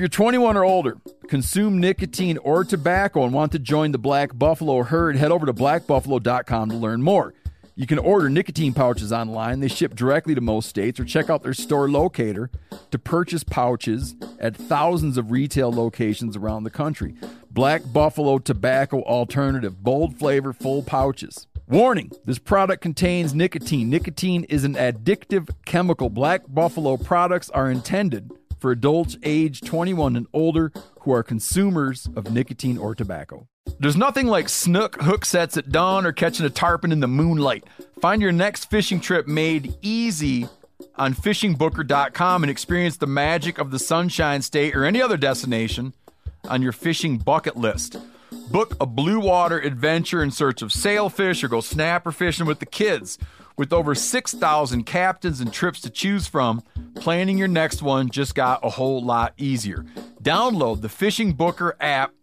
you're 21 or older, consume nicotine or tobacco, and want to join the Black Buffalo herd, head over to blackbuffalo.com to learn more. You can order nicotine pouches online. They ship directly to most states, or check out their store locator to purchase pouches at thousands of retail locations around the country. Black Buffalo Tobacco Alternative, bold flavor, full pouches. Warning this product contains nicotine. Nicotine is an addictive chemical. Black Buffalo products are intended for adults age 21 and older who are consumers of nicotine or tobacco. There's nothing like snook hook sets at dawn or catching a tarpon in the moonlight. Find your next fishing trip made easy on fishingbooker.com and experience the magic of the Sunshine State or any other destination on your fishing bucket list. Book a blue water adventure in search of sailfish or go snapper fishing with the kids. With over 6,000 captains and trips to choose from, planning your next one just got a whole lot easier. Download the FishingBooker app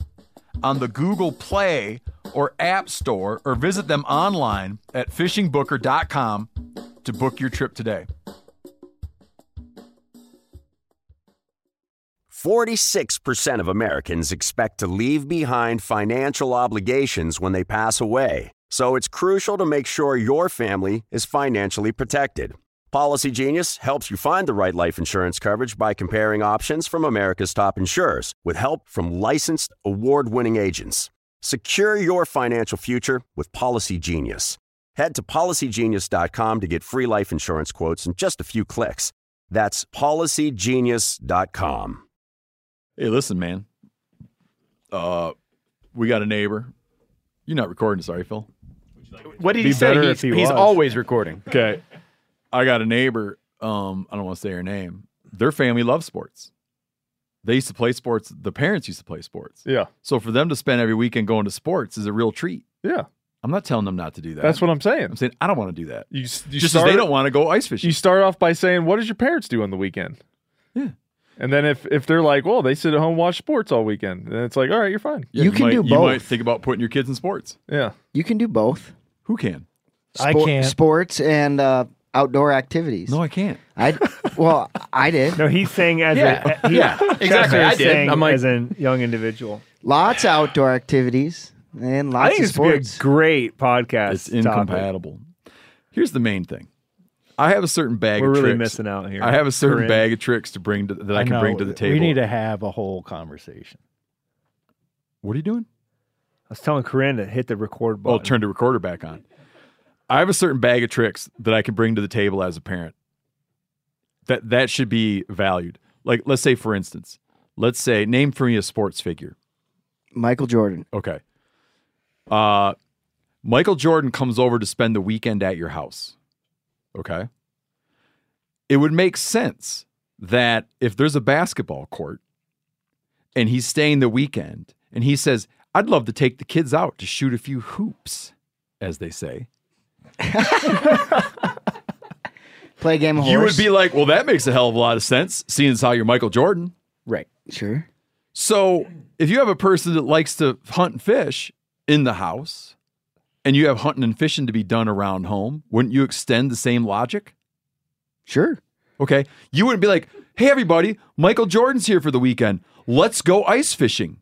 on the Google Play or App Store or visit them online at fishingbooker.com to book your trip today. 46% of Americans expect to leave behind financial obligations when they pass away. So it's crucial to make sure your family is financially protected. Policygenius helps you find the right life insurance coverage by comparing options from America's top insurers with help from licensed award winning agents. Secure your financial future with Policygenius. Head to policygenius.com to get free life insurance quotes in just a few clicks. That's policygenius.com. Hey, listen, man. Uh, we got a neighbor. You're not recording, sorry, Phil. What did Be he say? better He's, if he he's was. always recording. Okay. I got a neighbor. Um, I don't want to say her name. Their family loves sports. They used to play sports. The parents used to play sports. Yeah. So for them to spend every weekend going to sports is a real treat. Yeah. I'm not telling them not to do that. That's what I'm saying. I'm saying. I don't want to do that. You, s- you Just start, as they don't want to go ice fishing. You start off by saying, "What does your parents do on the weekend?" Yeah. And then if if they're like, "Well, they sit at home and watch sports all weekend," then it's like, "All right, you're fine." Yeah, You can might, do You might both. think about putting your kids in sports. Yeah. You can do both. Who can? I Spor- can't. Sports and uh, outdoor activities. No, I can't. I well, I did. No, he's saying as Yeah, a he, yeah, exactly. Chester I did. saying I'm like- as a young individual. Lots of outdoor activities and I lots think of this would be a sports. great podcast. It's topic. incompatible. Here's the main thing. I have a certain bag We're of really tricks. missing out here. I have a certain Corinne. bag of tricks to bring to, that I, can know. bring to the table. We need to have a whole conversation. What are you doing? I was telling Corinne to hit the record button. Oh, button. turn the recorder back on. I have a certain bag of tricks that I can bring to the table as a parent. That that should be valued. Like let's say for instance, let's say name for me a sports figure. Michael Jordan. Okay. Uh Michael Jordan comes over to spend the weekend at your house. Okay. It would make sense that if there's a basketball court and he's staying the weekend and he says, I'd love to take the kids out to shoot a few hoops, as they say. Play a game of horse. You would be like, well, that makes a hell of a lot of sense, seeing as how you're Michael Jordan. Right. sure. So if you have a person that likes to hunt and fish in the house and you have hunting and fishing to be done around home, wouldn't you extend the same logic? Sure. Okay. You wouldn't be like, hey, everybody, Michael Jordan's here for the weekend. Let's go ice fishing.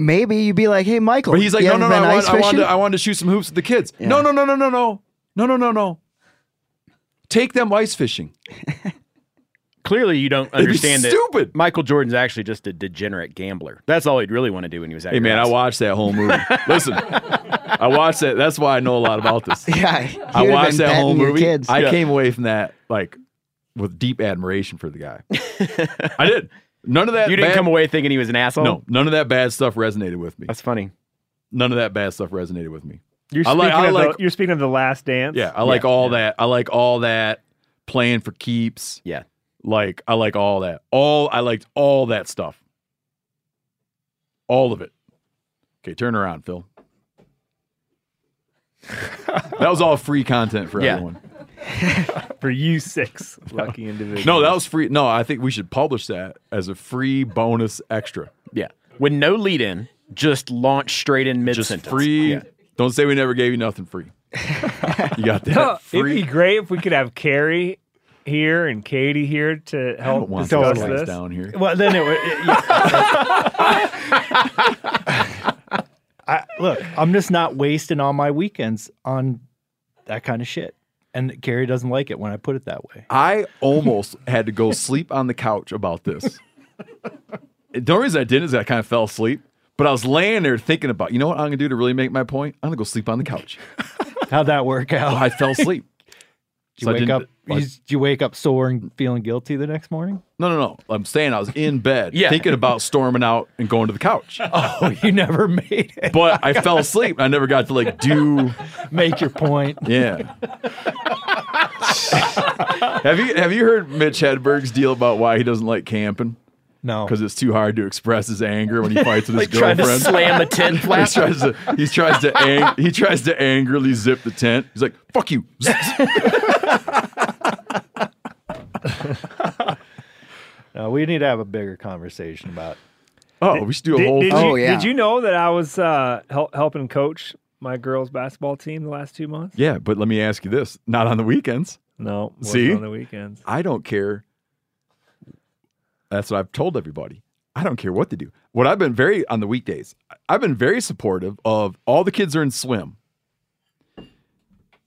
Maybe you'd be like, "Hey, Michael." But he's like, you no, no, no, I, want, I, wanted to, I wanted to shoot some hoops with the kids. Yeah. No, no, no, no, no, no. No, no, no, no. Take them ice fishing. Clearly, you don't It'd understand that stupid. Michael Jordan's actually just a degenerate gambler. That's all he'd really want to do when he was at Hey, your man, I watched that whole movie. Listen, I watched that. That's why I know a lot about this. yeah, I watched that whole movie. Kids. I Yeah. came away from that like with deep admiration for the guy. I did. None of that. You didn't bad- come away thinking he was an asshole. No, none of that bad stuff resonated with me. that's funny. None of that bad stuff resonated with me. You're I speaking, like- I of like- the, you're speaking of the last dance. Yeah, I like all that. I like all that playing for keeps. Yeah. Like I like all that. All I liked all that stuff. All of it. Okay, turn around, Phil. that was all free content for Yeah. everyone. for you six lucky individuals. No, that was free. No, I think we should publish that as a free bonus extra. Yeah. With no lead in, just launch straight in mid Just sentence. free. Yeah. Don't say we never gave you nothing free. you got that No, it'd be great if we could have Carrie here and Katie here to I help don't want discuss this. down here. Well, then it would. it- yeah. I, look, I'm just not wasting all my weekends on that kind of shit. And Carrie doesn't like it when I put it that way. I almost had to go sleep on the couch about this. the only reason I didn't is I kind of fell asleep. But I was laying there thinking about, you know what I'm gonna do to really make my point? I'm gonna go sleep on the couch. How'd that work out? Oh, I fell asleep. Did So you wake up? You, you wake up sore and feeling guilty the next morning? No, no, no. I'm saying I was in bed Yeah. thinking about storming out and going to the couch. Oh, you never made it. But I fell asleep. I never got to like do Make your point. yeah. have you have you heard Mitch Hedberg's deal about why he doesn't like camping? No, Because it's too hard to express his anger when he fights with his girlfriend. Like trying to slam a tent he tries to he tries to ang- he tries to angrily zip the tent. He's like, "Fuck you." no, we need to have a bigger conversation about. Oh, we should do a Did, whole. did thing. Oh, you, yeah. did you know that I was uh, hel- helping coach my girls' basketball team the last two months? Yeah, but let me ask you this: not on the weekends. No, wasn't See? on the weekends. I don't care. That's what I've told everybody. I don't care what they do. What I've been very on the weekdays, I've been very supportive of all the kids are in swim.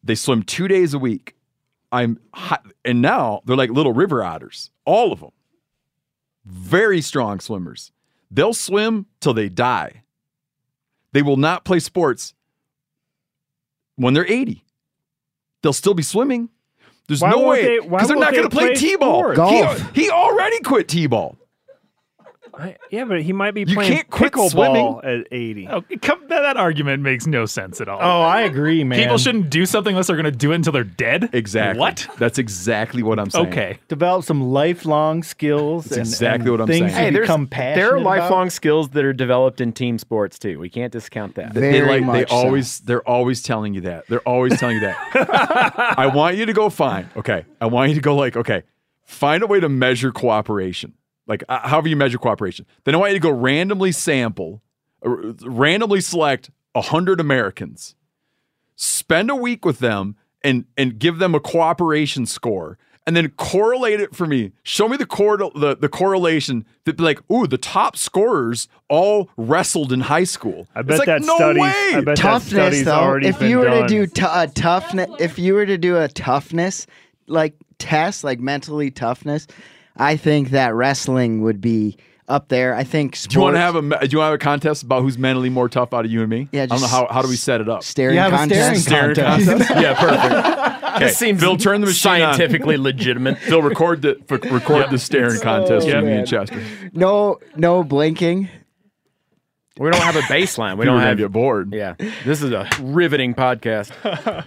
They swim two days a week. I'm hi- and now they're like little river otters, all of them. Very strong swimmers. They'll swim till they die. They will not play sports when they're 80. They'll still be swimming. There's Why no way because they're won't going to play play t-ball. Golf. He, he already quit t-ball. I, yeah, but he might be You playing can't quit pickleball swimming. at 80. Oh, come, that, that argument makes no sense at all. Oh, I agree, man. People shouldn't do something unless they're going to do it until they're dead. Exactly. What? That's exactly what I'm saying. Okay. develop some lifelong skills. That's and, exactly and what I'm things saying. You Hey, there's, become passionate there are about. lifelong skills that are developed in team sports too. We can't discount that. Very they like they much so. always they're always telling you that. They're always telling you that. I want you to go find. Okay. I want you to go like, okay, find a way to measure cooperation. Like uh, however you measure cooperation. Then I want you to go randomly sample, uh, randomly select 100 Americans. Spend a week with them and and give them a cooperation score. And then correlate it for me. Show me the cor- the, the correlation that be like, ooh, the top scorers all wrestled in high school. I It's bet like, that no study's, way. I bet that toughness study's though already if been you were done. to do t- a toughness if you were to do a toughness like test like mentally toughness i think that wrestling would be up there i think sports, Do you want to have a do you want to have a contest about who's mentally more tough out of you and me? Yeah, I don't know how how do we set it up? staring You have a contest staring Staring contest. yeah, perfect. Okay, This seems Phil, turn the machine on. scientifically legitimate. Phil, record the f- record the staring contest Yeah. between me and Chester. no no blinking We don't have a baseline. We don't have. get bored. Yeah, this is a riveting podcast.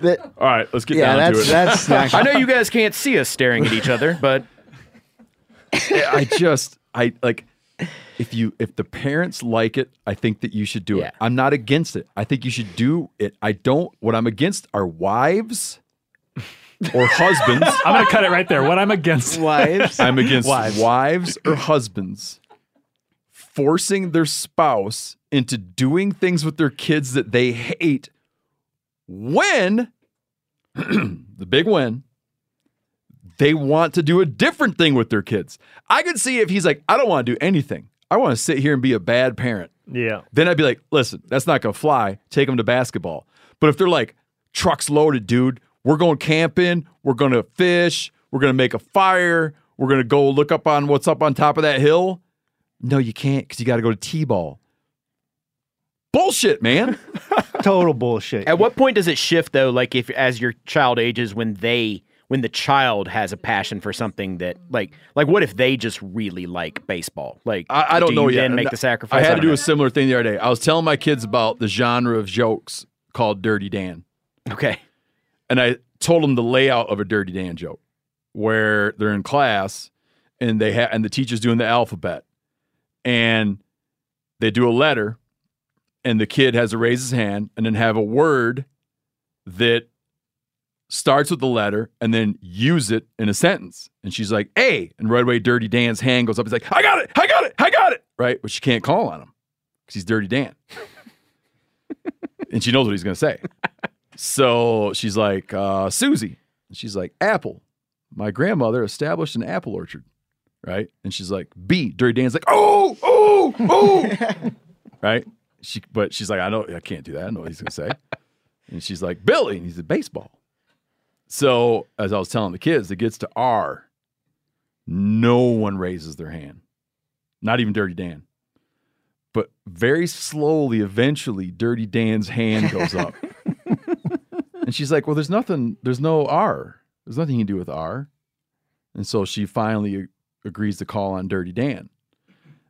That- All right, let's get yeah down to that's it. that's not I know you guys can't see us staring at each other, but I just I like if you if the parents like it, I think that you should do Yeah. it. I'm not against it. I think you should do it. I don't. What I'm against are wives or husbands. I'm going to cut it right there. What I'm against. wives I'm against Wives. wives. or husbands forcing their spouse into doing things with their kids that they hate when the big when they want to do a different thing with their kids. I could see if he's like, I don't want to do anything. I want to sit here and be a bad parent. Yeah. Then I'd be like, listen, that's not gonna fly. Take them to basketball. But if they're like, trucks loaded, dude, we're going camping, we're gonna fish, we're gonna make a fire, we're gonna go look up on what's up on top of that hill. No, you can't because you got to go to t-ball. Bullshit, man. Total bullshit. at what point does it shift though? Like if as your child ages, when they when the child has a passion for something that like like what if they just really like baseball? Like I, I don't do know yet. Then make the sacrifice. I had to do know. a similar thing the other day. I was telling my kids about the genre of jokes called Dirty Dan. okay. and I told them the layout of a Dirty Dan joke, where they're in class and they have and the teacher's doing the alphabet, and they do a letter, and the kid has to raise his hand and then have a word that starts with the letter and then use it in a sentence. And she's like, "A," and right away, Dirty Dan's hand goes up. He's like, "I got it! I got it! I got it!" Right, but she can't call on him because he's Dirty Dan, and she knows what he's gonna say. So she's like, uh, Susie. And she's like, Apple. My grandmother established an apple orchard, right? And she's like, B. Dirty Dan's like, oh, oh, oh, right? She, but she's like, I know, I can't do that. I know what he's gonna say. And she's like, Billy, and he's a baseball. So as I was telling the kids, it gets to R. No one raises their hand, not even Dirty Dan. But very slowly, eventually, Dirty Dan's hand goes up. and she's like, Well, there's nothing, there's no R. There's nothing you can do with R. And so she finally agrees to call on Dirty Dan.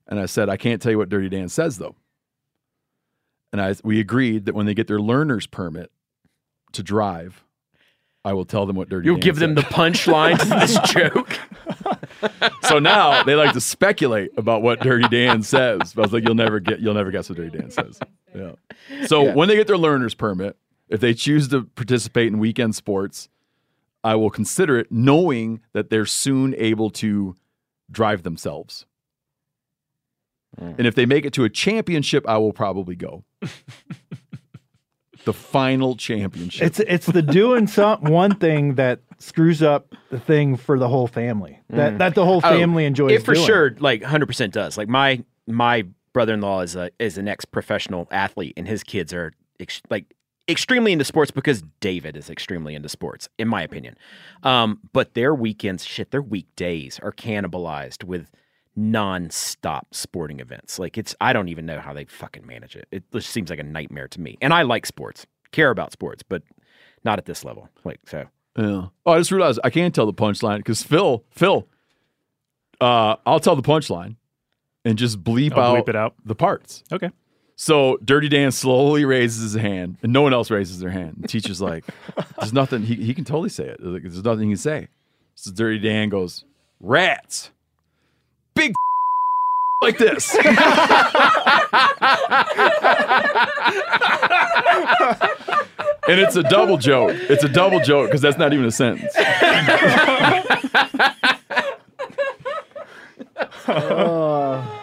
And I said, I can't tell you what Dirty Dan says, though. And I, we agreed that when they get their learner's permit to drive, I will tell them what Dirty Dan says. You'll Dan give them the punchline to this joke. So now they like to speculate about what Dirty Dan says. But I was like, you'll never get, you'll never guess what Dirty Dan says. Yeah. So when they get their learner's permit, if they choose to participate in weekend sports, I will consider it, knowing that they're soon able to drive themselves. Hmm. And if they make it to a championship, I will probably go. the final championship. It's it's the doing some one thing that screws up the thing for the whole family. That that the whole Oh, family enjoys. It for doing. sure, like hundred percent does. Like my my brother in law is a is an ex professional athlete, and his kids are ex- like extremely into sports because David is extremely into sports, in my opinion. Um, but their weekends, shit, their weekdays are cannibalized with non-stop sporting events. Like it's, I don't even know how they fucking manage it. It just seems like a nightmare to me. And I like sports, care about sports, but not at this level. Like so. Yeah. Oh, I just realized I can't tell the punchline because Phil, Phil, uh, I'll tell the punchline and just bleep out bleep it out. the parts. Okay. So Dirty Dan slowly raises his hand, and no one else raises their hand. The teacher's like, "There's nothing." He, he can totally say it. Like, There's nothing he can say. So Dirty Dan goes, "Rats, big like this." and it's a double joke. It's a double joke because that's not even a sentence.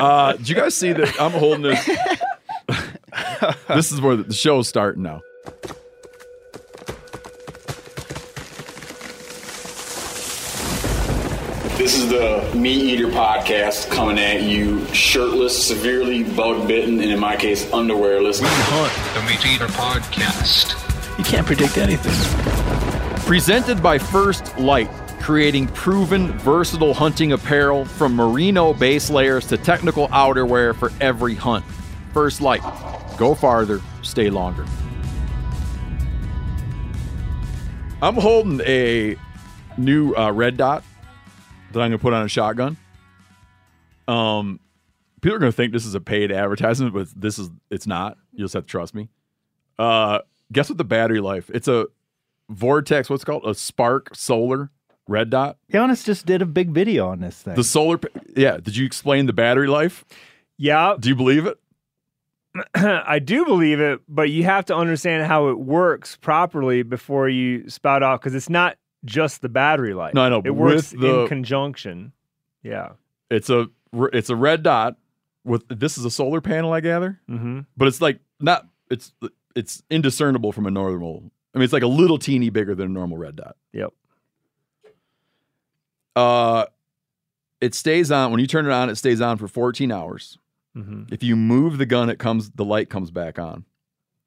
Uh, did you guys see that? I'm holding this. this is where the show's starting now. This is the MeatEater podcast coming at you shirtless, severely bug bitten, and in my case, underwearless. Hunt, the MeatEater podcast. You can't predict anything. Presented by First Lite, creating proven, versatile hunting apparel from merino base layers to technical outerwear for every hunt. First Lite, go farther, stay longer. I'm holding a new uh, red dot that I'm going to put on a shotgun. Um, people are going to think this is a paid advertisement, but this is it's not. You'll just have to trust me. Uh, guess what the battery life? It's a Vortex. What's it called a SPARC Solar red dot. Janis just did a big video on this thing. The solar. Yeah. Did you explain the battery life? Yeah, Do you believe it? I do believe it, but you have to understand how it works properly before you spout off because it's not just the battery light. No, I know, It works the- in conjunction. Yeah. It's a it's a red dot with this is a solar panel, I gather, Mm-hmm. but it's like not it's it's indiscernible from a normal. I mean, it's like a little teeny bigger than a normal red dot. Yep. Uh, it stays on when you turn it on. It stays on for 14 hours. Mm-hmm. If you move the gun, it comes the light comes back on.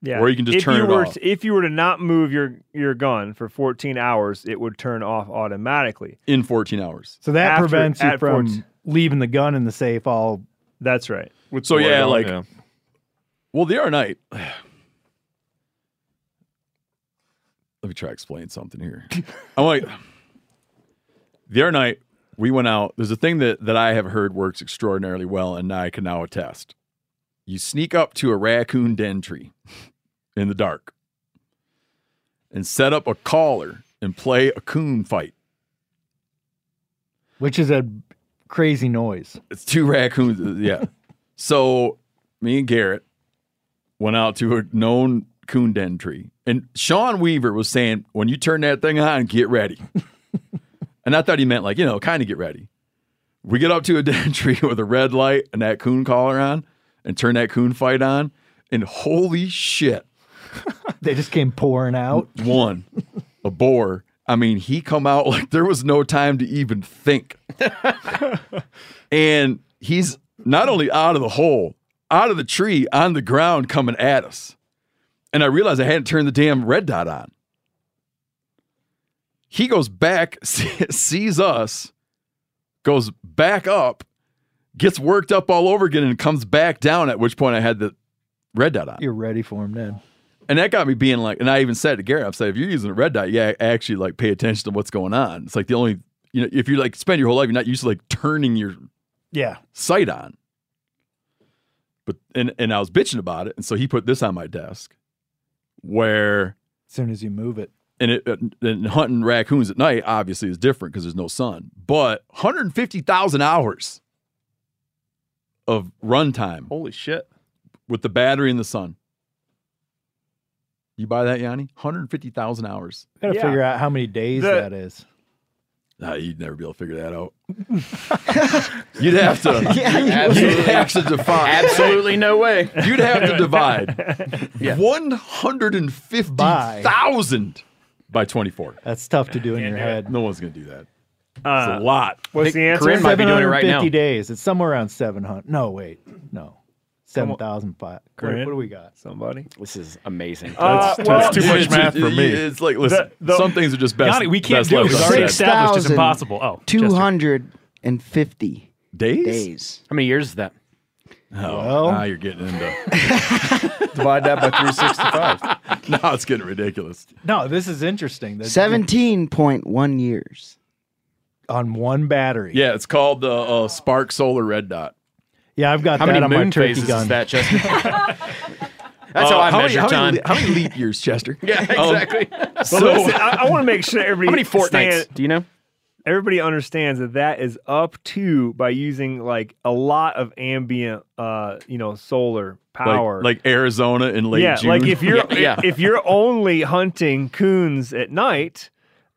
Yeah. Or you can just if turn you it were off. To, if you were to not move your your gun for 14 hours, it would turn off automatically. in 14 hours. so that after- prevents you from 14. leaving the gun in the safe all That's right. With So yeah, like yeah. well, the other night. Let me try to explain something here. I'm like the other night we went out. There's a thing that that I have heard works extraordinarily well, and I can now attest. You sneak up to a raccoon den tree in the dark and set up a caller and play a coon fight. which is a crazy noise. It's two raccoons. uh, Yeah. so me and Garrett went out to a known coon den tree. And Sean Weaver was saying, when you turn that thing on, get ready. and I thought he meant like, you know, kind of get ready. We get up to a den tree with a red light and that coon caller on and turn that coon fight on. And holy shit. They just came pouring out. One, a boar. I mean, he come out like there was no time to even think. and he's not only out of the hole, out of the tree, on the ground coming at us. And I realized I hadn't turned the damn red dot on. He goes back, sees us, goes back up, gets worked up all over again, and comes back down. At which point I had the red dot on. You're ready for him then. And that got me being like, and I even said to Gary, I said, if you're using a red dot, yeah, actually like pay attention to what's going on. It's like the only, you know, if you like spend your whole life, you're not used to like turning your Yeah. sight on. But and and I was bitching about it, and so he put this on my desk, where As soon as you move it. and it uh, and hunting raccoons at night obviously is different because there's no sun. But 150,000 hours of runtime Holy shit. with the battery and the sun. You buy that, Jani? 150,000 hours. Gotta Yeah. figure out how many days The- that is. Nah, you'd never be able to figure that out. you'd have to. you'd have to divide. Absolutely no way. You'd have to divide one hundred and fifty thousand by twenty-four. That's tough to do in your head. No one's gonna do that. Uh, It's a lot. What's the answer? Corinne might be doing it right now. 750 days. It's somewhere around 700. No, wait. No. 7,005. What, Corinne? what do we got? Somebody. This is amazing. Uh, That's, well, that's too much math for me. It's like listen, The- the- some things are just best. Jani, we can't best do it. left We've already unsaid. established it's 6,000 impossible. Oh, Two Chester. hundred and fifty days. days. How many years is that? Oh, Well- now you're getting into. Divide that by 365. now it's getting ridiculous. No, this is interesting. That- Seventeen point one years. on one battery. Yeah, it's called the uh, SPARC Solar Red Dot. Yeah, I've got How that many on my moon turkey phases gun. is that, Justin? That's how Uh, I many- measure how time. Many, how many leap years, Chester? yeah, Um, exactly. But so listen, I, I want to make sure everybody How many fortnights? stand- Do you know? everybody understands that that is up to by using like a lot of ambient, uh, you know, solar power. like, like Arizona in late yeah, June. like if you're Yeah, yeah. if you're only hunting coons at night,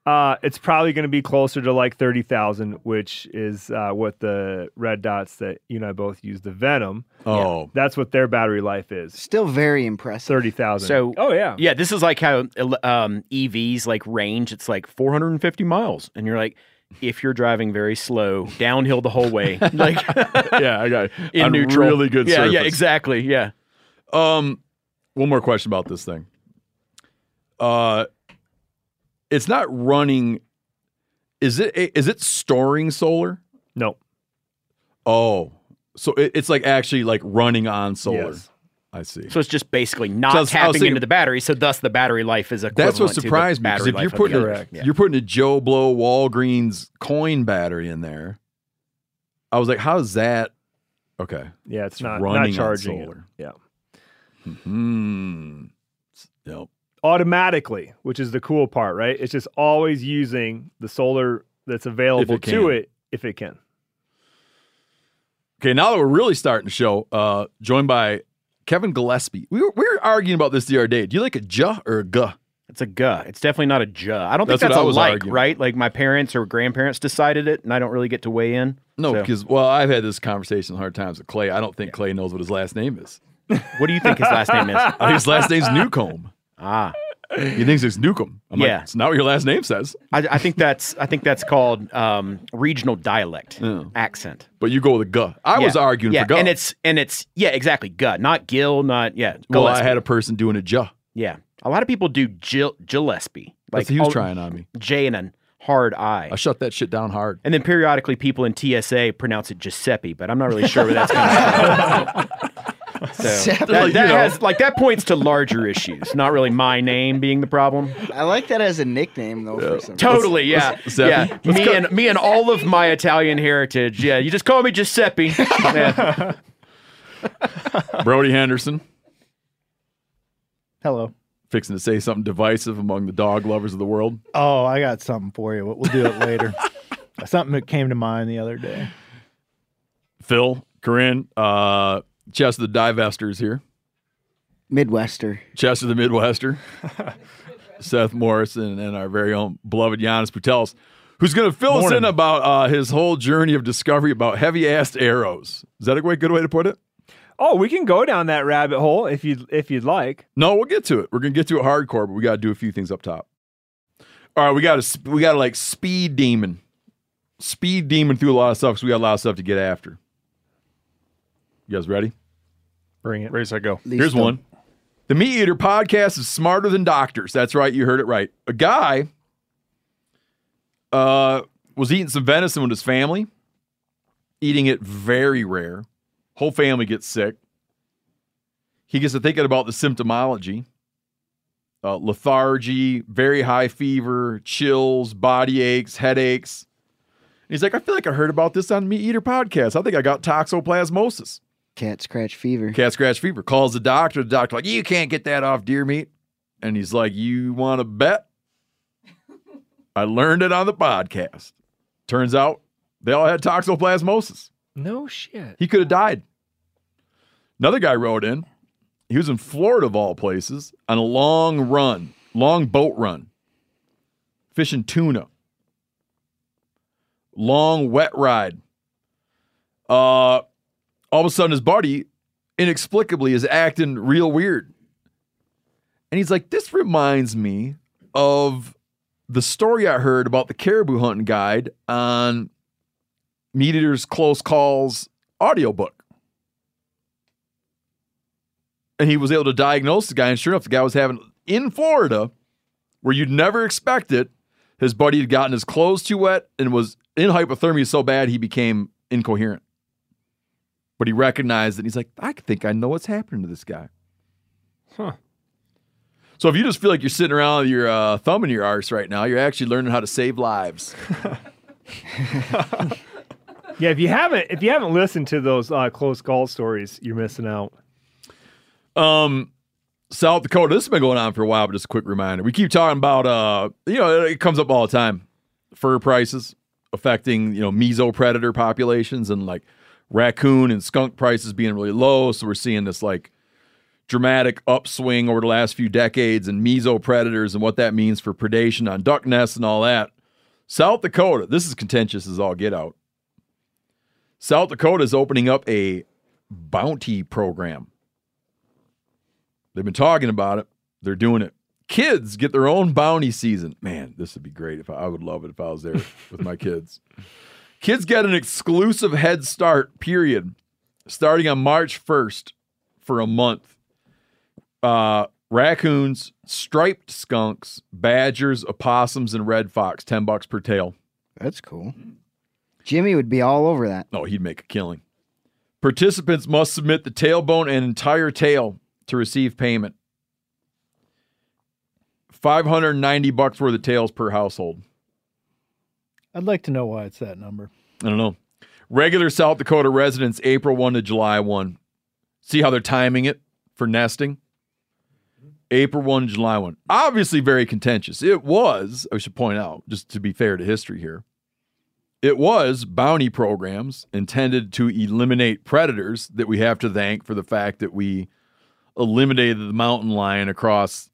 uh, it's probably going to be closer to like thirty thousand, which is uh, what the red dots that you and I both use the Venom. oh, That's what their battery life is. Still very impressive. Thirty thousand. So- oh yeah, Yeah, this is like how um, EVs like range. It's like 450 miles, and you're like, if you're driving very slow downhill the whole way, like yeah, I got in on neutral, really good Yeah, yeah, surface. exactly. Yeah. Um, one more question about this thing. Uh, it's not running. Is it? Is it storing solar? no, Oh, so it, it's like actually like running on solar. Yes. I see. So it's just basically not So was- tapping thinking- into the battery. So thus the battery life is equivalent That's what to the surprised me because if you're putting a, other. Yeah. you're putting a Joe Blow Walgreens coin battery in there, I was like, how is that? Okay. yeah, it's, It's not running on not charging. it. solar. Yeah, Hmm. Yep. Automatically, which is the cool part, right? It's just always using the solar that's available to can. it if it can. Okay, now that we're really starting to show, uh, joined by Kevin Gillespie. We were, we were arguing about this the other day. Do you like a J or a G? It's a guh. It's definitely not a juh. I don't think That's what that's, I a was like, arguing. right? Like my parents or grandparents decided it, and I don't really get to weigh in. No, So- because well, I've had this conversation a hard times with Clay. I don't think Clay knows what his last name is. What do you think his last name is? I his last name's Newcomb. Ah, He thinks it's Newcomb. I'm Yeah. like, it's not what your last name says. I, I think that's I think that's called um, regional dialect Yeah. accent. But you go with a G. I was Yeah. Was arguing yeah, for G. and it's and it's yeah, exactly. Gut, not Gill, not yeah. well, I had a person doing a J. yeah. A lot of people do Gil, Gillespie, Like he was all- trying on me. J and a hard I. I shut that shit down hard. And then periodically, people in TSA pronounce it Giuseppe, but I'm not really sure where that's coming from. So that, You that has like that points to larger issues, not really my name being the problem. I like that as a nickname though. For some reason. Totally, yeah, let's- yeah. Let's me go- and me and all of my Italian heritage. Yeah, you just call me Giuseppe. Yeah. Brody Henderson Hello. fixing to say something divisive among the dog lovers of the world. Oh, I got something for you. We'll we'll do it later. something that came to mind the other day. Phil, Corinne, uh, Chess of the Divesters here. Midwester. Chess of the Midwester. Seth Morrison and our very own beloved Janis Putelis, who's going to fill us in about uh, his whole journey of discovery about heavy assed arrows. Is that a way, good way to put it? Oh, we can go down that rabbit hole if you if you'd like. No, we'll get to it. We're gonna get to it hardcore, but we got to do a few things up top. All right, we got to we got to like speed demon, speed demon through a lot of stuff because we got a lot of stuff to get after. You guys ready? Bring it. Race I go. Here's one. The MeatEater podcast is smarter than doctors. That's right, you heard it right. A guy uh, was eating some venison with his family, eating it very rare. Whole family gets sick. He gets to thinking about the symptomology uh, lethargy, very high fever, chills, body aches, headaches. And he's like, I feel like I heard about this on MeatEater podcast. I think I got toxoplasmosis. Cat scratch fever. Cat scratch fever. Calls the doctor. The doctor like, you can't get that off deer meat. And he's like, you want to bet? I learned it on the podcast. Turns out they all had toxoplasmosis. No shit. He could have died. Another guy wrote in. He was in Florida, of all places, on a long run, long boat run, fishing tuna. Long wet ride. Uh, all of a sudden, his buddy inexplicably is acting real weird. And he's like, This reminds me of the story I heard about the caribou hunting guide on MeatEater's Close Calls audiobook. And he was able to diagnose the guy, and sure enough, the guy was having in Florida, where you'd never expect it. His buddy had gotten his clothes too wet and was in hypothermia so bad he became incoherent. But he recognized it. And he's like, I think I know what's happening to this guy. Huh. So if you just feel like you're sitting around with your uh, thumb in your arse right now, you're actually learning how to save lives. Yeah, if you haven't if you haven't listened to those uh, close call stories, you're missing out. Um, South Dakota. This has been going on for a while, but just a quick reminder. We keep talking about, uh, you know, it comes up all the time. Fur prices affecting, you know, mesopredator populations and like raccoon and skunk prices being really low. So we're seeing this like dramatic upswing over the last few decades and mesopredators and what that means for predation on duck nests and all that. South Dakota, this is contentious as all get out. South Dakota is opening up a bounty program. They've been talking about it. They're doing it. Kids get their own bounty season. Man, this would be great if I, I would love it if I was there with my kids. Kids get an exclusive head start period starting on March 1st for a month. Uh, raccoons, striped skunks, badgers, opossums, and red fox, 10 bucks per tail. That's cool. Jimmy would be all over that. Oh, he'd make a killing. Participants must submit the tailbone and entire tail to receive payment. 590 bucks worth of tails per household. I'd like to know why it's that number. I don't know. Regular South Dakota residents, April 1 to July 1. See how they're timing it for nesting? April 1 July 1. Obviously, very contentious. It was, I should point out, just to be fair to history here, it was bounty programs intended to eliminate predators that we have to thank for the fact that we eliminated the mountain lion across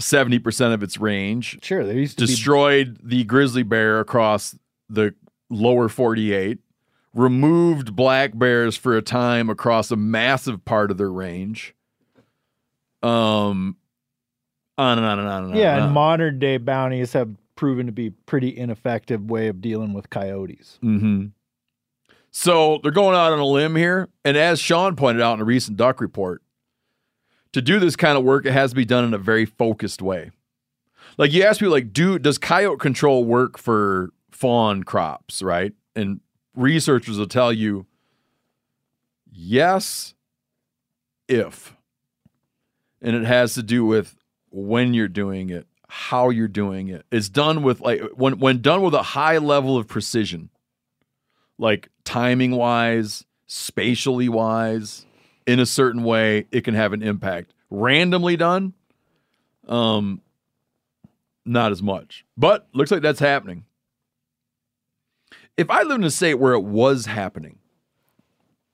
70% of its range. Sure, there used to be destroyed the grizzly bear across the lower 48, removed black bears for a time across a massive part of their range. Um, on and on and on and on. yeah, and and modern day bounties have proven to be pretty ineffective way of dealing with coyotes. Mm-hmm. So they're going out on a limb here. And as Sean pointed out in a recent duck report, to do this kind of work, it has to be done in a very focused way. Like you ask people, like, do does coyote control work for fawn crops, right? And researchers will tell you, yes, if. And it has to do with when you're doing it, how you're doing it. It's done with like when when done with a high level of precision, like timing wise, spatially wise, in a certain way, it can have an impact. Randomly done, um, not as much. But looks like that's happening. If I lived in a state where it was happening,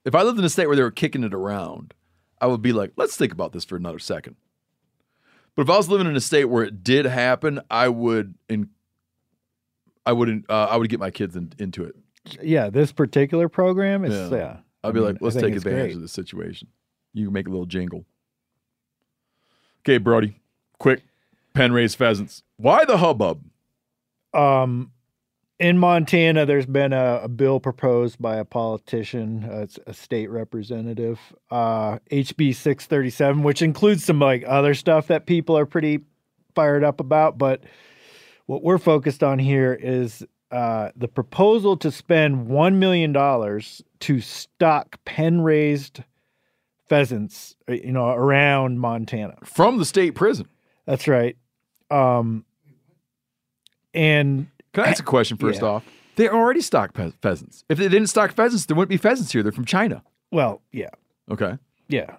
if I lived in a state where they were kicking it around, I would be like, let's think about this for another second. But if I was living in a state where it did happen, I would in, I would uh, I would get my kids in, into it. Yeah, this particular program is Yeah. yeah. I'll be I like, mean, I let's take advantage great. of this situation. You can make a little jingle. Okay, Brody, quick pen raised pheasants. Why the hubbub? Um, in Montana, there's been a, a bill proposed by a politician, uh, a state representative, uh, HB 637, which includes some like other stuff that people are pretty fired up about. But what we're focused on here is uh, the proposal to spend $1 million to stock pen raised pheasants, uh, you know, around Montana. From the state prison. That's right. Um, and Can I ask a question first Yeah. off? They already stock pe- pheasants. If they didn't stock pheasants, there wouldn't be pheasants here. They're from China. well, yeah, Okay. yeah.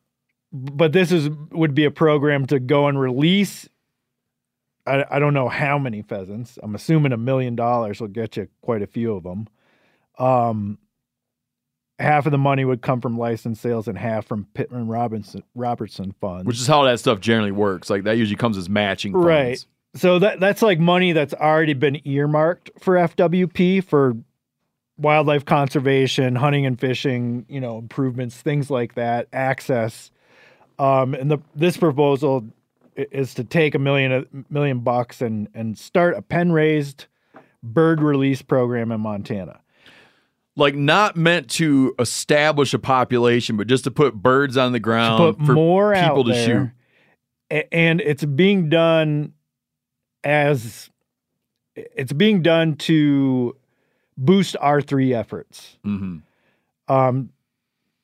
But this is would be a program to go and release. I, I don't know how many pheasants. I'm assuming a million dollars will get you quite a few of them. Um, half of the money would come from license sales and half from Pittman Robinson Robertson funds. Which is how that stuff generally works. Like that usually comes as matching funds. Right. So that that's like money that's already been earmarked for FWP for wildlife conservation, hunting and fishing, you know, improvements, things like that, access. Um, and the this proposal is to take a million a million bucks and and start a pen raised bird release program in Montana. Like not meant to establish a population, but just to put birds on the to ground put for more people to shoot. And it's being done as it's being done to boost R three efforts. hmm Um,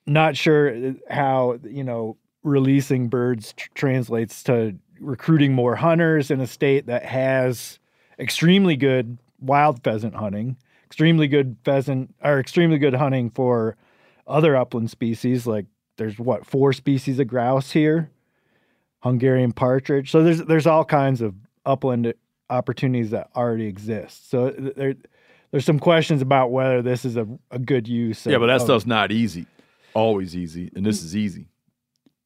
not sure how you know releasing birds tr- translates to recruiting more hunters in a state that has extremely good wild pheasant hunting, extremely good pheasant or extremely good hunting for other upland species. Like there's what four species of grouse here, Hungarian partridge. So there's there's all kinds of upland opportunities that already exist. So there there's some questions about whether this is a, a good use. Yeah, but that of- stuff's not easy. Always easy, and this is easy.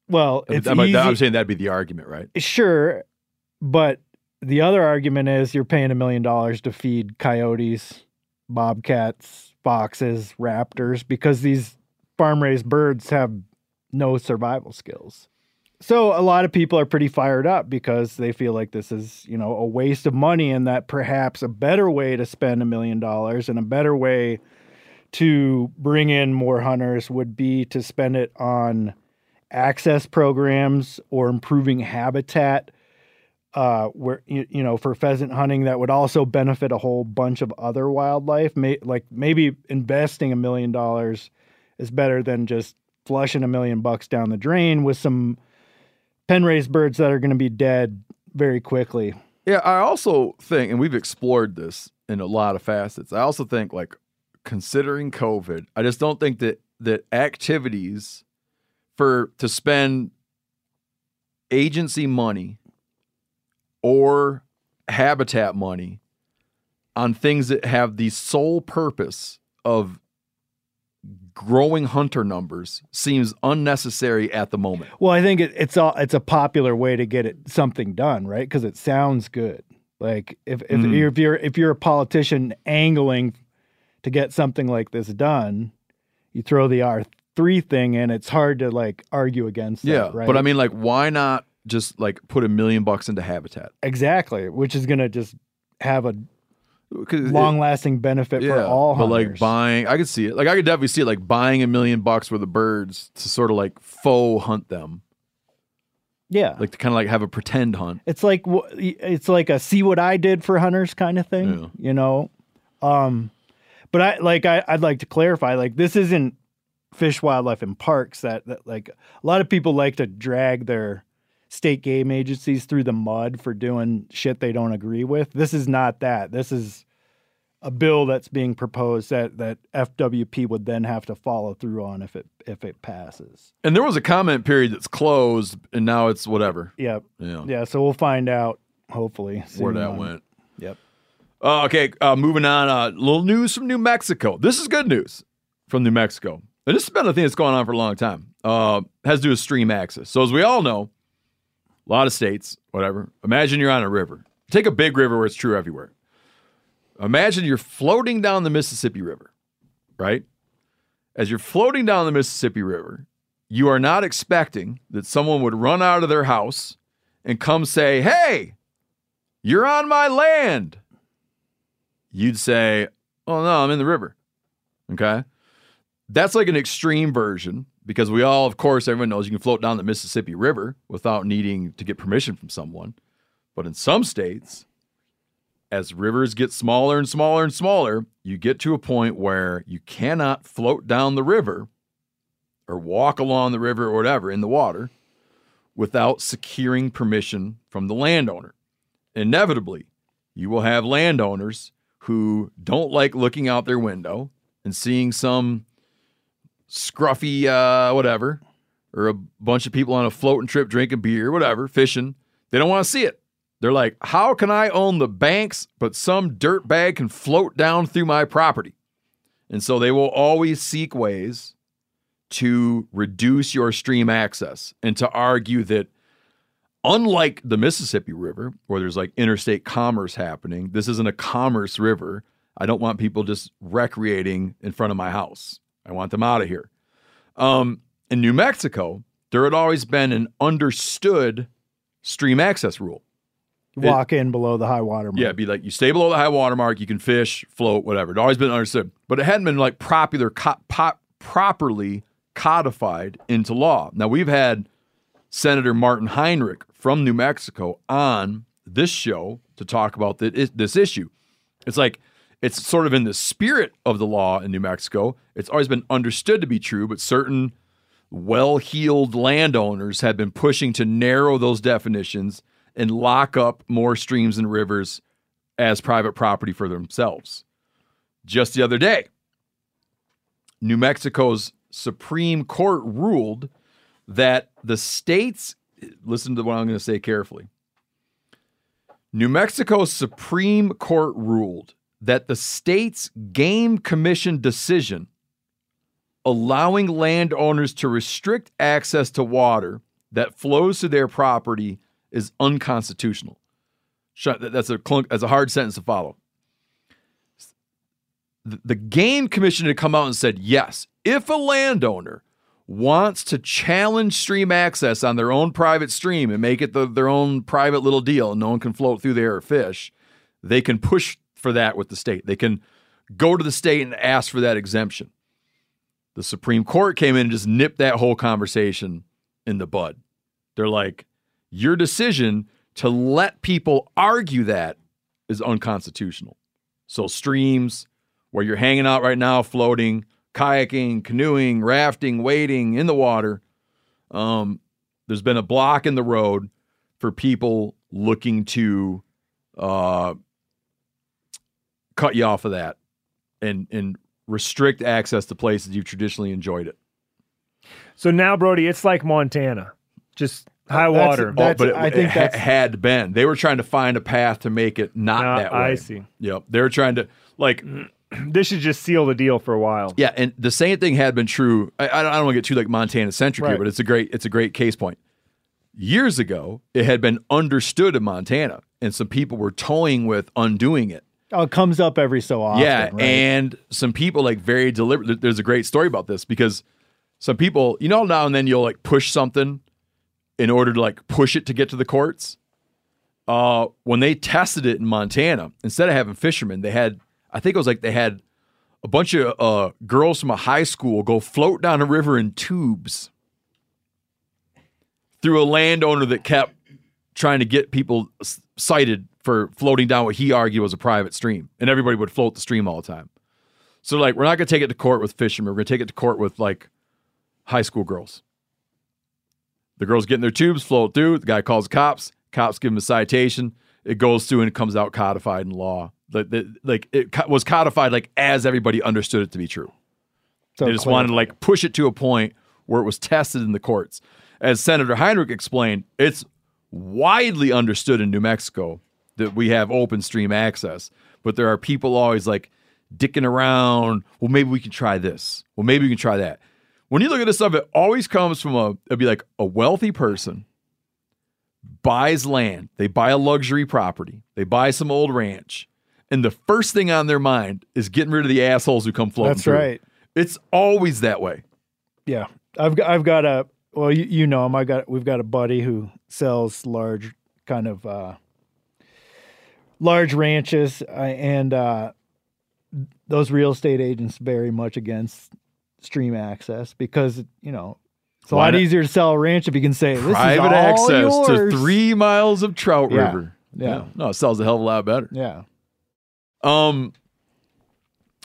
Well, it's I'm, I'm saying that'd be the argument, right? Sure, but the other argument is you're paying a million dollars to feed coyotes, bobcats, foxes, raptors because these farm raised birds have no survival skills. So a lot of people are pretty fired up because they feel like this is, you know, a waste of money and that perhaps a better way to spend a million dollars and a better way to bring in more hunters would be to spend it on access programs or improving habitat uh where you, you know for pheasant hunting that would also benefit a whole bunch of other wildlife. May, like maybe investing a million dollars is better than just flushing a million bucks down the drain with some pen raised birds that are going to be dead very quickly Yeah, I also think, and we've explored this in a lot of facets. I also think, like, considering COVID, I just don't think that that activities for to spend agency money or habitat money on things that have the sole purpose of growing hunter numbers seems unnecessary at the moment. Well, I think it, it's all it's a popular way to get it something done, right? Because it sounds good. Like if if, Mhm. you're, if you're if you're a politician angling to get something like this done, you throw the R three thing in. It's hard to like argue against. that, Yeah, right. but I mean, like, why not just like put a million bucks into habitat? exactly, which is going to just have a long lasting benefit for all but like buying, I could see it. Like I could definitely see it, like buying a million bucks worth of birds to sort of like faux hunt them, yeah, like to kind of like have a pretend hunt. It's like it's like a see what I did for hunters kind of thing, Yeah. you know. Um, but I like I, I'd like to clarify like this isn't fish, wildlife, and parks that, that like a lot of people like to drag their state game agencies through the mud for doing shit they don't agree with. This is not that. This is a bill that's being proposed that that FWP would then have to follow through on if it if it passes. And there was a comment period that's closed, and now it's whatever. Yep. Yeah, Yeah. So we'll find out hopefully where that on- went. Yep. Uh, okay, uh, moving on. Uh, little news from New Mexico. This is good news from New Mexico. And this has been a thing that's going on for a long time. Uh, has to do with stream access. So as we all know, a lot of states, whatever. Imagine you're on a river. Take a big river where it's true everywhere. Imagine you're floating down the Mississippi River, right? as you're floating down the Mississippi River, you are not expecting that someone would run out of their house and come say, Hey, you're on my land. You'd say, Oh, no, I'm in the river. Okay. That's like an extreme version because we all, of course, everyone knows you can float down the Mississippi River without needing to get permission from someone. But in some states, as rivers get smaller and smaller and smaller, you get to a point where you cannot float down the river or walk along the river or whatever in the water without securing permission from the landowner. Inevitably, you will have landowners who don't like looking out their window and seeing some scruffy uh, whatever or a bunch of people on a floating trip drinking beer, whatever, fishing. They don't want to see it. They're like, how can I own the banks, but some dirtbag can float down through my property? And so they will always seek ways to reduce your stream access and to argue that unlike the Mississippi River, where there's like interstate commerce happening, this isn't a commerce river. I don't want people just recreating in front of my house. I want them out of here. Um, in New Mexico, there had always been an understood stream access rule. Walk in below the high water mark. Yeah, be like you stay below the high water mark, you can fish, float, whatever. It always been understood, but it hadn't been like popular, co- po- properly codified into law. Now we've had Senator Martin Heinrich from New Mexico on this show to talk about this issue. It's like it's sort of in the spirit of the law in New Mexico. It's always been understood to be true, but certain well-heeled landowners have been pushing to narrow those definitions and lock up more streams and rivers as private property for themselves. Just the other day, New Mexico's Supreme Court ruled that the states, listen to what I'm going to say carefully. New Mexico's Supreme Court ruled that the state's game commission decision allowing landowners to restrict access to water that flows to their property is unconstitutional. That's a clunk, that's a hard sentence to follow. The game commission had come out and said, yes, if a landowner wants to challenge stream access on their own private stream and make it the, their own private little deal and no one can float through there or fish, they can push for that with the state. They can go to the state and ask for that exemption. The Supreme Court came in and just nipped that whole conversation in the bud. They're like, your decision to let people argue that is unconstitutional. So, streams where you're hanging out right now, floating, kayaking, canoeing, rafting, wading in the water, um, there's been a block in the road for people looking to uh, cut you off of that and and restrict access to places you've traditionally enjoyed it. So now, Brody, it's like Montana, just high That's- water. that's- Oh, but it, I think it ha- that's- had been. They were trying to find a path to make it not Ah, that way. I see. Yep. They were trying to like this should just seal the deal for a while. yeah, and the same thing had been true. I, I don't, don't want to get too like Montana centric here, but it's a great it's a great case point. Years ago, it had been understood in Montana, and some people were toying with undoing it. Oh, it comes up every so often. yeah, right? and some people like very deliberate. There's a great story about this because some people, you know, now and then you'll like push something in order to like push it to get to the courts. Uh, when they tested it in Montana, instead of having fishermen, they had I think it was like they had a bunch of uh, girls from a high school go float down a river in tubes through a landowner that kept trying to get people cited for floating down what he argued was a private stream, and everybody would float the stream all the time. So like, we're not going to take it to court with fishermen. We're going to take it to court with like high school girls. The girls get in their tubes, float through. The guy calls the cops. Cops give him a citation. It goes through and it comes out codified in law. Like, the- like it was codified like as everybody understood it to be true. So they just clear. wanted to like push it to a point where it was tested in the courts. As Senator Heinrich explained, it's widely understood in New Mexico that we have open stream access, but there are people always like dicking around. Well, maybe we can try this. Well, maybe we can try that. When you look at this stuff, it always comes from a it'd be like a wealthy person buys land, they buy a luxury property, they buy some old ranch, and the first thing on their mind is getting rid of the assholes who come floating That's through. right. It's always that way. Yeah, I've got I've got a well, you, you know him. I got we've got a buddy who sells large kind of uh, large ranches, uh, and uh, those real estate agents very much against stream access because you know it's a Why lot not? easier to sell a ranch if you can say this Private is all access yours. to three miles of trout Yeah, river. yeah. No, it sells a hell of a lot better. Yeah, Um,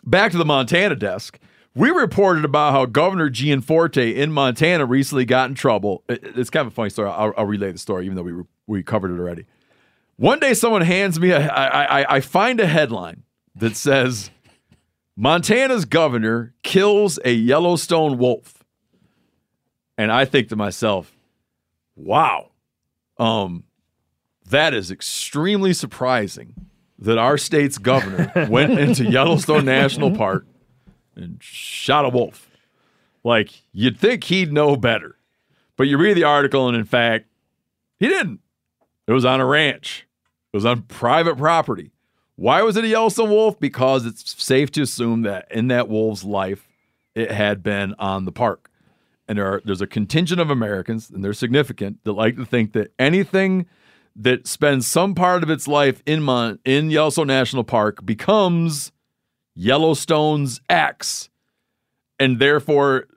back to the Montana desk. We reported about how Governor Gianforte in Montana recently got in trouble. It- It's kind of a funny story. I'll, I'll relay the story, even though we we covered it already. One day, someone hands me a. I, I, I find a headline that says, "Montana's governor kills a Yellowstone wolf," and I think to myself, "Wow, um, that is extremely surprising." that our state's governor went into Yellowstone National Park and shot a wolf. Like, you'd think he'd know better. But you read the article, and in fact, he didn't. It was on a ranch, it was on private property. Why was it a Yellowstone wolf? Because it's safe to assume that in that wolf's life, it had been on the park. And there are, there's a contingent of Americans, and they're significant, that like to think that anything that spends some part of its life in Mon- in Yellowstone National Park becomes Yellowstone's X, and therefore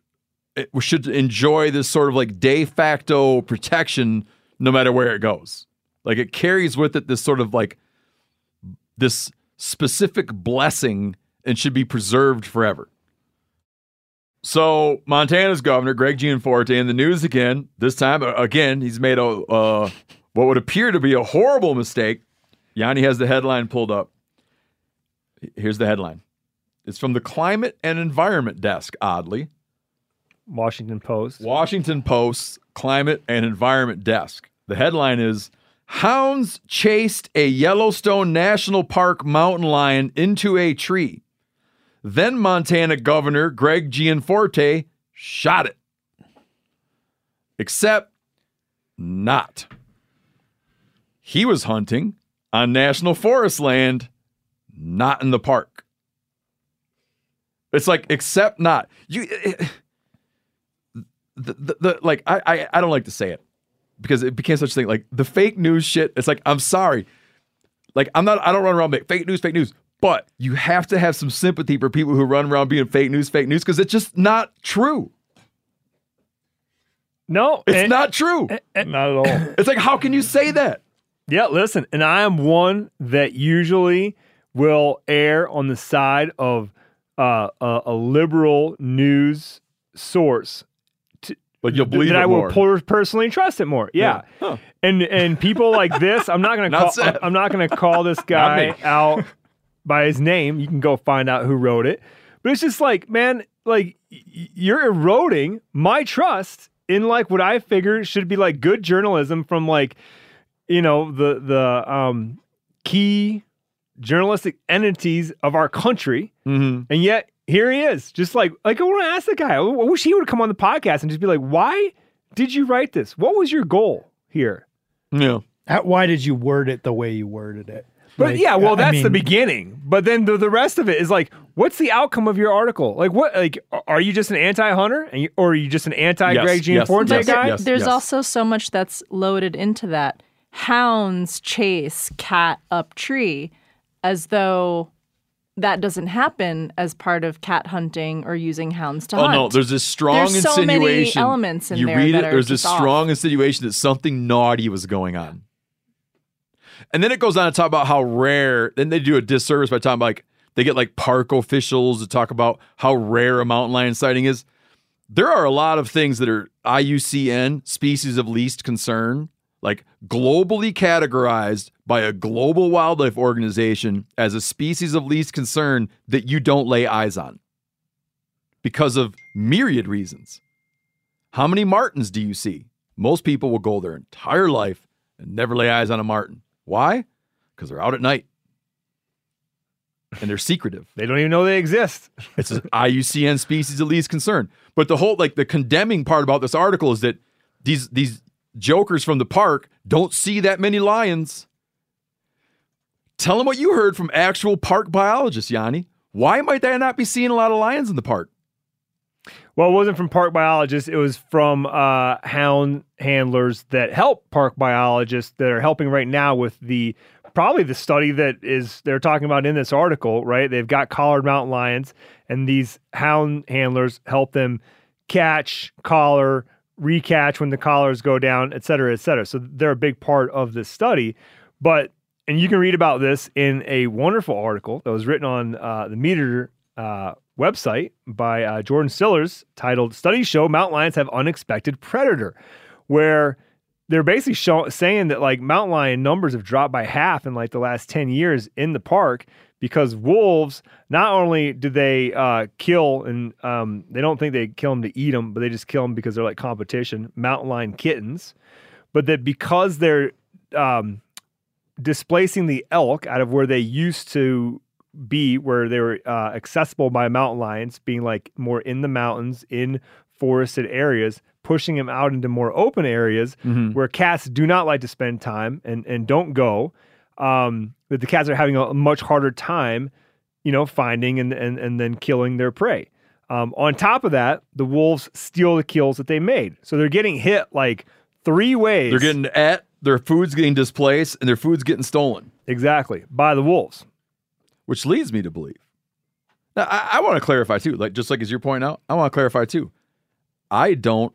it should enjoy this sort of like de facto protection no matter where it goes. Like it carries with it this sort of like this specific blessing and should be preserved forever. So Montana's governor Greg Gianforte in the news again. This time uh, again, he's made a uh, what would appear to be a horrible mistake. Jani has the headline pulled up. Here's the headline. It's from the Climate and Environment Desk. Oddly, Washington Post. Washington Post Climate and Environment Desk. The headline is Hounds chased a Yellowstone National Park mountain lion into a tree. Then Montana Governor Greg Gianforte shot it. Except not. He was hunting on national forest land, not in the park. It's like, except not. You. Eh, eh, the, the, the like I, I I don't like to say it because it became such a thing. Like the fake news shit. It's like I'm sorry. Like I'm not. I don't run around being fake news, fake news. But you have to have some sympathy for people who run around being fake news, fake news because it's just not true. No, It's and- not true. Not at all. It's like how can you say that? Yeah, listen, and I am one that usually will err on the side of uh, a, a liberal news source. But you'll believe that it I will per- personally trust it more. Yeah, Huh. and and people like this, I'm not gonna Not call. Seth. I'm not gonna call this guy out by his name. You can go find out who wrote it. But it's just like, man, like you're eroding my trust in like what I figure should be like good journalism from like you know the the um key journalistic entities of our country Mm-hmm. and yet here he is just like like i want to ask the guy i wish he would come on the podcast and just be like why did you write this what was your goal here Yeah. Uh, Why did you word it the way you worded it? but Like, yeah well I that's the beginning but then the, the rest of it is like what's the outcome of your article like what like are you just an anti-hunter and you, or are you just an anti-greg Yes, yes, gianforte yes, guy yes. There's also so much that's loaded into that. Hounds chase cat up tree as though that doesn't happen as part of cat hunting or using hounds to Oh hunt. Oh no, there's this strong There's so many insinuation. elements in you there read it. There's this off. strong insinuation that something naughty was going on, and then it goes on to talk about how rare. Then they do a disservice by talking about like they get like park officials to talk about how rare a mountain lion sighting is. There are a lot of things that are IUCN species of least concern, like globally categorized by a global wildlife organization as a species of least concern that you don't lay eyes on because of myriad reasons. How many martins do you see? Most people will go their entire life and never lay eyes on a martin. Why? Because they're out at night and they're secretive. they don't even know they exist It's an IUCN species of least concern. But the whole like the condemning part about this article is that these these jokers from the park don't see that many lions. Tell them what you heard from actual park biologists, Jani. Why might they not be seeing a lot of lions in the park? Well, it wasn't from park biologists. It was from uh, hound handlers that help park biologists that are helping right now with the probably the study that is they're talking about in this article. Right, they've got collared mountain lions, and these hound handlers help them catch, collar, recatch when the collars go down, et cetera, et cetera. So they're a big part of this study. But and you can read about this in a wonderful article that was written on uh, the MeatEater uh, website by uh, Jordan Sillars titled Studies Show Mountain Lions Have Unexpected Predator, where they're basically show- saying that like mountain lion numbers have dropped by half in like the last 10 years in the park because wolves not only do they uh, kill and um, they don't think they kill them to eat them, but they just kill them because they're like competition, mountain lion kittens, but that because they're um, displacing the elk out of where they used to be, where they were uh, accessible by mountain lions, being like more in the mountains, in forested areas, pushing them out into more open areas Mhm. where cats do not like to spend time and, and don't go. Um, that the cats are having a much harder time, you know, finding and, and, and then killing their prey. Um, on top of that, the wolves steal the kills that they made. So they're getting hit like three ways. They're getting at their food's getting displaced and their food's getting stolen. Exactly. By the wolves. Which leads me to believe. Now I, I want to clarify too, like just like as you're pointing out, I want to clarify too. I don't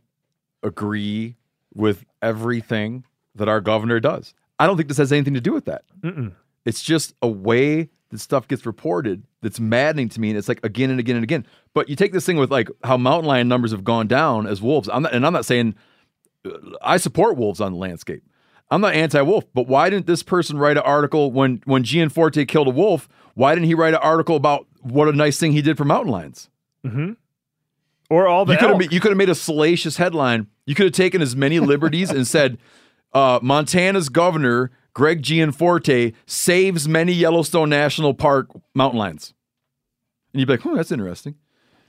agree with everything that our governor does. I don't think this has anything to do with that. Mm-mm. It's just a way that stuff gets reported that's maddening to me, and it's like again and again and again. But you take this thing with like how mountain lion numbers have gone down as wolves. I'm not, and I'm not saying uh, I support wolves on the landscape. I'm not anti-wolf, but why didn't this person write an article when when Gianforte killed a wolf? Why didn't he write an article about what a nice thing he did for mountain lions? Mm-hmm. Or all the you could have you could have made a salacious headline. You could have taken as many liberties and said, uh, "Montana's governor Greg Gianforte saves many Yellowstone National Park mountain lions," and you'd be like, "Oh, that's interesting."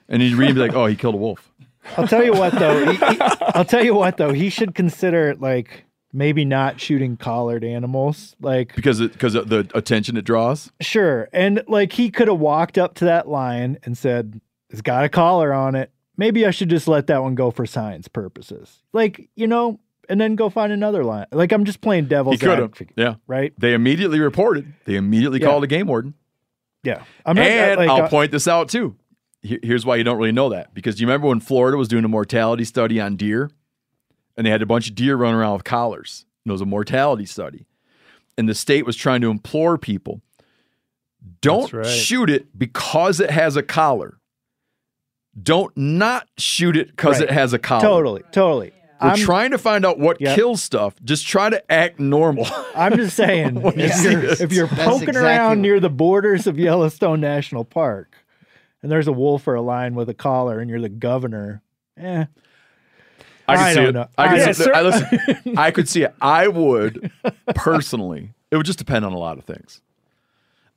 And you'd read and be like, "Oh, he killed a wolf." I'll tell you what though. he- he- I'll tell you what though. He should consider like maybe not shooting collared animals. Like because it, because of the attention it draws. sure, and like he could have walked up to that lion and said, "It's got a collar on it. Maybe I should just let that one go for science purposes." Like you know, and then go find another line. Like I'm just playing devil's advocate. yeah. Right. They immediately reported. They immediately Yeah. called a game warden. Yeah. I'm not- and like, I'll uh, point this out too. Here's why you don't really know that because you remember when Florida was doing a mortality study on deer, and they had a bunch of deer running around with collars. And it was a mortality study, and the state was trying to implore people: don't right. shoot it because it has a collar. Don't not shoot it because Right. it has a collar. Totally. Totally. We're I'm, trying to find out what Yep. kills stuff. Just try to act normal. I'm just saying, When if you're, if you're poking exactly around what- near the borders of Yellowstone National Park and there's a wolf or a lion with a collar and you're the governor, eh. I could I see don't it. know. I could I- see it. I, listen, I could see it. I would personally. It would just depend on a lot of things.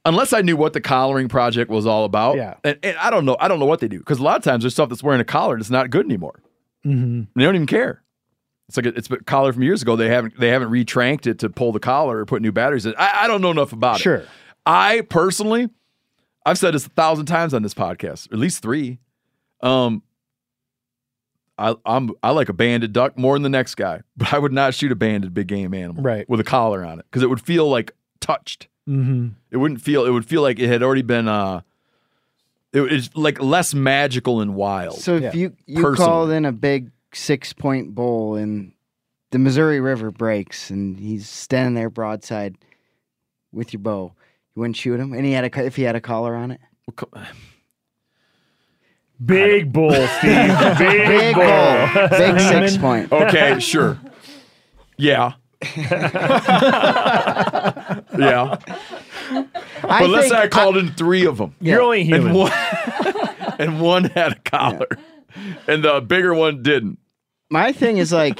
Unless I knew what the collaring project was all about. Yeah. And, and I don't know. I don't know what they do because a lot of times there's stuff that's wearing a collar that's not good anymore. Mm-hmm. They don't even care. It's like a, it's a collar from years ago. They haven't they haven't retranked it to pull the collar or put new batteries in. I, I don't know enough about it. Sure. I personally, I've said this a thousand times on this podcast, at least three. Um, I I'm I like a banded duck more than the next guy, but I would not shoot a banded big game animal Right. with a collar on it because it would feel like touched. Mm-hmm. It wouldn't feel. It would feel like it had already been. Uh, it, it's like less magical and wild. So if Yeah. you you Personally. called in a big six point bull and the Missouri River breaks and he's standing there broadside with your bow, you wouldn't shoot him. And he had a if he had a collar on it. Big bull, Steve. Big, Big bull. bull, big six point. okay, sure. Yeah. yeah. I But let's think- say I called in three of them. You're only human. And one, and one had a collar, and the bigger one didn't. My thing is like,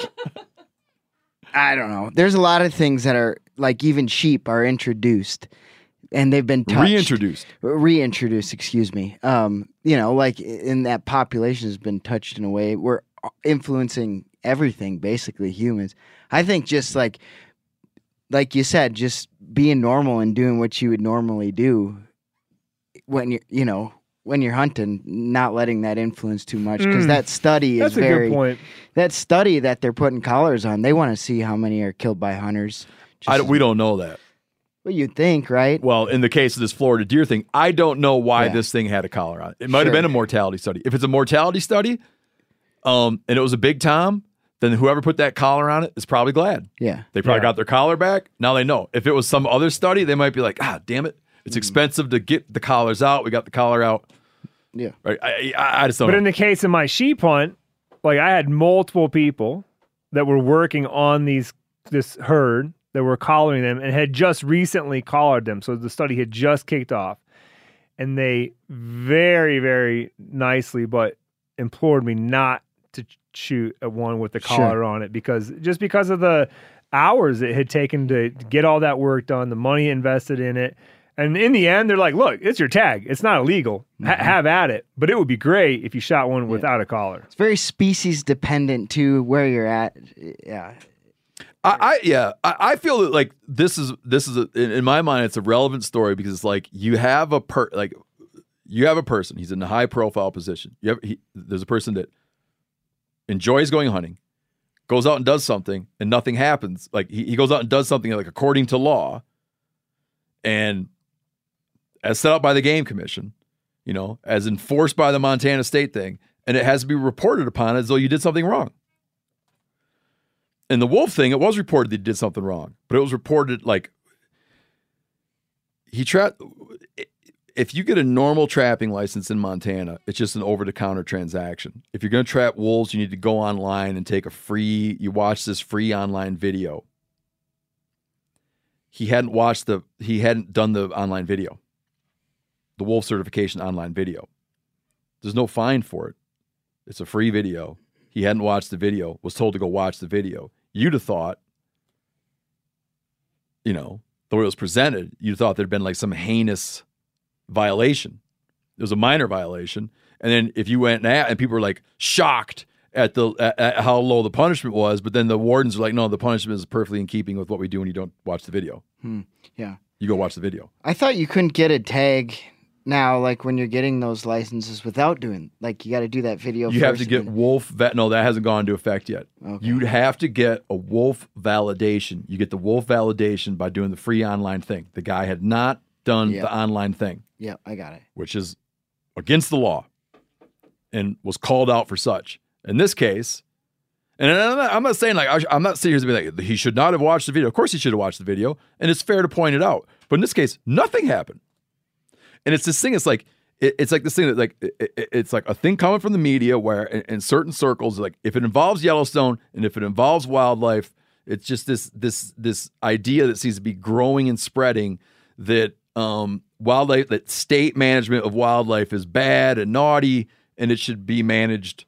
I don't know. There's a lot of things that are like even sheep are introduced, and they've been touched. Reintroduced. reintroduced. Excuse me. Um, you know, like in that population has been touched in a way we're influencing everything, basically humans. I think just like, like you said, just being normal and doing what you would normally do when you, you know, when you're hunting, not letting that influence too much because Mm. that study is That's a good very point. that study that they're putting collars on. They want to see how many are killed by hunters. I, don't- we don't know that. Well, you'd think, right? Well, in the case of this Florida deer thing, I don't know why Yeah. this thing had a collar on it. It might have been a mortality study. If it's a mortality study, um, and it was a big tom, then whoever put that collar on it is probably glad. Yeah. They probably Yeah. got their collar back. Now they know. If it was some other study, they might be like, ah, damn it. It's mm-hmm. expensive to get the collars out. We got the collar out. Yeah. Right. I, I, I just don't But know. in the case of my sheep hunt, like I had multiple people that were working on these this herd that were collaring them and had just recently collared them. So the study had just kicked off. And they very, very nicely but implored me not to shoot at one with the Sure. collar on it because just because of the hours it had taken to get all that work done, the money invested in it. And in the end, they're like, look, it's your tag. It's not illegal. Ha- mm-hmm. have at it. But it would be great if you shot one without a collar. It's very species dependent to where you're at. Yeah. I, I yeah, I, I feel that like this is this is a, in, in my mind it's a relevant story because it's like you have a per like you have a person he's in a high profile position. You have he, there's a person that enjoys going hunting, goes out and does something, and nothing happens. Like he, he goes out and does something like according to law, and as set up by the game commission, you know, as enforced by the Montana state thing, and it has to be reported upon as though you did something wrong. In the wolf thing, it was reported that he did something wrong, but it was reported like he trapped. If you get a normal trapping license in Montana, it's just an over the counter transaction. If you're going to trap wolves, you need to go online and take a free, you watch this free online video. He hadn't watched the, he hadn't done the online video, the wolf certification online video. There's no fine for it. It's a free video. He hadn't watched the video, was told to go watch the video. You'd have thought, you know, the way it was presented, you'd thought there'd been like some heinous violation. It was a minor violation. And then if you went and, and people were like shocked at the at, at how low the punishment was, but then the wardens are like, no, the punishment is perfectly in keeping with what we do when you don't watch the video. Hmm. Yeah. You go watch the video. I thought you couldn't get a tag now, like when you're getting those licenses without doing, like you got to do that video. You have to get and wolf vet. No, that hasn't gone into effect yet. Okay. You'd have to get a wolf validation. You get the wolf validation by doing the free online thing. The guy had not done Yeah. the online thing, Yeah, I got it. which is against the law, and was called out for such. In this case, and I'm not, I'm not saying like I'm not sitting here to be like he should not have watched the video. Of course, he should have watched the video, and it's fair to point it out. But in this case, nothing happened. And it's this thing. It's like it, it's like this thing that like it, it- it's like a thing coming from the media where in, in certain circles, like if it involves Yellowstone and if it involves wildlife, it's just this this this idea that seems to be growing and spreading that um, wildlife that state management of wildlife is bad and naughty and it should be managed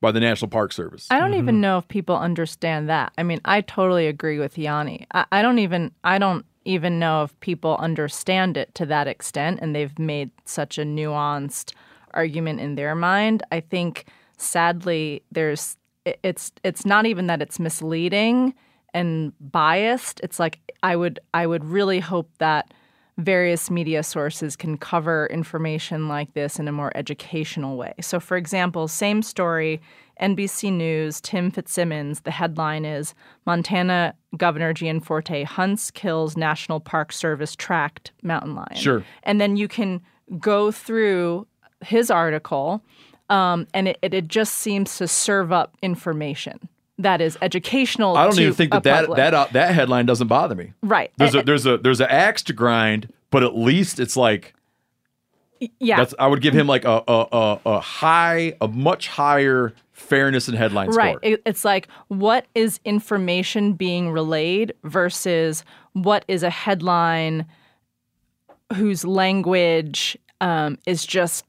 by the National Park Service. I don't even know if people understand that. I mean, I totally agree with Jani. I, I don't even I don't even know if people understand it to that extent and they've made such a nuanced argument in their mind. I think sadly there's it's it's not even that it's misleading and biased. It's like I would I would really hope that various media sources can cover information like this in a more educational way. So, for example, same story, NBC News, Tim Fitzsimons, the headline is Montana Governor Gianforte hunts, kills National Park Service tracked mountain lion. Sure. And then you can go through his article, um, and it, it, it just seems to serve up information that is educational. I don't even think that that that, uh, that headline doesn't bother me. right. There's A- a there's a there's an axe to grind, but at least it's like yeah. that's I would give him like a a, a, a high a much higher fairness and headline Right. score. It- It's like what is information being relayed versus what is a headline whose language um, is just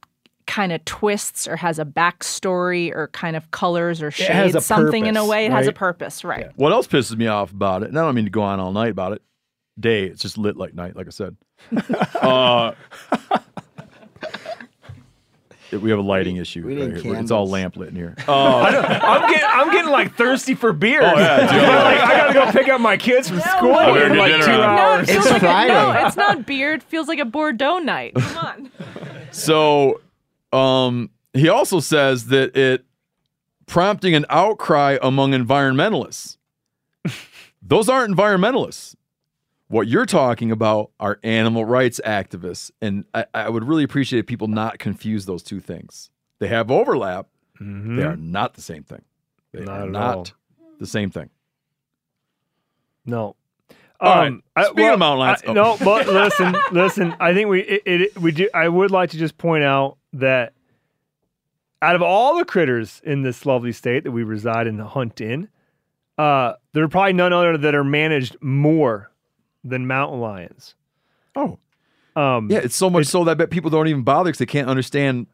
kind of twists or has a backstory or kind of colors or shades something in a way. It has a purpose, right? What else pisses me off about it? And I don't mean to go on all night about it. Day, it's just lit like night, like I said. uh, we have a lighting issue. we right here. It's all lamp lit in here. Oh, I'm getting I'm getting like thirsty for beer. Oh, yeah, dude. like, I gotta go pick up my kids from school I better in like two on. No, it It's like a- no, Friday. it's not beer. It feels like a Bordeaux night. Come on. So, um, he also says that it prompting an outcry among environmentalists. Those aren't environmentalists. What you're talking about are animal rights activists, and I, I would really appreciate if people not confuse those two things. They have overlap. They are not the same thing. They Mm-hmm. Not are at not all. the same thing. No. All right. Um, I- Speaking of mountain lions- I- oh. no, but listen, listen. I think we it, it we do. I would like to just point out that out of all the critters in this lovely state that we reside and hunt in, uh, there are probably none other that are managed more than mountain lions. Oh, um, Yeah, it's so much so that I bet people don't even bother because they can't understand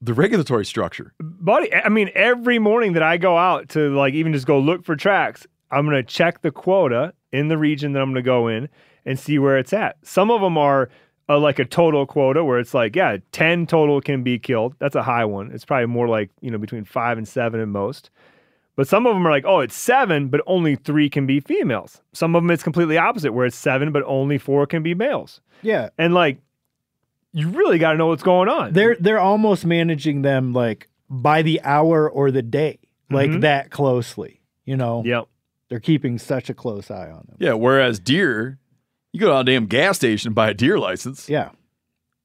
the regulatory structure. buddy. I mean, every morning that I go out to like even just go look for tracks, I'm gonna check the quota in the region that I'm gonna go in and see where it's at. Some of them are uh, like a total quota where it's like, yeah, ten total can be killed. That's a high one. It's probably more like you know between five and seven at most. But some of them are like, oh, it's seven, but only three can be females. Some of them it's completely opposite, where it's seven, but only four can be males. Yeah. And like, you really got to know what's going on. They're they're almost managing them like by the hour or the day, like Mhm. that closely. You know. Yep. They're keeping such a close eye on them. Yeah, whereas deer, you go to a damn gas station and buy a deer license. Yeah.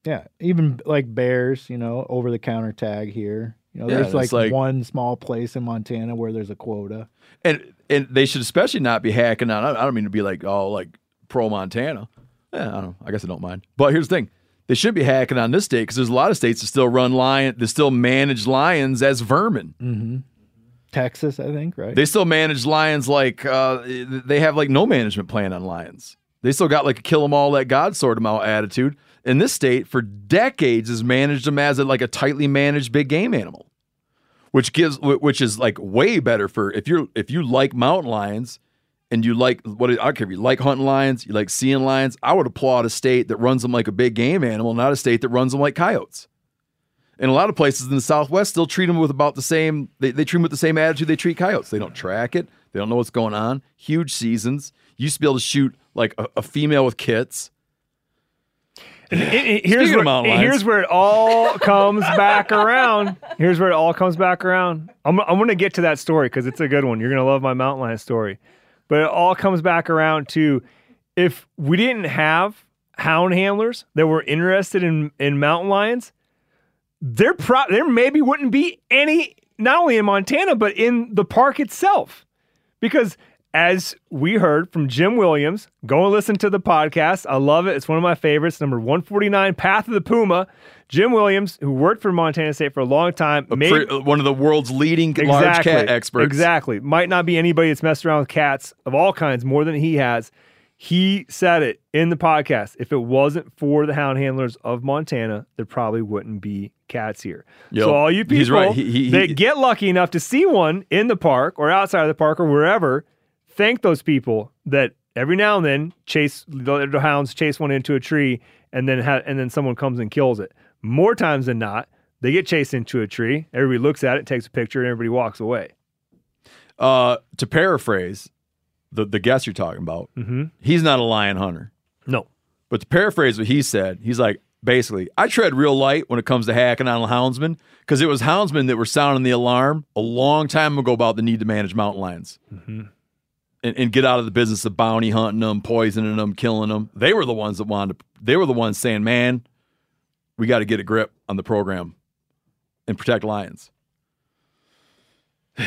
Yeah. Even like bears, you know, over the counter tag here. You know, Yeah, there's like, like- one small place in Montana where there's a quota. And and they should especially not be hacking on. I don't mean to be like oh like pro Montana. Yeah, I don't know. I guess I don't mind. But here's the thing: they shouldn't be hacking on this state because there's a lot of states that still run lion, that still manage lions as vermin. Mm-hmm. Texas, I think, right? They still manage lions like uh, they have like no management plan on lions. They still got like a kill them all, let God sort them out attitude. And this state for decades has managed them as a, like a tightly managed big game animal, which gives which is like way better for if you're if you like mountain lions and you like what I don't care if you like hunting lions, you like seeing lions. I would applaud a state that runs them like a big game animal, not a state that runs them like coyotes. And a lot of places in the Southwest still treat them with about the same. They, they treat them with the same attitude they treat coyotes. They don't track it. They don't know what's going on. Huge seasons. You used to be able to shoot like a, a female with kits. And it- it- here's where, here's where it all comes back around. Here's where it all comes back around. I'm, I'm going to get to that story because it's a good one. You're going to love my mountain lion story. But it all comes back around to if we didn't have hound handlers that were interested in, in mountain lions, there, pro- there maybe wouldn't be any, not only in Montana, but in the park itself. Because as we heard from Jim Williams, go and listen to the podcast. I love it. It's one of my favorites. Number 149, Path of the Puma. Jim Williams, who worked for Montana State for a long time, made, Pre- uh, one of the world's leading large cat experts. Exactly. Might not be anybody that's messed around with cats of all kinds more than he has. He said it in the podcast. If it wasn't for the hound handlers of Montana, there probably wouldn't be cats here. Yep. So all you people right. He- he- he- that get lucky enough to see one in the park or outside of the park or wherever, thank those people that every now and then chase the, the hounds chase one into a tree and then ha- and then someone comes and kills it. More times than not, they get chased into a tree. Everybody looks at it, takes a picture, and everybody walks away. Uh, to paraphrase the the guest you're talking about, Mhm. he's not a lion hunter. No. But to paraphrase what he said, he's like, basically, I tread real light when it comes to hacking on houndsmen because it was houndsmen that were sounding the alarm a long time ago about the need to manage mountain lions and, and get out of the business of bounty hunting them, poisoning them, killing them. They were the ones that wanted. To, they were the ones saying, "Man, we got to get a grip on the program and protect lions."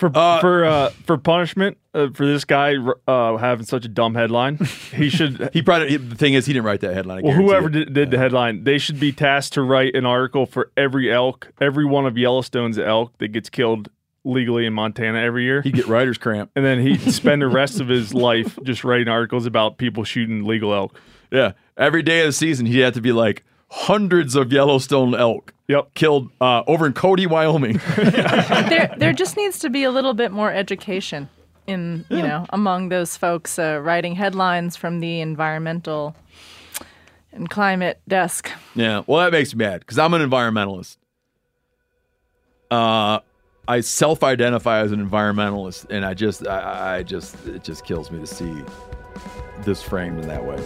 For for uh, for punishment uh, for this guy uh, having such a dumb headline, he should. he probably the thing is he didn't write that headline. Well, whoever it. did, did the headline, they should be tasked to write an article for every elk, every one of Yellowstone's elk that gets killed legally in Montana every year. He'd get writer's cramp. And then he'd spend the rest of his life just writing articles about people shooting legal elk. Yeah. Every day of the season, he'd have to be like hundreds of Yellowstone elk. Yep. Killed uh, over in Cody, Wyoming. there, there just needs to be a little bit more education in, you know, among those folks uh, writing headlines from the environmental and climate desk. yeah. Well, that makes me mad because I'm an environmentalist. Uh, I self-identify as an environmentalist, and I just, I, I just, it just kills me to see this framed in that way.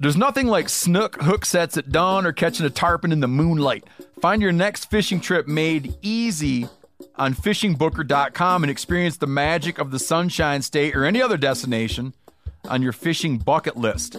There's nothing like snook hook sets at dawn or catching a tarpon in the moonlight. Find your next fishing trip made easy on fishingbooker.com and experience the magic of the Sunshine State or any other destination on your fishing bucket list.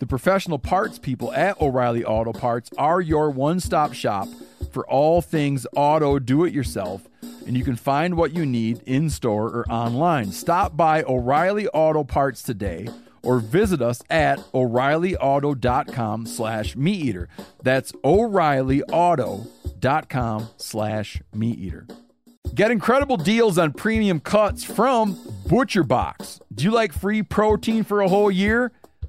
The professional parts people at O'Reilly Auto Parts are your one stop shop for all things auto. Do it yourself, and you can find what you need in store or online. Stop by O'Reilly Auto Parts today or visit us at o'reillyauto.com slash MeatEater. That's o'reillyauto.com slash MeatEater. Get incredible deals on premium cuts from ButcherBox do you like free protein for a whole year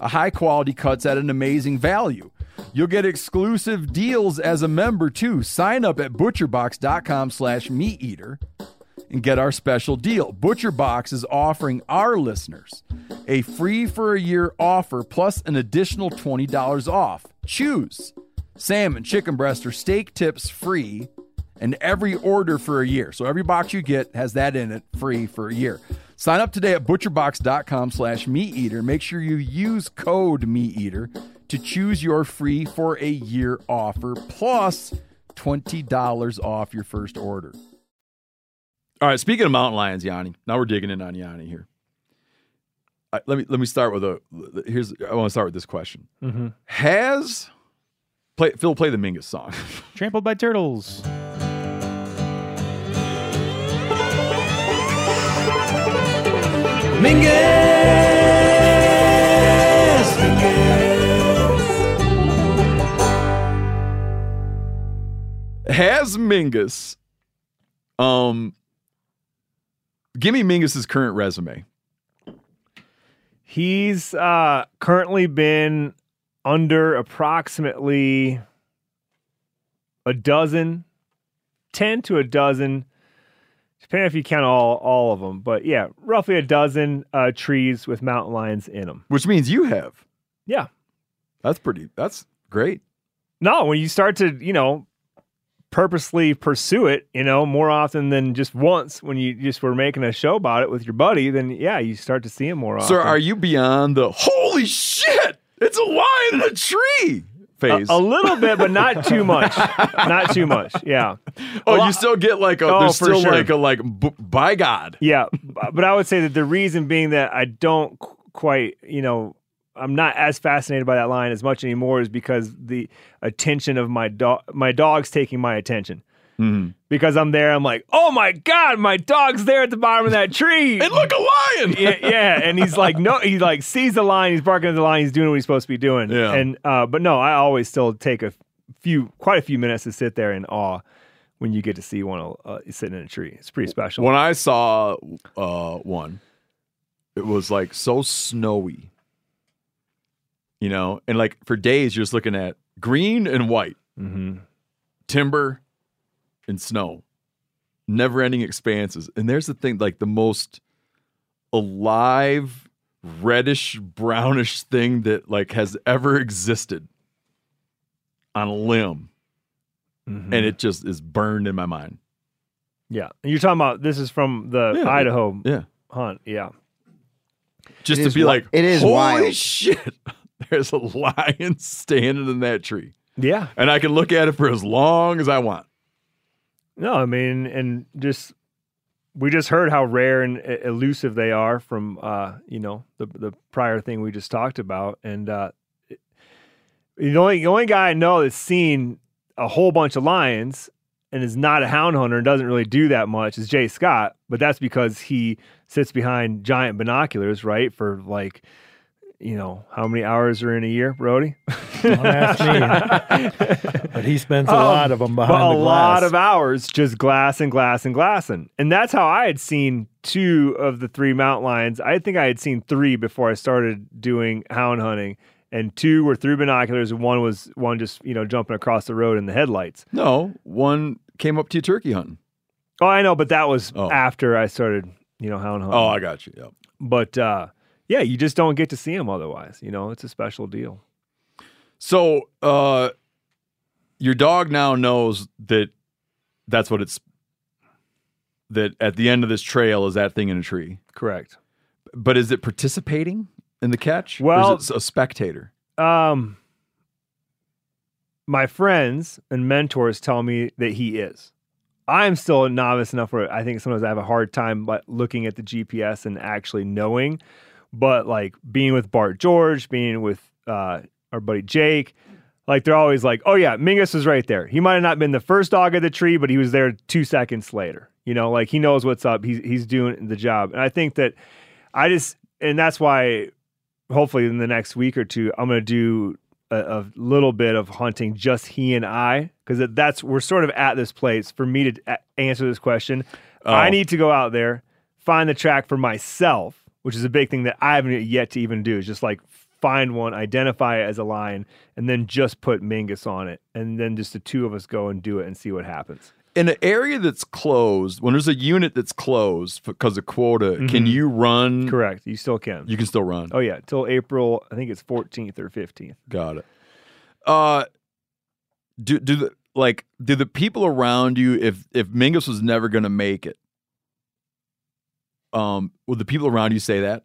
of high quality cuts at an amazing value. You'll get exclusive deals as a member too. Sign up at butcherbox.com slash MeatEater and get our special deal. ButcherBox is offering our listeners a free for a year offer plus an additional $20 off. Choose salmon, chicken breast, or steak tips free, and every order for a year. So every box you get has that in it free for a year. Sign up today at butcherbox.com slash MeatEater. Make sure you use code MeatEater to choose your free for a year offer plus $20 off your first order. All right. Speaking of mountain lions, Jani. Now we're digging in on Jani here. I, let me let me start with a. Here's I want to start with this question. Mm-hmm. Has play Phil play the Mingus song? Trampled by turtles. Has Mingus? Um, give me Mingus's current resume. He's uh, currently been under approximately a dozen, 10 to a dozen, depending if you count all, all of them. But yeah, roughly a dozen uh, trees with mountain lions in them. Which means you have. Yeah. That's pretty. That's great. No, when you start to, you know, purposely pursue it, you know, more often than just once when you just were making a show about it with your buddy, then yeah, you start to see him more often. So are you beyond the holy shit? It's a lion in a tree phase? A, a little bit, but not too much. not too much. Yeah. oh, you still get like a. Oh, there's still sure. like a like. B- by God. Yeah, but I would say that the reason being that I don't qu- quite, you know, I'm not as fascinated by that line as much anymore is because the attention of my dog, my dog's taking my attention. Mm-hmm. Because I'm there, I'm like, oh my god, my dog's there at the bottom of that tree. And look, a lion. yeah, yeah, and he's like, no, he like sees the lion, he's barking at the lion, he's doing what he's supposed to be doing. Yeah. And uh, but no, I always still take a few, quite a few minutes to sit there in awe when you get to see one uh, sitting in a tree. It's pretty special. When I saw uh, one, it was like so snowy, you know, and like for days you're just looking at green and white, Mm-hmm. timber and snow, never-ending expanses. And there's the thing, like the most alive, reddish, brownish thing that like has ever existed on a limb, Mhm. and it just is burned in my mind. yeah, and you're talking about this is from the Yeah, Idaho Yeah, hunt. Yeah, just It to be wi- like, it is holy wild." shit, there's a lion standing in that tree, yeah. and I can look at it for as long as I want. No, I mean, and just we just heard how rare and elusive they are from uh, you know the the prior thing we just talked about, and uh, it- the only the only guy I know that's seen a whole bunch of lions and is not a hound hunter and doesn't really do that much is Jay Scott, but that's because he sits behind giant binoculars, right? For like, you know, how many hours are in a year, Brody? Don't ask me. but he spends a Um, lot of them behind but a lot of hours just glass and glass and glassing. And that's how I had seen two of the three mountain lions. I think I had seen three before I started doing hound hunting. And two were through binoculars, and one was one just you know jumping across the road in the headlights. No, one came up to you turkey hunting. Oh, I know, but that was Oh. after I started you know hound hunting. Oh, I got you. Yep. but uh, yeah, you just don't get to see them otherwise. You know, it's a special deal. So, uh, your dog now knows that that's what it's. That at the end of this trail is that thing in a tree. Correct. But is it participating in the catch? Well- or is it a spectator? Um, my friends and mentors tell me that he is. I'm still a novice enough where I think sometimes I have a hard time looking at the GPS and actually knowing. But like being with Bart George, being with uh, our buddy Jake, like they're always like, "Oh yeah, Mingus was right there. He might have not been the first dog of the tree, but he was there two seconds later. You know, like he knows what's up. He's he's doing the job." And I think that I just, and that's why hopefully in the next week or two, I'm going to do a, a little bit of hunting, just he and I, because that's we're sort of at this place for me to a- answer this question. Oh. I need to go out there, find the track for myself, which is a big thing that I haven't yet to even do. Is just like find one, identify it as a lion, and then just put Mingus on it, and then just the two of us go and do it and see what happens. In an area that's closed, when there's a unit that's closed because of quota, can Mhm. you run? Correct. You still can. You can still run. Oh yeah, till April. I think it's 14th or 15th. Got it. Uh, do do the like do the people around you if if Mingus was never going to make it? Um, would the people around you say that?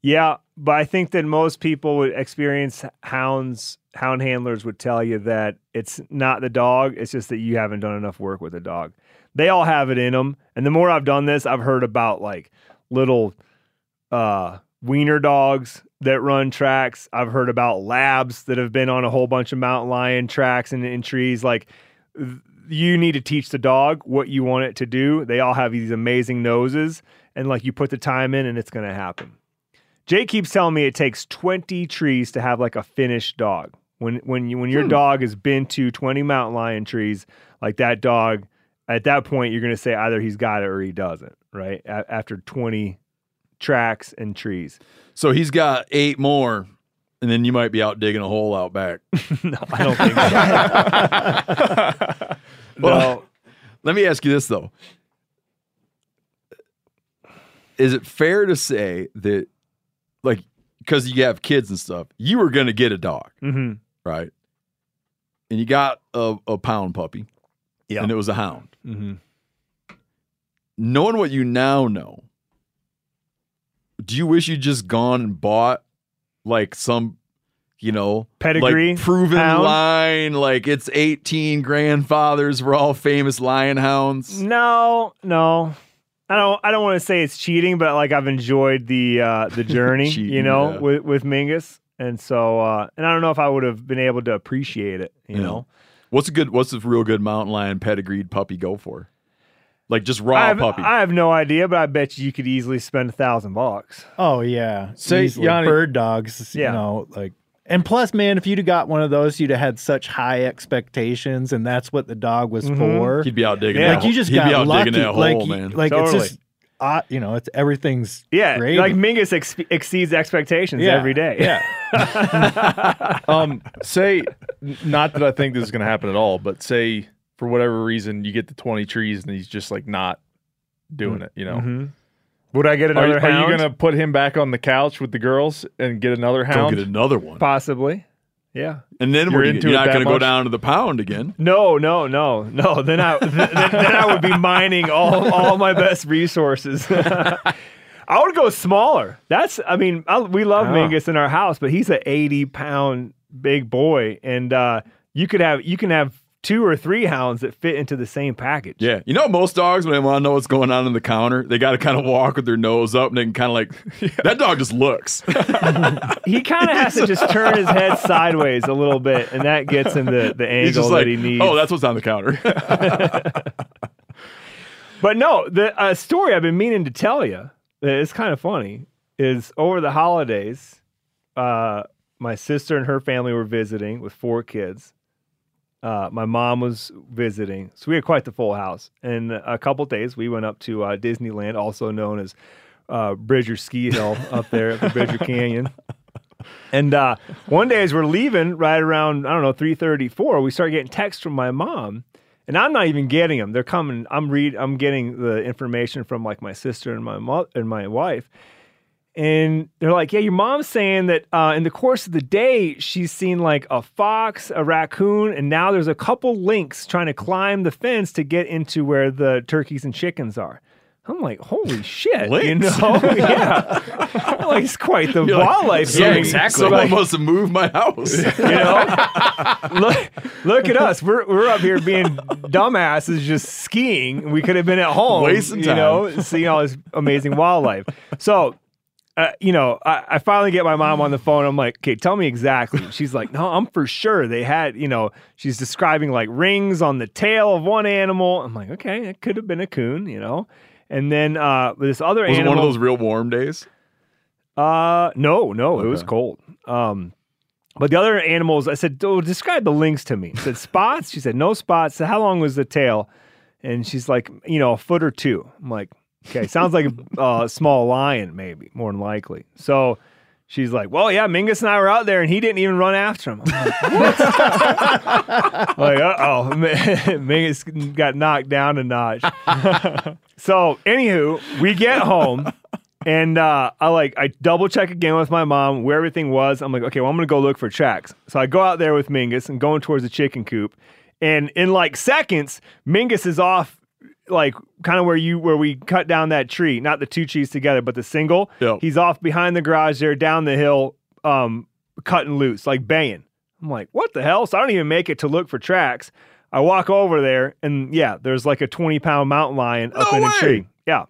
Yeah, but I think that most people would experience hounds, hound handlers would tell you that it's not the dog, it's just that you haven't done enough work with the dog. They all have it in them. And the more I've done this, I've heard about like little uh wiener dogs that run tracks. I've heard about labs that have been on a whole bunch of mountain lion tracks and in trees like th- you need to teach the dog what you want it to do. They all have these amazing noses and like you put the time in and it's going to happen. Jay keeps telling me it takes 20 trees to have like a finished dog. When when you when your hmm. dog has been to 20 mountain lion trees, like that dog, at that point you're going to say either he's got it or he doesn't, right? A- after 20 tracks and trees. So he's got eight more, and then you might be out digging a hole out back. no, I don't think so. Well, let me ask you this though: Is it fair to say that, like, because you have kids and stuff, you were going to get a dog, hmm right? And you got a, a pound puppy, Yeah. and it was a hound. hmm Knowing what you now know, do you wish you'd just gone and bought like some, you know, Pedigree like proven hound? line, like it's 18 grandfathers were all famous lion hounds? No, no. I don't I don't want to say it's cheating, but like I've enjoyed the uh the journey, Cheating, you know, yeah. with with Mingus. And so uh and I don't know if I would have been able to appreciate it, you Yeah. know. What's a good? What's a real good mountain lion pedigreed puppy go for? Like just raw I have, puppy. I have no idea, but I bet you, you could easily spend a thousand bucks. Oh yeah. Say, Easily. Jani- bird dogs, Yeah. you know, like and plus, man, if you'd have got one of those, you'd have had such high expectations, and that's what the dog was Mhm. for. He'd be out digging. Yeah. like you just he'd got be out lucky. digging that like, hole, you- man. like Totally. it's just, uh, you know, it's everything's Yeah, Great. like Mingus ex- exceeds expectations Yeah, every day. Yeah. um, say, not that I think this is going to happen at all, but say for whatever reason you get the 20 trees and he's just like not doing it, you know. Mhm. Would I get Are, another are you going to put him back on the couch with the girls and get another Go hound? get another one. Possibly. Yeah. And then You're we're into it you're not going to go down to the pound again. No, no, no, no. Then I then, then I would be mining all all my best resources. I would go smaller. That's I mean I, we love Ah. Mingus in our house, but he's an eighty pound big boy, and uh, you could have you can have two or three hounds that fit into the same package. Yeah. You know, most dogs, when they want to know what's going on in the counter, they got to kind of walk with their nose up and they can kind of like, that dog just looks. He kind of has to just turn his head sideways a little bit, and that gets him the the angle just that he needs. oh, that's what's on the counter. But no, the uh, story I've been meaning to tell you it's kind of funny is over the holidays, uh, my sister and her family were visiting with four kids. Uh, my mom was visiting, so we had quite the full house. And a couple days, we went up to uh, Disneyland, also known as uh, Bridger Ski Hill, up there at the Bridger Canyon. And uh, one day, as we're leaving, right around I don't know three thirty four, we start getting texts from my mom, and I'm not even getting them. They're coming. I'm read. I'm getting the information from like my sister and my mother and my wife, and they're like, "Yeah, your mom's saying that uh, in the course of the day, she's seen like a fox, a raccoon, and now there's a couple lynx trying to climb the fence to get into where the turkeys and chickens are." I'm like, holy shit, you Lynx? know? yeah, like it's quite the You're like, wildlife. "Someone- thing. Someone Like, must have moved my house. you know look, look at us we're, we're up here being dumbasses just skiing we could have been at home Wasting you time. know seeing all this amazing wildlife so uh, you know I, I finally get my mom on the phone i'm like okay tell me exactly she's like no i'm for sure they had you know she's describing like rings on the tail of one animal i'm like okay it could have been a coon you know and then uh this other Was it animal one of those real warm days? uh, no, no, it was cold. Um, but the other animals, I said, oh, describe the lynx to me. I said, spots? She said, no spots. So how long was the tail? And she's like, you know, a foot or two. I'm like, okay, sounds like a uh, small lion, maybe, more than likely. So she's like, well, yeah, Mingus and I were out there and he didn't even run after him. I'm like, like, uh oh, Mingus got knocked down a notch. so, anywho, we get home. And uh, I like I double check again with my mom where everything was. I'm like, okay, well I'm gonna go look for tracks. So I go out there with Mingus and going towards the chicken coop, and in like seconds, Mingus is off, like kind of where you where we cut down that tree, not the two trees together, but the single. Yep. He's off behind the garage there, down the hill, um, cutting loose, like baying. I'm like, what the hell? So I don't even make it to look for tracks. I walk over there, and yeah, there's like a 20 pound mountain lion up No in a tree. Yeah.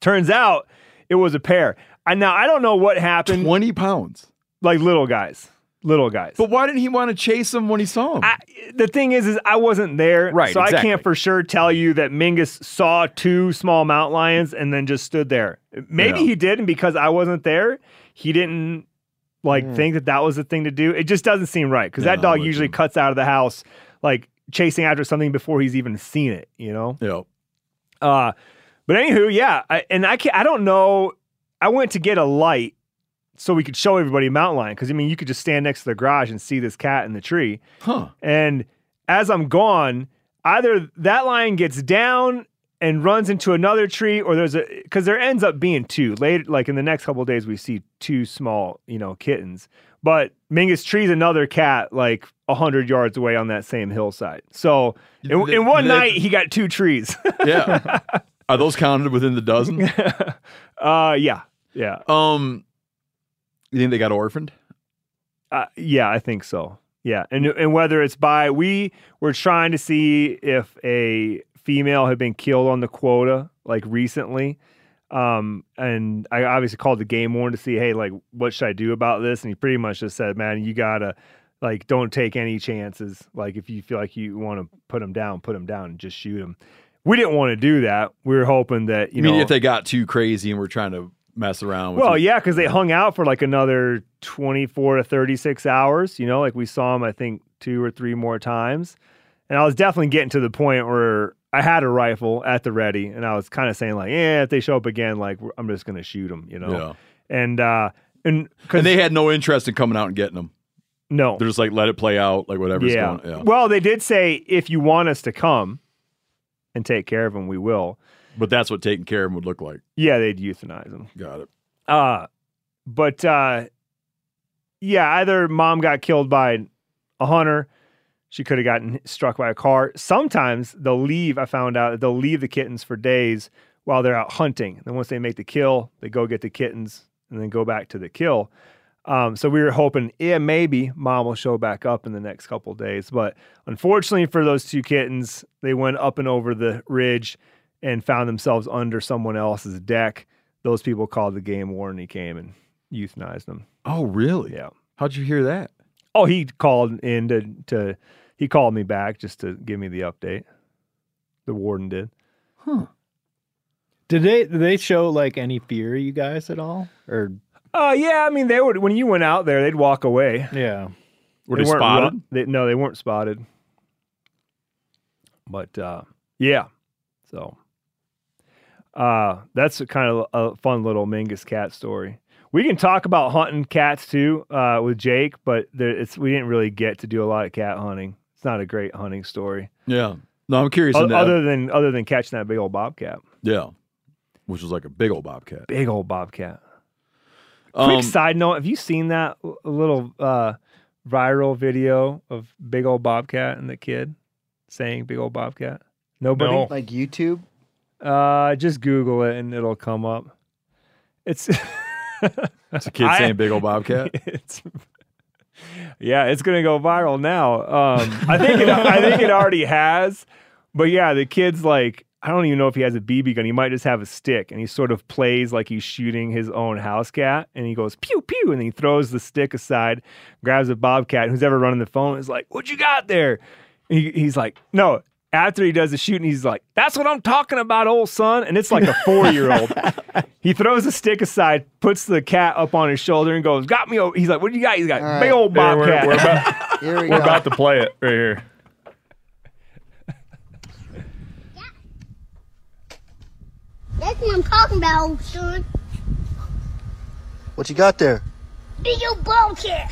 Turns out it was a pair. And now I don't know what happened. 20 pounds. Like little guys, little guys. But why didn't he want to chase him when he saw him? I, the thing is, is I wasn't there, Right, So I can't for sure tell you that Mingus saw two small mountain lions and then just stood there. Maybe Yeah. he did, and because I wasn't there, he didn't like think that that was the thing to do. It just doesn't seem right because that dog usually cuts out of the house like chasing after something before he's even seen it. You know. yeah. Uh, but anywho, yeah, I, and I can't. I don't know. I went to get a light so we could show everybody mountain lion because I mean you could just stand next to the garage and see this cat in the tree. Huh. And as I'm gone, either that lion gets down and runs into another tree, or there's a because there ends up being two. Later, like in the next couple of days, we see two small, you know, kittens. But Mingus trees another cat like a hundred yards away on that same hillside. So in, in one That- night, he got two trees. Yeah. Are those counted within the dozen? uh, yeah, yeah, Um, you think they got orphaned? uh, yeah. I think so. Yeah, and and whether it's by we were trying to see if a female had been killed on the quota like recently. Um, and I obviously called the game warden to see, hey, like, what should I do about this? And he pretty much just said, man, you gotta like, don't take any chances. Like, if you feel like you want to put him down, put him down and just shoot him. We didn't want to do that. We were hoping that you I mean, know if they got too crazy and were trying to mess around with well, you. yeah, because they hung out for like another 24 to 36 hours. You know, like we saw them, I think, two or three more times. And I was definitely getting to the point where I had a rifle at the ready. And I was kind of saying, like, yeah, if they show up again, like, I'm just going to shoot them, you know? Yeah. And, uh, and, cause, And they had no interest in coming out and getting them. No. They're just like let it play out, like whatever's yeah. going. Yeah. Well, they did say if you want us to come and take care of them, we will. But that's what taking care of them would look like. Yeah, they'd euthanize them. Got it. Uh, but uh, yeah, either mom got killed by a hunter, she could have gotten struck by a car. Sometimes they'll leave. I found out that they'll leave the kittens for days while they're out hunting. Then once they make the kill, they go get the kittens and then go back to the kill. Um, so we were hoping, yeah, maybe mom will show back up in the next couple of days. But unfortunately for those two kittens, they went up and over the ridge and found themselves under someone else's deck. Those people called the game warden. He came and euthanized them. Oh, really? Yeah. How'd you hear that? Oh, he called in to, to he called me back just to give me the update. The warden did. Did they did they show like any fear you guys at all? Or Uh yeah, I mean they would when you went out there, they'd walk away. yeah. Were they, weren't spotted? run- they, no, they weren't spotted. But uh, yeah, so uh, that's a kind of a fun little Mingus cat story. We can talk about hunting cats too uh, with Jake, but there, it's we didn't really get to do a lot of cat hunting. It's not a great hunting story, Yeah. No, I'm curious. O- that. other than other than catching that big old bobcat, yeah. Which was like a big old bobcat. big old bobcat. Um, Quick side note: Have you seen that little uh, viral video of big old bobcat and the kid saying "big old bobcat"? Nobody. No. Like YouTube. Uh, just Google it and it'll come up. It's it's a kid I- saying big old bobcat. it's yeah, it's gonna go viral now. Um, I think it, I think it already has, but yeah, the kid's like I don't even know if he has a BB gun. He might just have a stick, and he sort of plays like he's shooting his own house cat, and he goes pew pew, and he throws the stick aside, grabs a bobcat. Who's ever running the phone is like, "What you got there?" He, he's like, "No." After he does the shooting, he's like, "That's what I'm talking about, old son." And it's like a four year old. He throws the stick aside, puts the cat up on his shoulder, and goes, "Got me!" Over. He's like, "What do you got?" He's got All big right. old Yeah, we're, bobcat. we're about, Here we we're go. about to play it right here. That's what I'm talking about, old son. What you got there? Big old bobcat.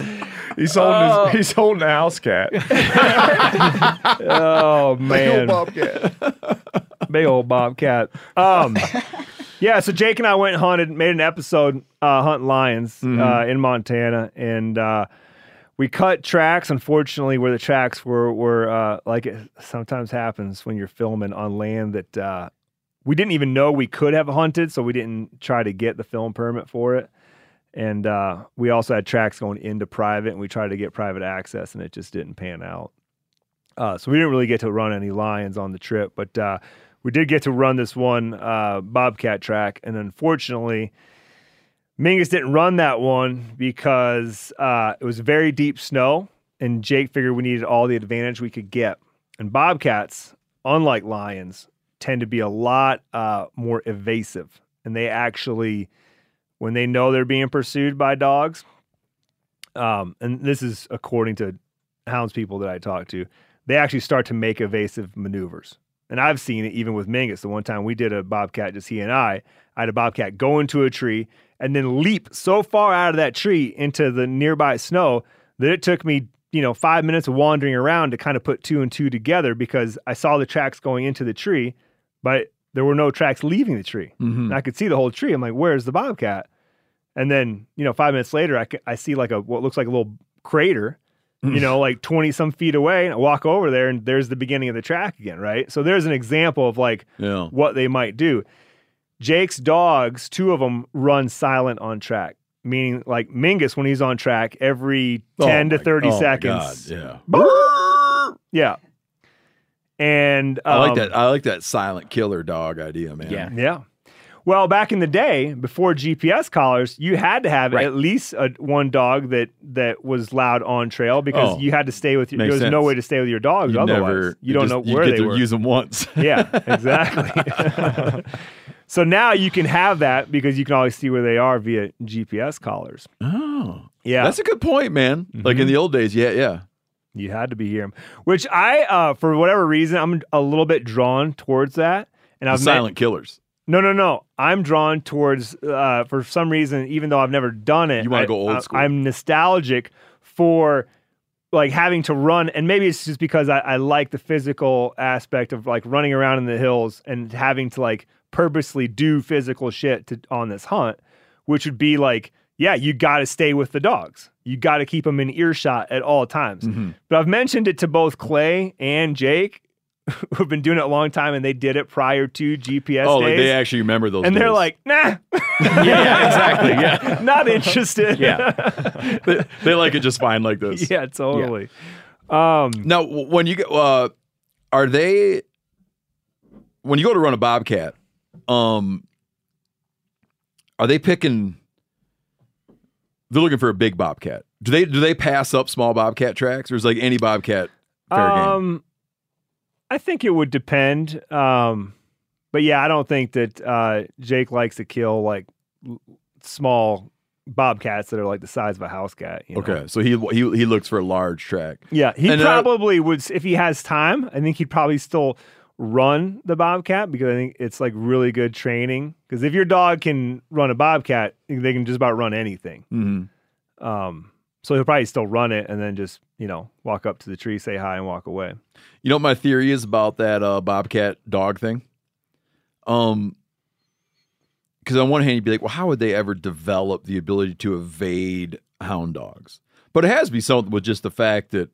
He's holding his, he's holding a house cat. oh man, bobcat. big old bobcat. Um, yeah. So Jake and I went and hunted, made an episode uh, hunting lions uh, in Montana, and uh, we cut tracks. Unfortunately, where the tracks were were uh, like it sometimes happens when you're filming on land that uh, we didn't even know we could have hunted, so we didn't try to get the film permit for it. And uh, we also had tracks going into private, and we tried to get private access, and it just didn't pan out. Uh, so we didn't really get to run any lions on the trip, but uh, we did get to run this one uh, bobcat track, and unfortunately, Mingus didn't run that one because uh, it was very deep snow, and Jake figured we needed all the advantage we could get. And bobcats, unlike lions, tend to be a lot uh, more evasive, and they actually, when they know they're being pursued by dogs, um, and this is according to hounds people that I talk to, they actually start to make evasive maneuvers. And I've seen it even with Mingus. The one time we did a bobcat, just he and I, I had a bobcat go into a tree and then leap so far out of that tree into the nearby snow that it took me, you know, five minutes of wandering around to kind of put two and two together because I saw the tracks going into the tree, but there were no tracks leaving the tree. Mhm. And I could see the whole tree. I'm like, where's the bobcat? And then, you know, five minutes later, I, I see like a what looks like a little crater, you know, like 20 some feet away. And I walk over there and there's the beginning of the track again, right? So there's an example of like Yeah. what they might do. Jake's dogs, two of them run silent on track, meaning like Mingus, when he's on track, every 10 Oh to my- 30 oh my seconds. God, yeah. Yeah. And I like um, that. I like that silent killer dog idea, man. Yeah. Yeah. Well, back in the day, before GPS collars, you had to have Right. at least a, one dog that that was loud on trail because Oh, you had to stay with your. There makes was no way to stay with your dogs. You otherwise, never. you don't just- know you where get they to were. Use them once. yeah, exactly. so now you can have that because you can always see where they are via GPS collars. oh, Yeah, that's a good point, man. Like Mm-hmm. in the old days, yeah, yeah. You had to be here, which I, uh, for whatever reason, I'm a little bit drawn towards that. And I've met- silent killers. No, no, no. I'm drawn towards, uh, for some reason, even though I've never done it, You wanna go old I- school. I'm nostalgic for like having to run, and maybe it's just because I, I like the physical aspect of like running around in the hills and having to like purposely do physical shit to on this hunt, which would be like, yeah, you got to stay with the dogs. You got to keep them in earshot at all times. Mm-hmm. But I've mentioned it to both Clay and Jake, who've been doing it a long time, and they did it prior to GPS oh, days. like they actually remember those. and they're like, nah, yeah, exactly. Yeah. not interested. Yeah. they, they like it just fine like this. yeah, totally. Um, Now, when you go, uh, are they when you go to run a bobcat? Um, are they picking? They're looking for a big bobcat. Do they do they pass up small bobcat tracks, or is like any bobcat fair game? um, I think it would depend. Um, but yeah, I don't think that uh, Jake likes to kill like small bobcats that are like the size of a house cat. you know? Okay, so he he he looks for a large track. Yeah, he And, probably would if he has time. I think he'd probably still run the bobcat because I think it's like really good training. Because if your dog can run a bobcat, they can just about run anything. Mm-hmm. Um, so he'll probably still run it and then just you know walk up to the tree, say hi, and walk away. You know what my theory is about that uh, bobcat dog thing? Um, because on one hand you'd be like, well, how would they ever develop the ability to evade hound dogs? But it has to be something with just the fact that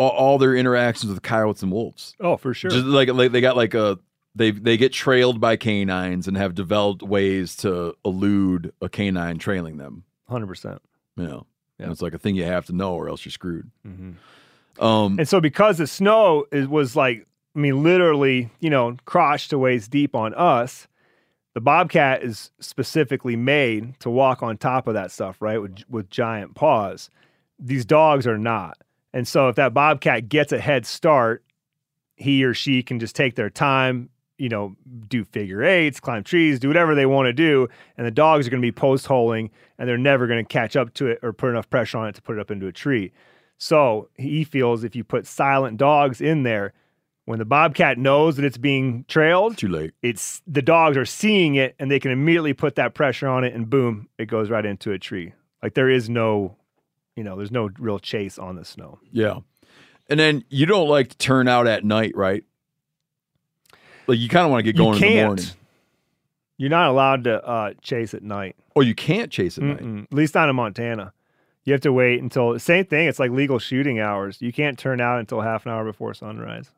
all, all their interactions with coyotes and wolves, Oh, for sure. just like, like they got like a they they get trailed by canines and have developed ways to elude a canine trailing them. Hundred percent. You know, and it's like a thing you have to know, or else you're screwed. Mm-hmm. Um, And so because the snow is, was like, I mean, literally, you know, crotch to waist deep on us, the bobcat is specifically made to walk on top of that stuff, right? With with giant paws. These dogs are not. And so if that bobcat gets a head start, he or she can just take their time, you know, do figure eights, climb trees, do whatever they want to do, and the dogs are going to be post holing and they're never going to catch up to it or put enough pressure on it to put it up into a tree. So he feels if you put silent dogs in there, when the bobcat knows that it's being trailed, too late. It's the dogs are seeing it and they can immediately put that pressure on it, and boom, it goes right into a tree. Like there is no, you know, there's no real chase on the snow. Yeah. And then you don't like to turn out at night, right? Like you kind of want to get going you in the can't. morning. You're not allowed to uh, chase at night. Oh, you can't chase at night. Mm-mm. At least not in Montana. You have to wait until same thing. It's like legal shooting hours. You can't turn out until half an hour before sunrise.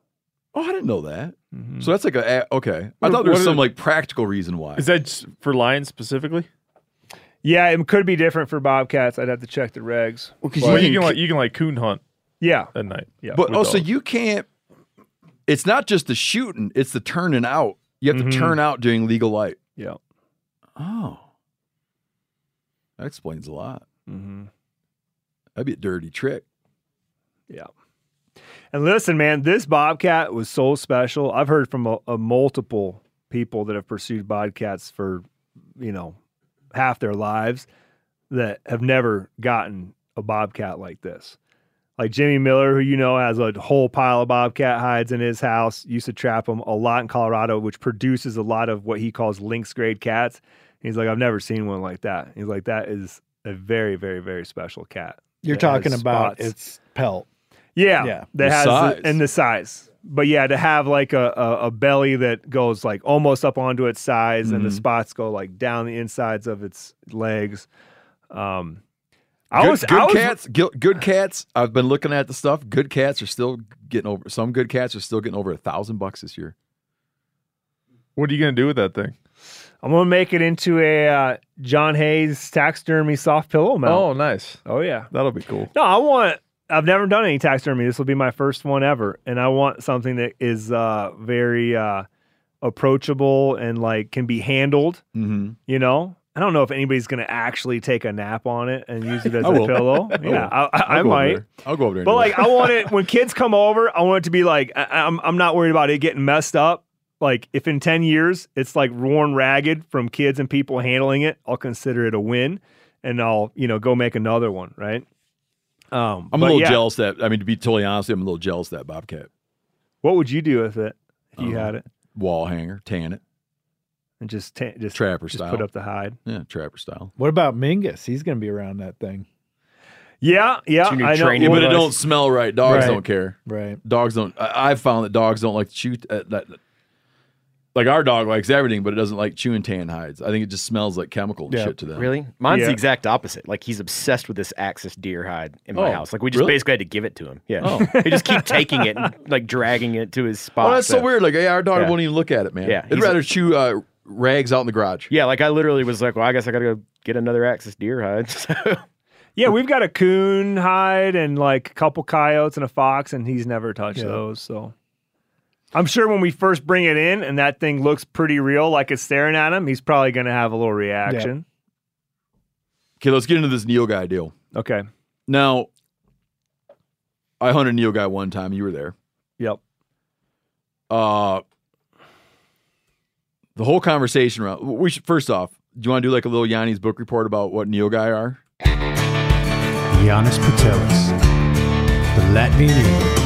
Oh, I didn't know that. Mm-hmm. So that's like a a- okay. I What- thought there was what some is- like practical reason why. Is that just for lions specifically? Yeah, it could be different for bobcats. I'd have to check the regs. Well, because you, can like you can like coon hunt. Yeah, at night. Yeah, but with oh, so dogs. you can't. It's not just the shooting; it's the turning out. You have to turn out during legal light. Yeah. Oh, that explains a lot. Mm-hmm. That'd be a dirty trick. Yeah. And listen, man, this bobcat was so special. I've heard from a, a multiple people that have pursued bobcats for, you know, half their lives that have never gotten a bobcat like this. Like Jimmy Miller, who you know has a whole pile of bobcat hides in his house, used to trap them a lot in Colorado, which produces a lot of what he calls lynx grade cats. He's like, I've never seen one like that. He's like, that is a very, very, very special cat. You're talking about spots. its pelt. Yeah, Yeah. that The has size. The, and the size. But yeah, to have like a, a, a belly that goes like almost up onto its size, and the Mhm. spots go like down the insides of its legs. Um, I good, was good I was, cats. Good, good cats. I've been looking at the stuff. Good cats are still getting over. Some good cats are still getting over a thousand bucks this year. What are you gonna do with that thing? I'm gonna make it into a uh, John Hayes taxidermy soft pillow mount. Oh, nice. Oh yeah, That'll be cool. No, I want. I've never done any taxidermy. This will be my first one ever, and I want something that is uh, very uh, approachable and like can be handled. Mm-hmm. You know, I don't know if anybody's going to actually take a nap on it and use it as a pillow. Yeah. I, I, I might. I'll go over there. But do like. I want it when kids come over. I want it to be like I, I'm. I'm not worried about it getting messed up. Like if in ten years it's like worn ragged from kids and people handling it, I'll consider it a win, and I'll you know go make another one. Right. Um, I'm a little yeah. jealous that. I mean, to be totally honest, I'm a little jealous of that bobcat. What would you do with it if you Um, had it? wall hanger, tan it, and just ta- just trapper just style. put up the hide. Yeah, trapper style. What about Mingus? He's going to be around that thing. Yeah, yeah, Junior I know. training but it don't smell right. Dogs Right. don't care. Right. Dogs don't. I, I've found that dogs don't like to chew. Uh, that, like our dog likes everything, but it doesn't like chewing tan hides. I think it just smells like chemical and Yeah. shit to them. Really? Mine's Yeah. the exact opposite. Like he's obsessed with this Axis deer hide in my Oh, house. Like we just really? basically had to give it to him. Yeah. Oh. he just keep taking it and like dragging it to his spot. Oh, that's so weird. Like, yeah, our dog Yeah. won't even look at it, man. Yeah, it'd he's a- rather chew uh, rags out in the garage. Yeah, like I literally was like, well, I guess I gotta go get another Axis deer hide. So Yeah, we've got a coon hide and like a couple coyotes and a fox, and he's never touched Yeah. those. So I'm sure when we first bring it in and that thing looks pretty real, like it's staring at him, he's probably going to have a little reaction. Okay, let's get into this nilgai deal. Okay. Now, I hunted nilgai one time. You were there. Yep. Uh, the whole conversation around. We should first off. Do you want to do like a little Jani's book report about what nilgai are? Janis Putelis, the Latvian Eagle.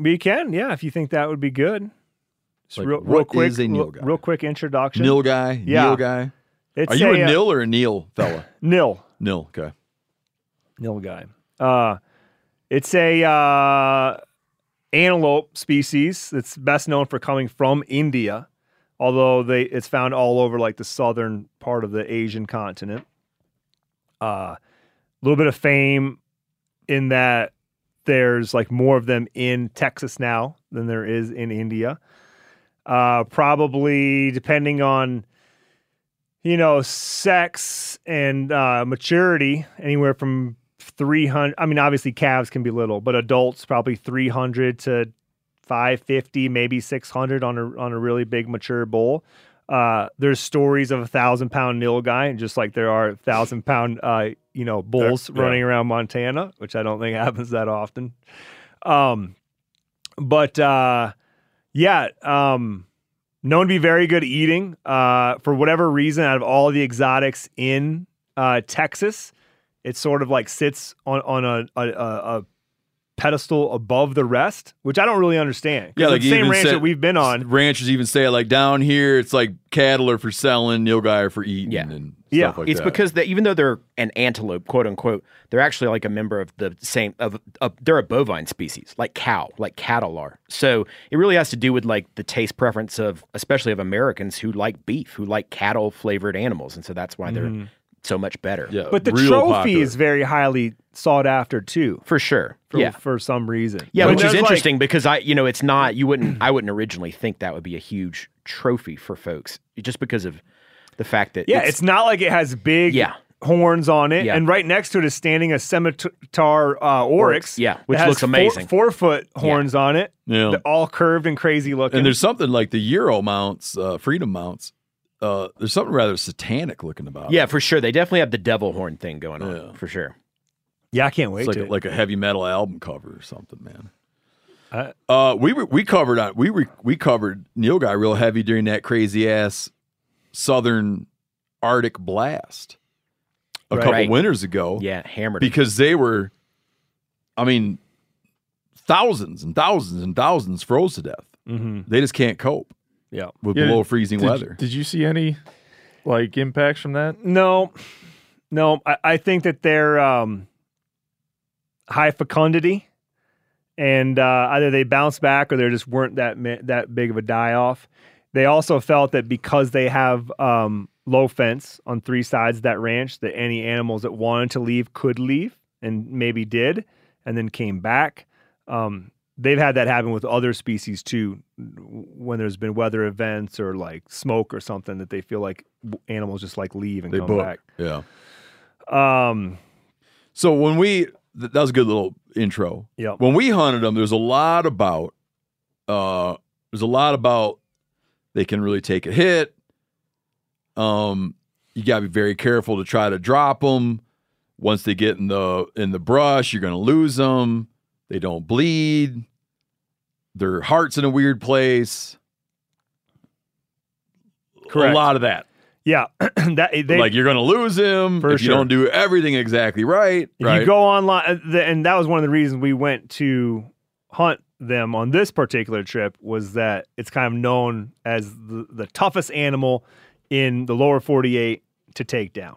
We can, yeah, if you think that would be good. Just Like, real, what real quick, is a Neil real, guy? real quick introduction. nilgai. Yeah. nilgai. It's Are you a uh, Nil or a Neil fella? Nil. Nil. Okay. nilgai. Uh, it's a uh, antelope species that's best known for coming from India, although they it's found all over like the southern part of the Asian continent. A uh, little bit of fame in that there's like more of them in Texas now than there is in India. Uh, probably depending on you know, sex and uh, maturity, anywhere from 300. I mean, obviously, calves can be little, but adults probably 300 to 550, maybe 600 on a on a really big mature bull. Uh, there's stories of a thousand pound nilgai, and just like there are a thousand pound, uh, you know, bulls Yeah. running around Montana, which I don't think happens that often. Um, but uh, yeah, um, known to be very good eating. Uh, for whatever reason, out of all the exotics in uh, Texas, it sort of like sits on on a, a, a, a pedestal above the rest, which I don't really understand. Yeah, like the same ranch said- that we've been on. Ranchers even say like down here, it's like cattle are for selling, nilgai are for eating, Yeah. and Yeah, like it's that. because they, even though they're an antelope, quote unquote, they're actually like a member of the same of, of they're a bovine species, like cow, like cattle are. So it really has to do with like the taste preference of especially of Americans who like beef, who like cattle flavored animals, and so that's why they're Mhm. so much better. yeah, But the trophy popular. is very highly sought after too, for sure. for, yeah. for some reason. Yeah, But which is there's, like- interesting because I, you know, it's not you wouldn't I wouldn't originally think that would be a huge trophy for folks just because of the fact that Yeah, it's, not like it has big Yeah. horns on it, Yeah. and right next to it is standing a scimitar uh, oryx. yeah, which has looks amazing. Four, foot horns on it. Yeah. All curved and crazy looking. And there's something like the Euro mounts, uh, Freedom mounts. Uh, there's something rather satanic looking about. yeah, it. for sure. They definitely have the devil horn thing going on Yeah. for sure. Yeah, I can't wait it's like to. a, like a heavy metal album cover or something, man. Uh, Uh, we were, we covered on we were, we covered nilgai real heavy during that crazy ass southern Arctic blast a Right. couple Right. winters ago. Yeah, hammered. 'em. because they were, I mean, thousands and thousands and thousands froze to death. mhm. They just can't cope Yeah. with Yeah, below freezing Did, weather. did you see any like impacts from that? No, no. I, I think that they're um, high fecundity, and uh, either they bounced back or they just weren't that that big of a die off. They also felt that because they have um, low fence on three sides of that ranch, that any animals that wanted to leave could leave, and maybe did, and then came back. Um, they've had that happen with other species too, when there's been weather events or like smoke or something that they feel like animals just like leave and they come book. back. Yeah. Um, So when we that was a good little intro. Yep. When we hunted them, there's a lot about uh there's a lot about they can really take a hit. Um you got to be very careful to try to drop them. Once they get in the in the brush, you're going to lose them. They don't bleed. Their heart's in a weird place. Correct. A lot of that. Yeah, that they like you're going to lose him if you sure. don't do everything exactly right. If right? You go online, uh, and that was one of the reasons we went to hunt them on this particular trip was that it's kind of known as the, the toughest animal in the lower 48 to take down.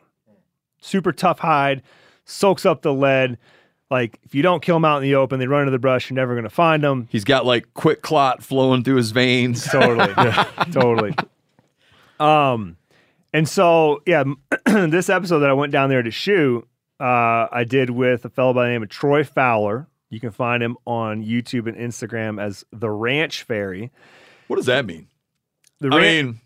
Super tough hide, soaks up the lead. Like if you don't kill them out in the open, they run into the brush. You're never going to find them. He's got like quick clot flowing through his veins. Totally, totally. Um, and so yeah, this episode that I went down there to shoot, uh, I did with a fellow by the name of Troy Fowler. You can find him on YouTube and Instagram as the Ranch Fairy. What does that mean? The I ran- mean,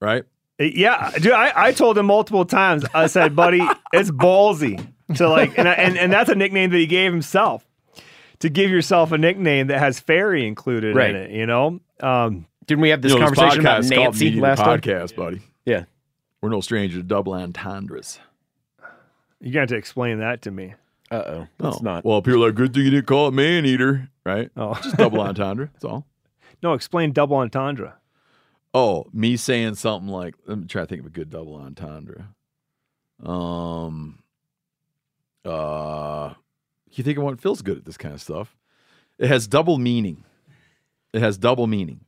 right? Yeah, dude, I, I told him multiple times. I said, buddy, it's ballsy to like, and, I, and and that's a nickname that he gave himself. To give yourself a nickname that has fairy included Right. in it, you know. Um, Didn't we have this You know, conversation about podcast is called Nancy Media last time? podcast, buddy. Yeah. We're no stranger to double entendres. you got to explain that to me. Uh oh. That's Oh, not. Well, people are like, good thing you didn't call it man eater, right? Oh, Just double entendre. That's all. no, explain double entendre. Oh, me saying something like, let me try to think of a good double entendre. Um, uh, you think of one? Phil's good at this kind of stuff. It has double meaning. It has double meaning.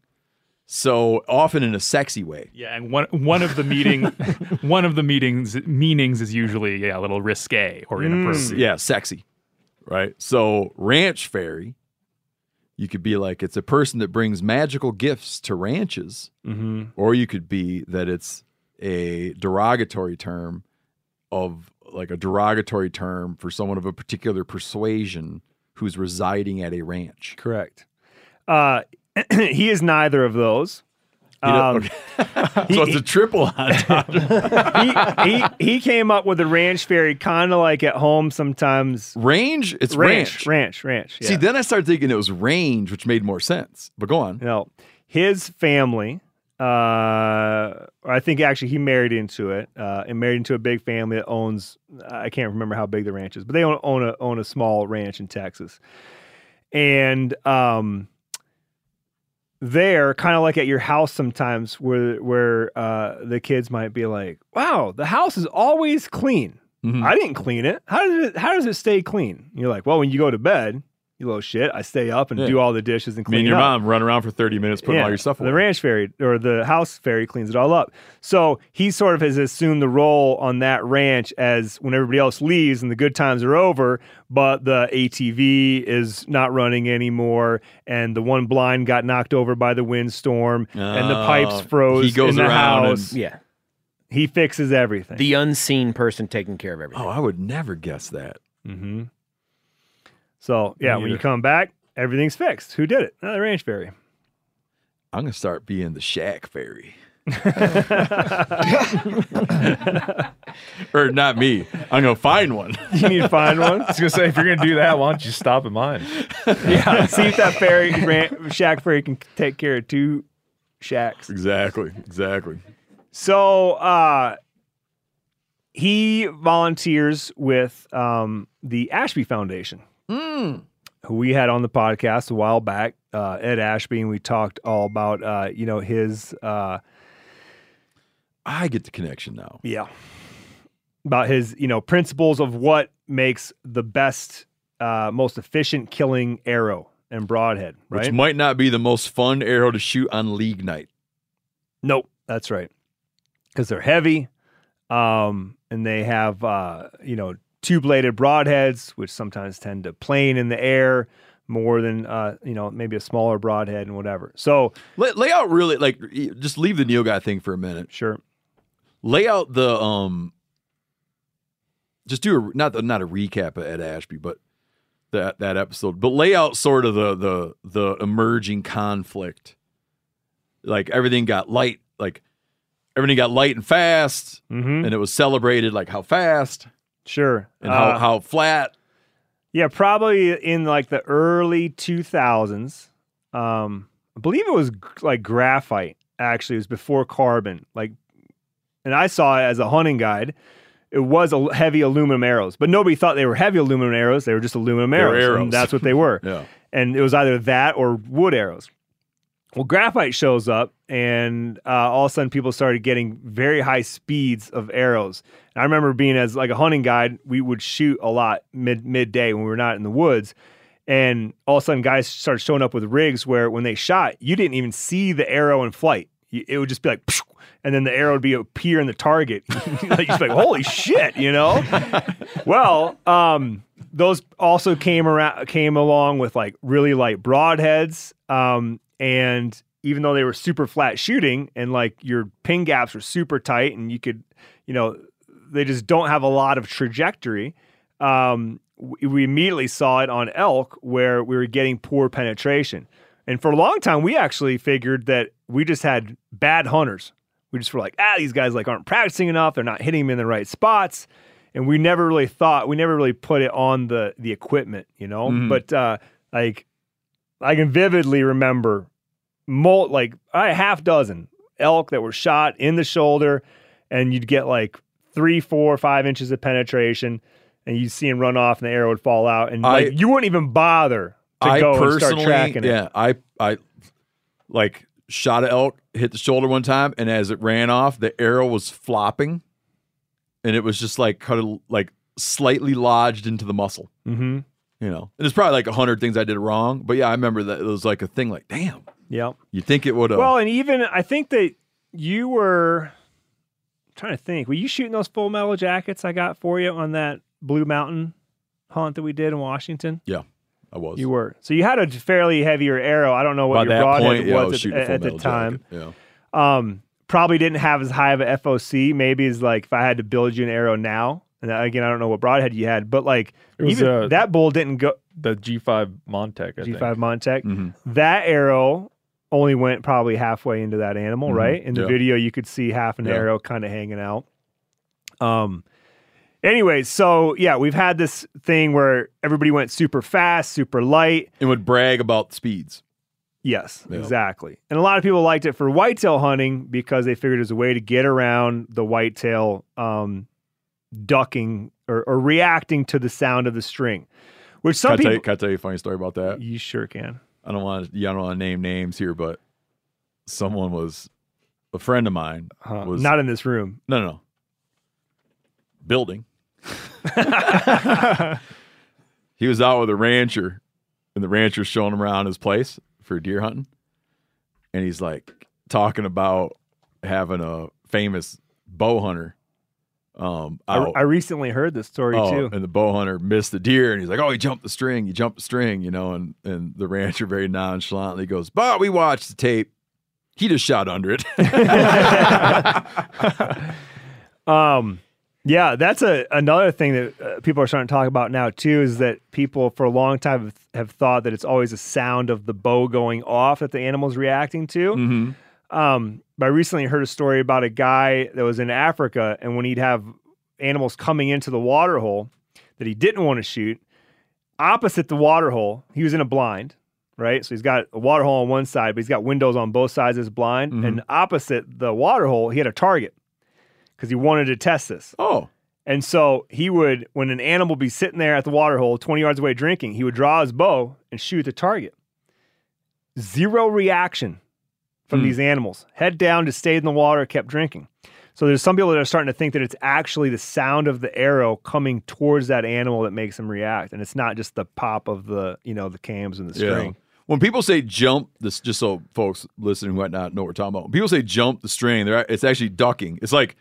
So often in a sexy way. Yeah, and one one of the meeting one of the meetings meanings is usually yeah a little risque or inappropriate. Yeah, sexy. Right. So ranch fairy, you could be like it's a person that brings magical gifts to ranches, Mm-hmm. or you could be that it's a derogatory term of like a derogatory term for someone of a particular persuasion who's residing at a ranch. Correct. Uh, he is neither of those. Um, okay. so it's a triple entendre. he, he he came up with a ranch fairy, kind of like at home sometimes. range? It's ranch. ranch, ranch, ranch. See, then I started thinking it was range, which made more sense. But go on. No, his family. Uh, I think actually he married into it, uh, and married into a big family that owns. I can't remember how big the ranch is, but they own own a own a small ranch in Texas, and um, there, kind of like at your house sometimes, where where uh, the kids might be like, "Wow, the house is always clean. Mhm. I didn't clean it. How did it? How does it stay clean?" You're like, "Well, when you go to bed." You little shit. I stay up and Yeah. do all the dishes and Me clean and your up. mom run around for 30 minutes putting all your stuff away. The ranch fairy or the house fairy cleans it all up. So he sort of has assumed the role on that ranch as when everybody else leaves and the good times are over, but the ATV is not running anymore, and the one blind got knocked over by the windstorm, and the pipes Oh, froze he goes in the around and- house. Yeah. He fixes everything. The unseen person taking care of everything. Oh, I would never guess that. hmm So yeah, when you come back, everything's fixed. Who did it? Another the ranch fairy. I'm going to start being the shack fairy. or not me. I'm going to find one. You need to find one. I was gonna say if you're gonna do that, why don't you stop at mine? yeah, see if that fairy ran, shack fairy can take care of two shacks. Exactly. Exactly. So uh, he volunteers with um, the Ashby Foundation, who we had on the podcast a while back. Uh, Ed Ashby, and we talked all about uh, you know his uh, I get the connection now. yeah about his you know principles of what makes the best, uh, most efficient killing arrow and broadhead. Right? Which might not be the most fun arrow to shoot on league night. Nope, that's right. Because they're heavy, um, and they have uh, you know two bladed broadheads, which sometimes tend to plane in the air more than uh, you know maybe a smaller broadhead and whatever. So Lay, lay out really like just leave the nilgai thing for a minute. Sure. Lay out the um. Just do a not the, not a recap of Ed Ashby, but that that episode. But lay out sort of the the the emerging conflict. Like everything got light, like everything got light and fast, Mhm. and it was celebrated like how fast sure, and how Uh, how flat. yeah, probably in like the early two thousands. Um, I believe it was g- like graphite. Actually, it was before carbon. Like, and I saw it as a hunting guide. It was a heavy aluminum arrows, but nobody thought they were heavy aluminum arrows. They were just aluminum arrows, arrows. and that's what they were. Yeah. and it was either that or wood arrows. Well, graphite shows up, and uh, all of a sudden, people started getting very high speeds of arrows. I remember being as like a hunting guide, we would shoot a lot mid midday when we were not in the woods, and all of a sudden, guys started showing up with rigs where when they shot, you didn't even see the arrow in flight. It would just be like, and then the arrow would be appear in the target. like, you're like, holy shit, you know? well, um, those also came around came along with like really light broadheads. Um, and even though they were super flat shooting and like your pin gaps were super tight and you could, you know, they just don't have a lot of trajectory. Um, we, we immediately saw it on elk where we were getting poor penetration. And for a long time, we actually figured that we just had bad hunters. We just were like, ah, these guys like aren't practicing enough. They're not hitting them in the right spots. And we never really thought, we never really put it on the the equipment, you know. Mhm. But uh, like, I can vividly remember, mul- like a half dozen elk that were shot in the shoulder, and you'd get like three, four, five inches of penetration, and you'd see him run off, and the arrow would fall out, and like I- you wouldn't even bother to I go and start tracking it. yeah, I I like shot an elk, hit the shoulder one time, and as it ran off, the arrow was flopping, and it was just like kind of like slightly lodged into the muscle. Mm-hmm. You know, and there's probably like a hundred things I did wrong, but yeah, I remember that it was like a thing. Like, damn, Yeah. you think it would have? Well, and even I think that you were trying to think. Were you shooting those full metal jackets I got for you on that Blue Mountain hunt that we did in Washington? yeah, I was. You were. So you had a fairly heavier arrow. I don't know what By your broadhead point, yeah, was, was at, at, full at the time. jacket, Yeah. Um, probably didn't have as high of a FOC. Maybe as like if I had to build you an arrow now. And again, I don't know what broadhead you had, but like It was, even uh, that bull didn't go The G5 Montec, I think. G5 Montec. Mm-hmm. That arrow only went probably halfway into that animal, Mhm. right? In the Yeah. video, you could see half an Yeah. arrow kind of hanging out. Um. Anyway, so yeah, we've had this thing where everybody went super fast, super light, and would brag about speeds. Yes, Yeah. exactly. And a lot of people liked it for whitetail hunting because they figured it was a way to get around the whitetail um, ducking or, or reacting to the sound of the string, which some can, people. tell you, can I tell you a funny story about that? You sure can. I don't want to. Yeah, I don't want to name names here, but someone was a friend of mine. Was Not in this room. No, no, no. Building. he was out with a rancher, and the rancher's showing him around his place for deer hunting, and he's like talking about having a famous bow hunter. Um, I. I recently heard this story Oh, too. And the bow hunter missed the deer, and he's like, "Oh, he jumped the string. He jumped the string," you know. And and the rancher very nonchalantly goes, "But we watched the tape. He just shot under it." Um, yeah, that's a another thing that uh, people are starting to talk about now too. Is that people for a long time have, have thought that it's always a sound of the bow going off that the animal's reacting to. mm-hmm. Um, but I recently heard a story about a guy that was in Africa, and when he'd have animals coming into the water hole that he didn't want to shoot, opposite the water hole, he was in a blind, right? So he's got a water hole on one side, but he's got windows on both sides of his blind, Mhm. and opposite the water hole, he had a target because he wanted to test this. Oh, And so he would, when an animal be sitting there at the water hole, 20 yards away drinking, he would draw his bow and shoot the target. Zero reaction from Hmm. these animals. Head down, just stayed in the water, kept drinking. So there's some people that are starting to think that it's actually the sound of the arrow coming towards that animal that makes them react. And it's not just the pop of the, you know, the cams and the string. When people say jump, this just so folks listening who might not know what we're talking about. When people say jump the string, they're it's actually ducking. It's like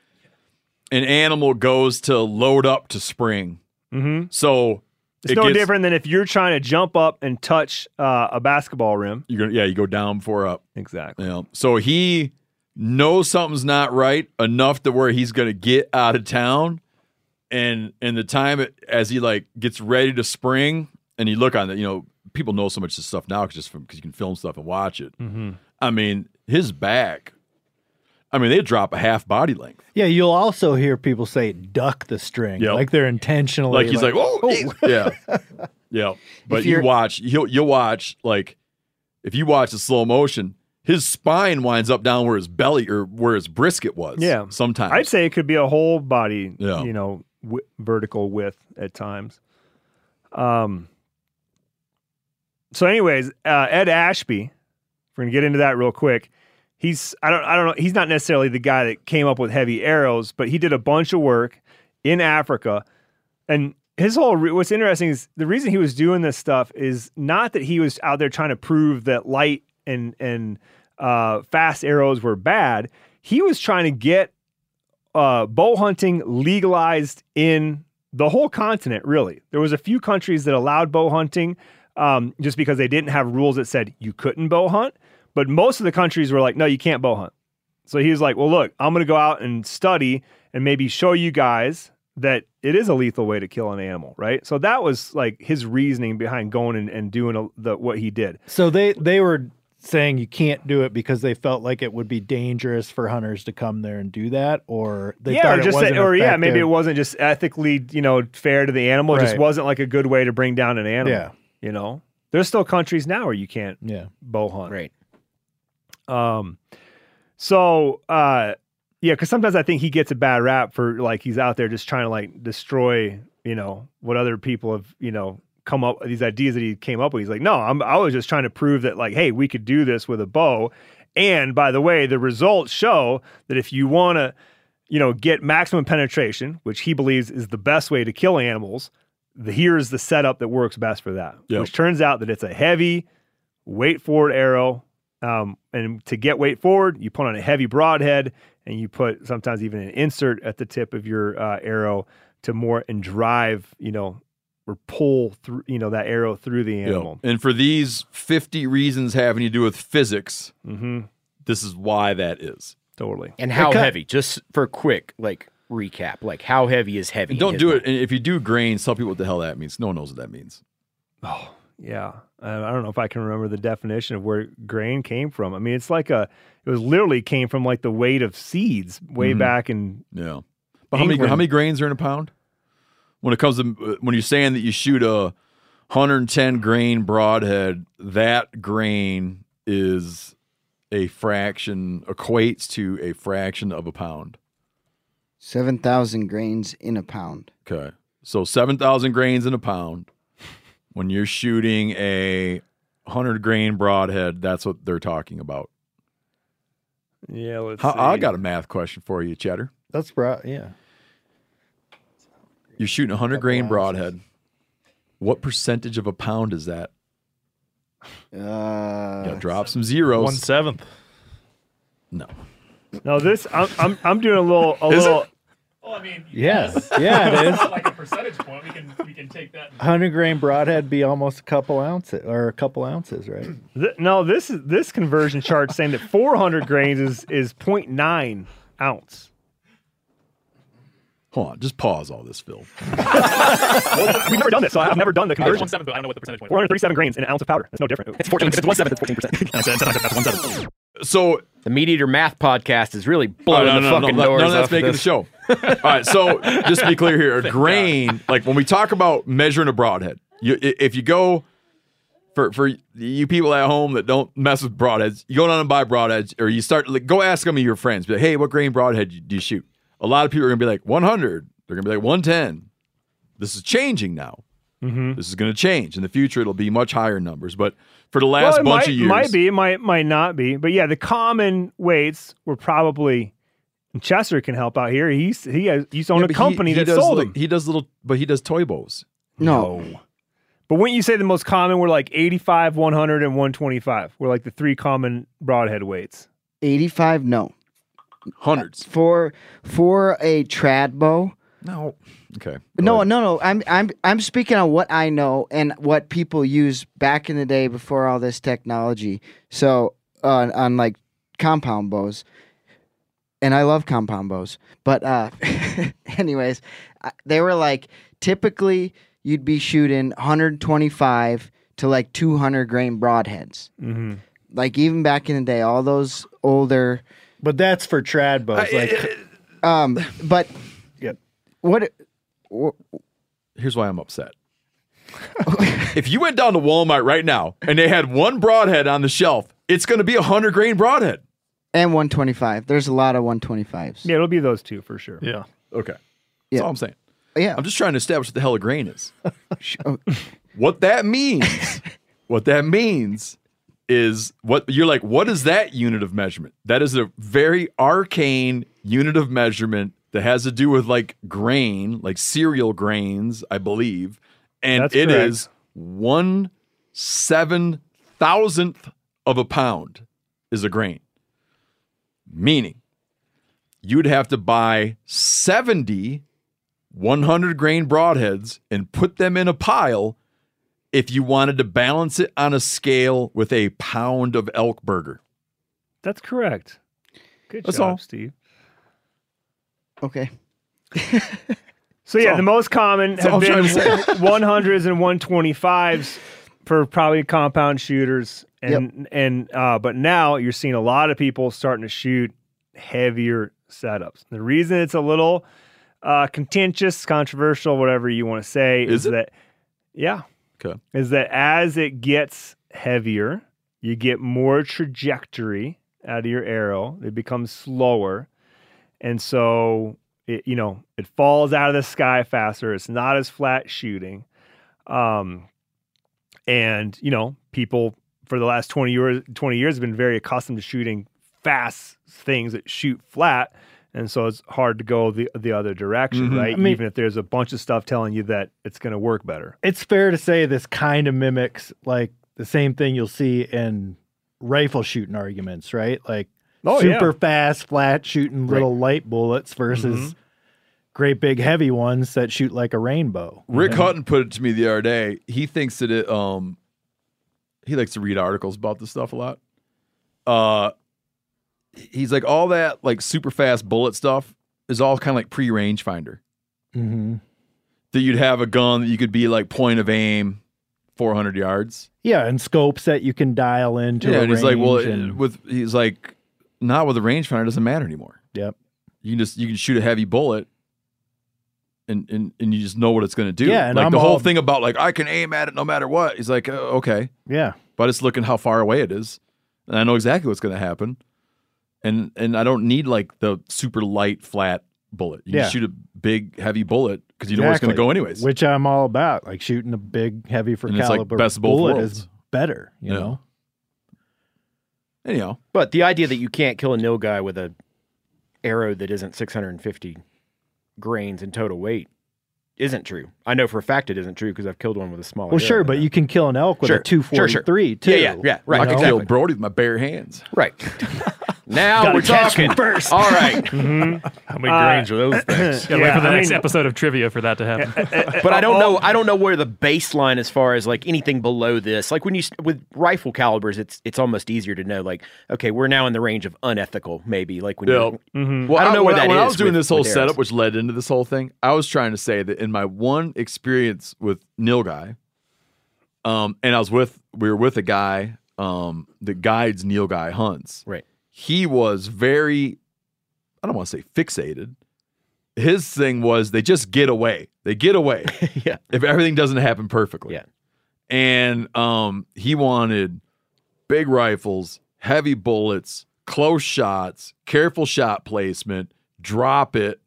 an animal goes to load up to spring. Mm-hmm. So It's it no gets- different than if you're trying to jump up and touch uh, a basketball rim. You're gonna yeah, you go down before up. Exactly. Yeah. So he knows something's not right enough to where he's gonna get out of town, and and the time it, as he like gets ready to spring, and you look on the you know people know so much of this stuff now 'cause just because you can film stuff and watch it. Mm-hmm. I mean his back. I mean they drop a half body length. Yeah, you'll also hear people say "duck the string," Yep. like they're intentionally Like he's like, oh, yeah, yeah. But you watch, you'll you'll watch like if you watch the slow motion, his spine winds up down where his belly or where his brisket was. Yeah. sometimes. I'd say it could be a whole body, Yeah. you know, w- vertical width at times. Um. So, anyways, uh, Ed Ashby we're gonna get into that real quick. He's I don't I don't know. He's not necessarily the guy that came up with heavy arrows, but he did a bunch of work in Africa, and his whole re- what's interesting is the reason he was doing this stuff is not that he was out there trying to prove that light and and uh, fast arrows were bad. He was trying to get uh, bow hunting legalized in the whole continent. Really, there was a few countries that allowed bow hunting um, just because they didn't have rules that said you couldn't bow hunt. But most of the countries were like, no, you can't bow hunt. So he was like, well, look, I'm going to go out and study and maybe show you guys that it is a lethal way to kill an animal, right? So that was like his reasoning behind going and, and doing a, the, what he did. So they they were saying you can't do it because they felt like it would be dangerous for hunters to come there and do that, or they yeah, thought or it wasn't or yeah, maybe it wasn't wasn't just ethically, you know, fair to the animal. It just wasn't like a good way to bring down an animal. Yeah. you know, there's still countries now where you can't Yeah. bow hunt. Right. Um, so uh, yeah, because sometimes I think he gets a bad rap for like he's out there just trying to like destroy, you know, what other people have, you know, come up these ideas that he came up with. He's like, no, I'm I was just trying to prove that like, hey, we could do this with a bow. And by the way, the results show that if you want to, you know, get maximum penetration, which he believes is the best way to kill animals, the, here's the setup that works best for that. Yep. Which turns out that it's a heavy, weight forward arrow. Um, and to get weight forward, you put on a heavy broadhead and you put sometimes even an insert at the tip of your uh, arrow to more and drive, you know, or pull through, you know, that arrow through the Yeah. animal. And for these 50 reasons having to do with physics, Mm-hmm. this is why that is. Totally. And how Okay. heavy? Just for quick like recap, like how heavy is heavy? And don't do mind? it. And if you do grains, tell people what the hell that means. No one knows what that means. Oh, yeah. I I don't know if I can remember the definition of where grain came from. I mean, it's like a, it was literally came from like the weight of seeds way Mhm. back in. Yeah. But how many, how many grains are in a pound? When it comes to, uh, when you're saying that you shoot a 110 grain broadhead, that grain is a fraction, equates to a fraction of a pound. Seven thousand grains in a pound. Okay. So 7,000 grains in a pound. When you're shooting a 100 grain broadhead, that's what they're talking about. Yeah, let's How, see. I got a math question for you, Cheddar. That's right. Yeah. You're shooting a 100 grain broadhead. What percentage of a pound is that? Uh, Yeah, drop some zeros. One seventh. No. No, this I'm I'm, I'm doing a little a Is it? little. Well, I mean, yes, Yeah, it is. like a percentage point. We can we can take that. Hundred grain broadhead be almost a couple ounces or a couple ounces, right? Th- no, this is this conversion chart saying that 400 grains is is 0.9 ounce. Hold on, just pause all this, Phil. Well, we've never done this, so I've never done the conversion. one seventh, but I don't know what the percentage point. 437 grains in an ounce of powder. That's no different. It's 14. It's one seventh. It's 14 percent. I said, that's one seventh. So The MeatEater Math Podcast is really blowing Oh, no, the no, no, fucking no, doors none of that's off making this. the show. All right, so just to be clear here, a grain, like when we talk about measuring a broadhead, you, if you go for for you people at home that don't mess with broadheads, you go down and buy broadheads, or you start like, go ask some of your friends, be like, hey, what grain broadhead do you shoot? A lot of people are gonna be like 100. They're gonna be like 110. This is changing now. Mm-hmm. This is gonna change in the future. It'll be much higher numbers, but for the last well, bunch might, of years, might be, it might might not be, but yeah, the common weights were probably. And Chester can help out here. He's he has he's owned Yeah, a but he- company he that does sold little- them. He does little, but he does toy bows. No. But wouldn't you say the most common were like 85, 100, and 125? Were like the three common broadhead weights. 85 no hundreds for for a trad bow no okay no no no i'm i'm i'm speaking on what i know and what people use back in the day before all this technology so uh, on on like compound bows and i love compound bows but uh anyways they were like typically you'd be shooting 125 to like 200 grain broadheads Mm-hmm. like even back in the day all those older But that's for trad bows. Like um but Yep. what, wh- Here's why I'm upset. if you went down to Walmart right now and they had one broadhead on the shelf, it's going to be a hundred grain broadhead. And 125 there's a lot of 125s Yeah, it'll be those two for sure. Yeah. Okay, that's Yeah. all I'm saying. yeah I'm just trying to establish what the hell a grain is. oh, what that means, what that means is what you're like, what is that unit of measurement? That is a very arcane unit of measurement that has to do with like grain, like cereal grains, I believe. And That's it correct. is one seven thousandth of a pound is a grain. Meaning you'd have to buy 70 100 grain broadheads and put them in a pile if you wanted to balance it on a scale with a pound of elk burger. That's correct. Good That's job, all. Steve. Okay. So yeah, all- the most common that's have I'm been trying to 100s and 125s for probably compound shooters, and and uh, but now you're seeing a lot of people starting to shoot heavier setups. The reason it's a little uh, contentious, controversial, whatever you want to say, Is is, that yeah, Okay. is that as it gets heavier, you get more trajectory out of your arrow. It becomes slower. And so it, you know, it falls out of the sky faster. It's not as flat shooting. Um, and you know, people for the last 20 years 20 years have been very accustomed to shooting fast things that shoot flat. And so it's hard to go the the other direction, Mhm. right? I mean- Even if there's a bunch of stuff telling you that it's going to work better. It's fair to say this kind of mimics like the same thing you'll see in rifle shooting arguments, right? Like Oh, yeah. super fast, flat shooting little light bullets versus Mhm. great big heavy ones that shoot like a rainbow. you Rick know? Hutton put it to me the other day. He thinks that it um he likes to read articles about this stuff a lot. Uh he's like all that like super fast bullet stuff is all kind of like pre rangefinder. Mm-hmm. That you'd have a gun that you could be like point of aim 400 yards. Yeah, and scopes that you can dial into. yeah, and he's like, well, and- with he's like, not with a rangefinder, it doesn't matter anymore. Yep. You can just you can shoot a heavy bullet, and and and you just know what it's going to do. Yeah, and like I'm the whole all- thing about like I can aim at it no matter what. He's like, uh, okay, yeah, but it's looking how far away it is, and I know exactly what's going to happen, and and I don't need like the super light flat bullet. You Yeah. shoot a big heavy bullet because you know where it's going to go anyways. Which I'm all about. Like shooting a big, heavy for And it's like caliber best bullet worlds. is better. You Yeah. know. Anyhow, But the idea that you can't kill a nilgai with a arrow that isn't 650 grains in total weight isn't true. I know for a fact it isn't true because I've killed one with a smaller. Well, sure, than but that. you can kill an elk with Sure, a two sure, sure. forty three too. Yeah, yeah, yeah, right, I can you kill Brody with my bare hands. Right. now Gotta we're talking. first. All right. How many Uh, grains are those things? Gotta wait for the I next mean- episode of trivia for that to happen. But I don't Oh, know. I don't know where the baseline as far as like anything below this. Like when you with rifle calibers, it's it's almost easier to know. Like okay, we're now in the range of unethical. Maybe like when Yeah. you. Mhm. Well, I don't know where when that when I was doing with- this whole setup, which led into this whole thing, I was trying to say that in my one experience with nilgai, um, and I was with we were with a guy um that guides nilgai hunts. Right. He was very, I don't want to say fixated. His thing was they just get away. They get away. yeah. if everything doesn't happen perfectly. Yeah. And um, he wanted big rifles, heavy bullets, close shots, careful shot placement, drop it,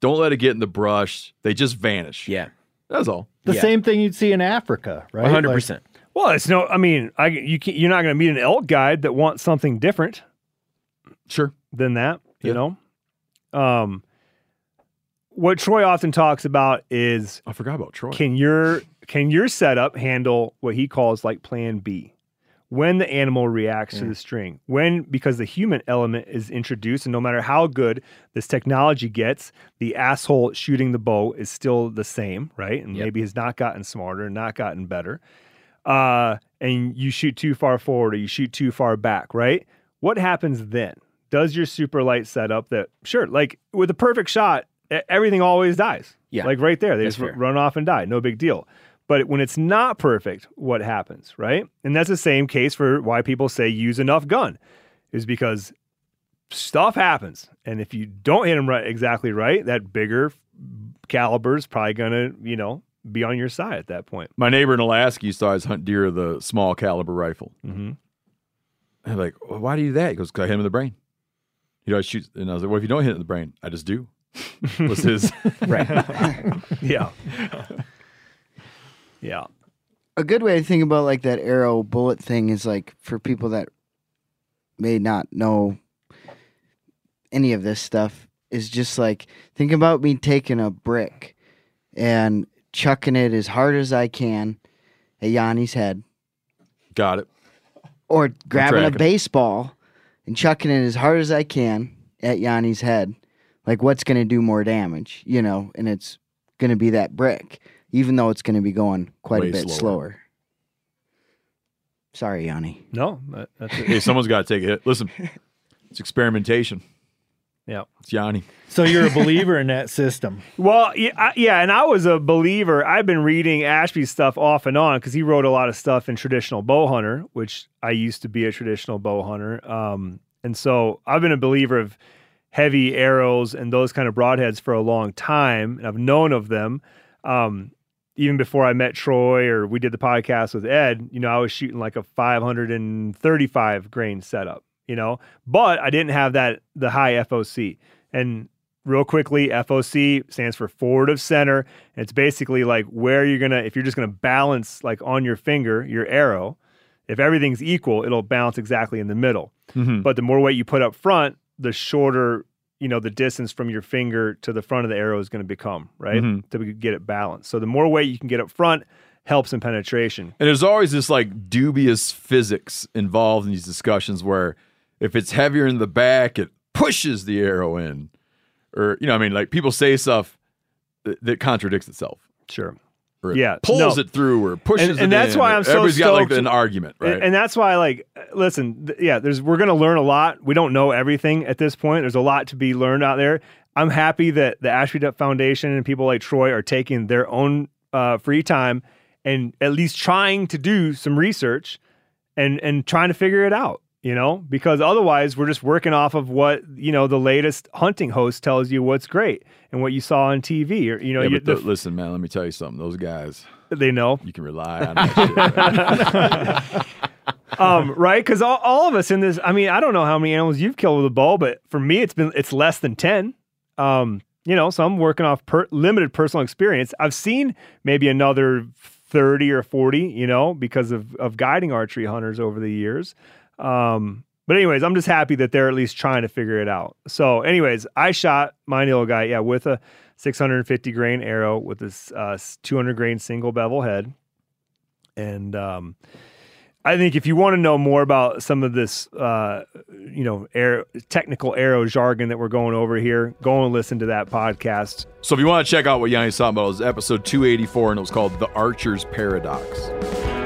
don't let it get in the brush. They just vanish. Yeah. That's all. The Yeah. same thing you'd see in Africa, right? One hundred Like, percent. Well, it's no. I mean, I you can, you're not going to meet an elk guide that wants something different Sure. than that. You Yeah. know, um, what Troy often talks about is I forgot about Troy. can your can your setup handle what he calls like Plan B? When the animal reacts to the string, when because the human element is introduced, and no matter how good this technology gets, the asshole shooting the bow is still the same, right? And Yep. maybe has not gotten smarter, not gotten better. Uh, and you shoot too far forward or you shoot too far back, right? What happens then? Does your super light setup that sure, like with a perfect shot, everything always dies. Yeah. like right there, they That's just fair. run off and die, no big deal. But when it's not perfect, what happens, right? And that's the same case for why people say use enough gun, is because stuff happens, and if you don't hit them right exactly right, that bigger caliber is probably gonna, you know, be on your side at that point. My neighbor in Alaska used to always hunt deer with a small caliber rifle. Mm-hmm. I'm like, well, why do you do that? He goes, because I hit him in the brain. He always shoots. And I was like, well, if you don't hit it in the brain, I just do. Was his. Right. yeah. Yeah. a good way to think about like that arrow bullet thing is like for people that may not know any of this stuff is just like think about me taking a brick and chucking it as hard as I can at Jani's head Got it. or grabbing a baseball and chucking it as hard as I can at Jani's head. Like what's going to do more damage, you know, and it's going to be that brick even though it's going to be going quite Way a bit slower. slower. Sorry, Jani. No, that, that's it. Hey, someone's got to take a hit. Listen, it's experimentation. Yeah. It's Jani. So you're a believer in that system. Well, yeah, I- yeah, and I was a believer. I've been reading Ashby's stuff off and on because he wrote a lot of stuff in traditional bow hunter, which I used to be a traditional bow hunter. Um, and so I've been a believer of heavy arrows and those kind of broadheads for a long time, and I've known of them. Um, even before I met Troy or we did the podcast with Ed, you know, I was shooting like a 535 grain setup, you know, but I didn't have that the high FOC. And real quickly, FOC stands for forward of center. And it's basically like where you're gonna, if you're just gonna balance like on your finger, your arrow, if everything's equal, it'll bounce exactly in the middle. Mhm. But the more weight you put up front, the shorter, you know, the distance from your finger to the front of the arrow is going to become, right? Mhm. To get it balanced. So the more weight you can get up front helps in penetration. And there's always this like dubious physics involved in these discussions where if it's heavier in the back, it pushes the arrow in. Or, you know, I mean, like people say stuff that, that contradicts itself. Sure. Or it Yeah, pulls no. it through or pushes and, it and that's why I'm so everybody's got like an argument, right? And, and that's why, like, listen, th- yeah, there's we're gonna learn a lot. We don't know everything at this point. There's a lot to be learned out there. I'm happy that the Ashby Duck Foundation and people like Troy are taking their own uh, free time and at least trying to do some research and and trying to figure it out. You know, because otherwise we're just working off of what you know the latest hunting host tells you what's great and what you saw on TV. Or you know, yeah, you, the, th- listen, man, let me tell you something. Those guys, they know. you can rely on that shit. right? um, right? Because all, all of us in this, I mean, I don't know how many animals you've killed with a bow, but for me, it's been it's less than ten. Um, you know, so I'm working off per, limited personal experience. I've seen maybe another thirty or forty, you know, because of of guiding archery hunters over the years. Um, but anyways, I'm just happy that they're at least trying to figure it out. So, anyways, I shot my little guy, yeah, with a 650 grain arrow with this uh, 200 grain single bevel head, and um, I think if you want to know more about some of this, uh, you know, air, technical arrow jargon that we're going over here, go and listen to that podcast. So if you want to check out what Jani's talking about, it was episode 284, and it was called The Archer's Paradox.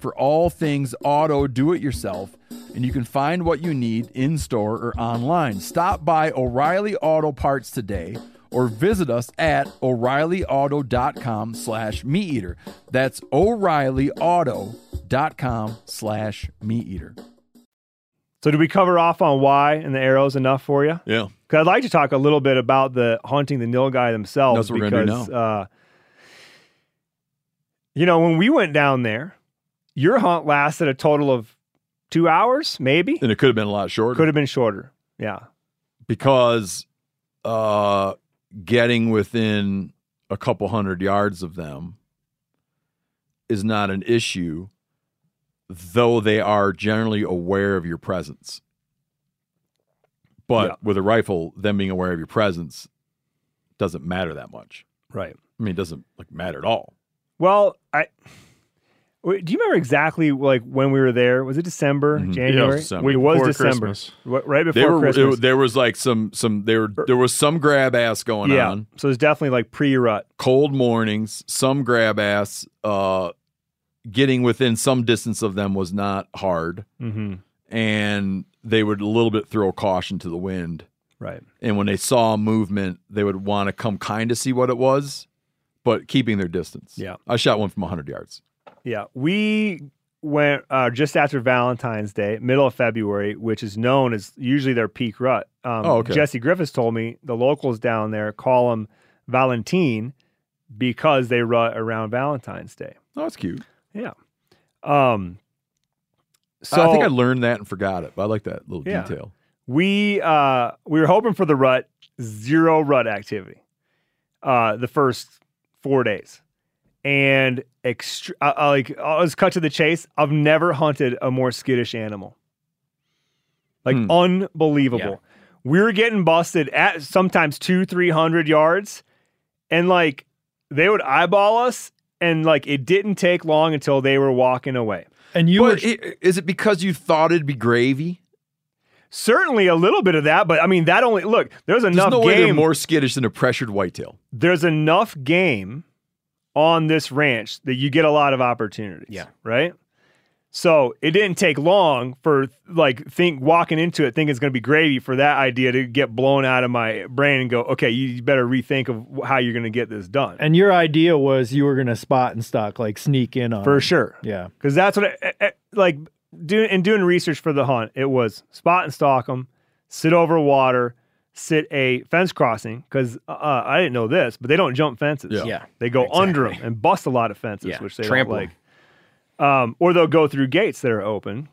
for all things auto do it yourself, and you can find what you need in store or online. Stop by O'Reilly Auto Parts today or visit us at o'reillyauto.com slash meat eater. That's o'reillyauto.com slash meat eater. So, did we cover off on why and the arrows enough for you? Yeah. Because I'd like to talk a little bit about the hunting the nilgai themselves. That's what we're gonna do because, Uh, you know, when we went down there, your hunt lasted a total of two hours, maybe. And it could have been a lot shorter. Could have been shorter. Yeah. because uh, getting within a couple hundred yards of them is not an issue, though they are generally aware of your presence. But Yeah. with a rifle, them being aware of your presence doesn't matter that much. Right. I mean, it doesn't like matter at all. Well, I. Wait, do you remember exactly like when we were there? Was it December, Mhm. Yeah, was January? December. it was before December, Christmas. Right before were, Christmas. it- there was like some some there there was some grab ass going yeah, on. so it's definitely like pre-rut. cold mornings, some grab ass. Uh, getting within some distance of them was not hard, Mm-hmm. and they would a little bit throw caution to the wind. Right. And when they saw movement, they would want to come kind of see what it was, but keeping their distance. Yeah. I shot one from 100 yards. Yeah, we went uh, just after Valentine's Day, middle of February, which is known as usually their peak rut. Um, Oh, okay. Jesse Griffiths told me the locals down there call them Valentine because they rut around Valentine's Day. Oh, that's cute. Yeah. Um. So I think I learned that and forgot it, but I like that little Yeah. detail. we uh we were hoping for the rut, zero rut activity, uh the first four days, and extre- uh, uh, like uh, let's cut to the chase. I've never hunted a more skittish animal. Like Hmm. unbelievable. We were getting busted at sometimes two, three hundred yards, and like they would eyeball us, and like it didn't take long until they were walking away. And you But were i- is it because you thought it'd be gravy? Certainly a little bit of that, but I mean that only look. There's enough. There's no way they're more skittish than a pressured whitetail. there's enough game on this ranch that you get a lot of opportunities. Yeah. Right. So it didn't take long for like think walking into it thinking it's going to be gravy for that idea to get blown out of my brain and go, okay, you better rethink of how you're going to get this done. and your idea was you were going to spot and stalk, like sneak in on for it. sure. Yeah. Because that's what, I, I- I- like, doing in doing research for the hunt, it was spot and stalk them, sit over water, sit a fence crossing. Because uh, I didn't know this, but they don't jump fences. Yeah. Yeah. they go under them and bust a lot of fences, Yeah, which they trample don't like. Um, or they'll go through gates that are open.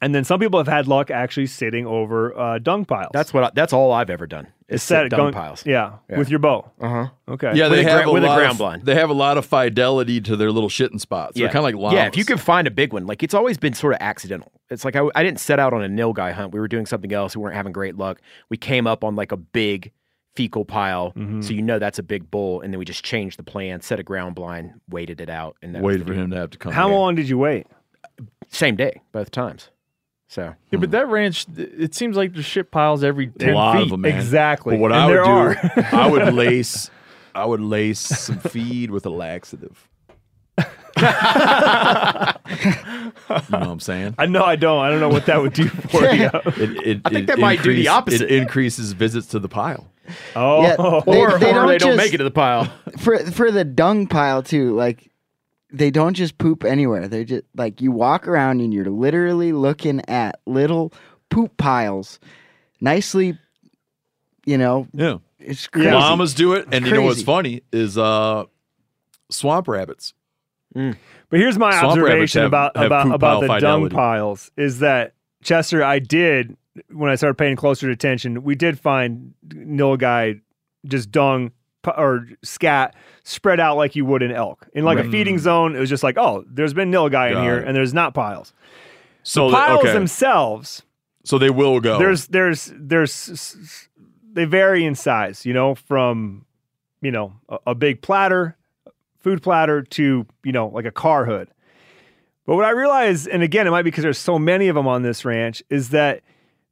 And then some people have had luck actually sitting over uh, dung piles. That's what. I, that's all I've ever done. Is set sit dung gung- piles. Yeah, Yeah. with your bow. Uh huh. Okay. Yeah, With they a have gra- a with a lot ground of, blind. They have a lot of fidelity to their little shitting spots. They're kind of like llamas. Yeah, if you can find a big one, like it's always been sort of accidental. It's like I, I didn't set out on a nilgai hunt. We were doing something else. We weren't having great luck. We came up on like a big fecal pile, Mm-hmm. so you know that's a big bull, and then we just changed the plan, set a ground blind, waited it out, and that waited for him to have to come. How in. long did you wait? Same day, both times. So Yeah, but hmm. that ranch, it seems like there's shit piles every A ten lot feet. of them, man. Exactly. But what And I would do, I would lace, I would lace some feed with a laxative. you know what I'm saying? I know I don't. I don't know what that would do for you. It, it, I think it that might do the opposite. It increases visits to the pile. Oh, Yeah, they- or, they or don't they don't make it to the pile. for for the dung pile too. Like they don't just poop anywhere. They just like you walk around and you're literally looking at little poop piles, nicely. You know, Yeah. it's crazy. Llamas do it, and you know what's funny is uh, swamp rabbits. But here's my Swamp observation have- about have about about pile the dung piles is that Chester, I did when I started paying closer attention, we did find nilgai just dung pu- or scat spread out like you would an elk in like a feeding zone. It was just like, oh, there's been nilgai in Got here, it. and there's not piles. So the piles okay. themselves, So they will go. there's there's there's they vary in size, you know, from you know a, a big platter, food platter to you know like a car hood. But what I realize, and again, it might be because there's so many of them on this ranch, is that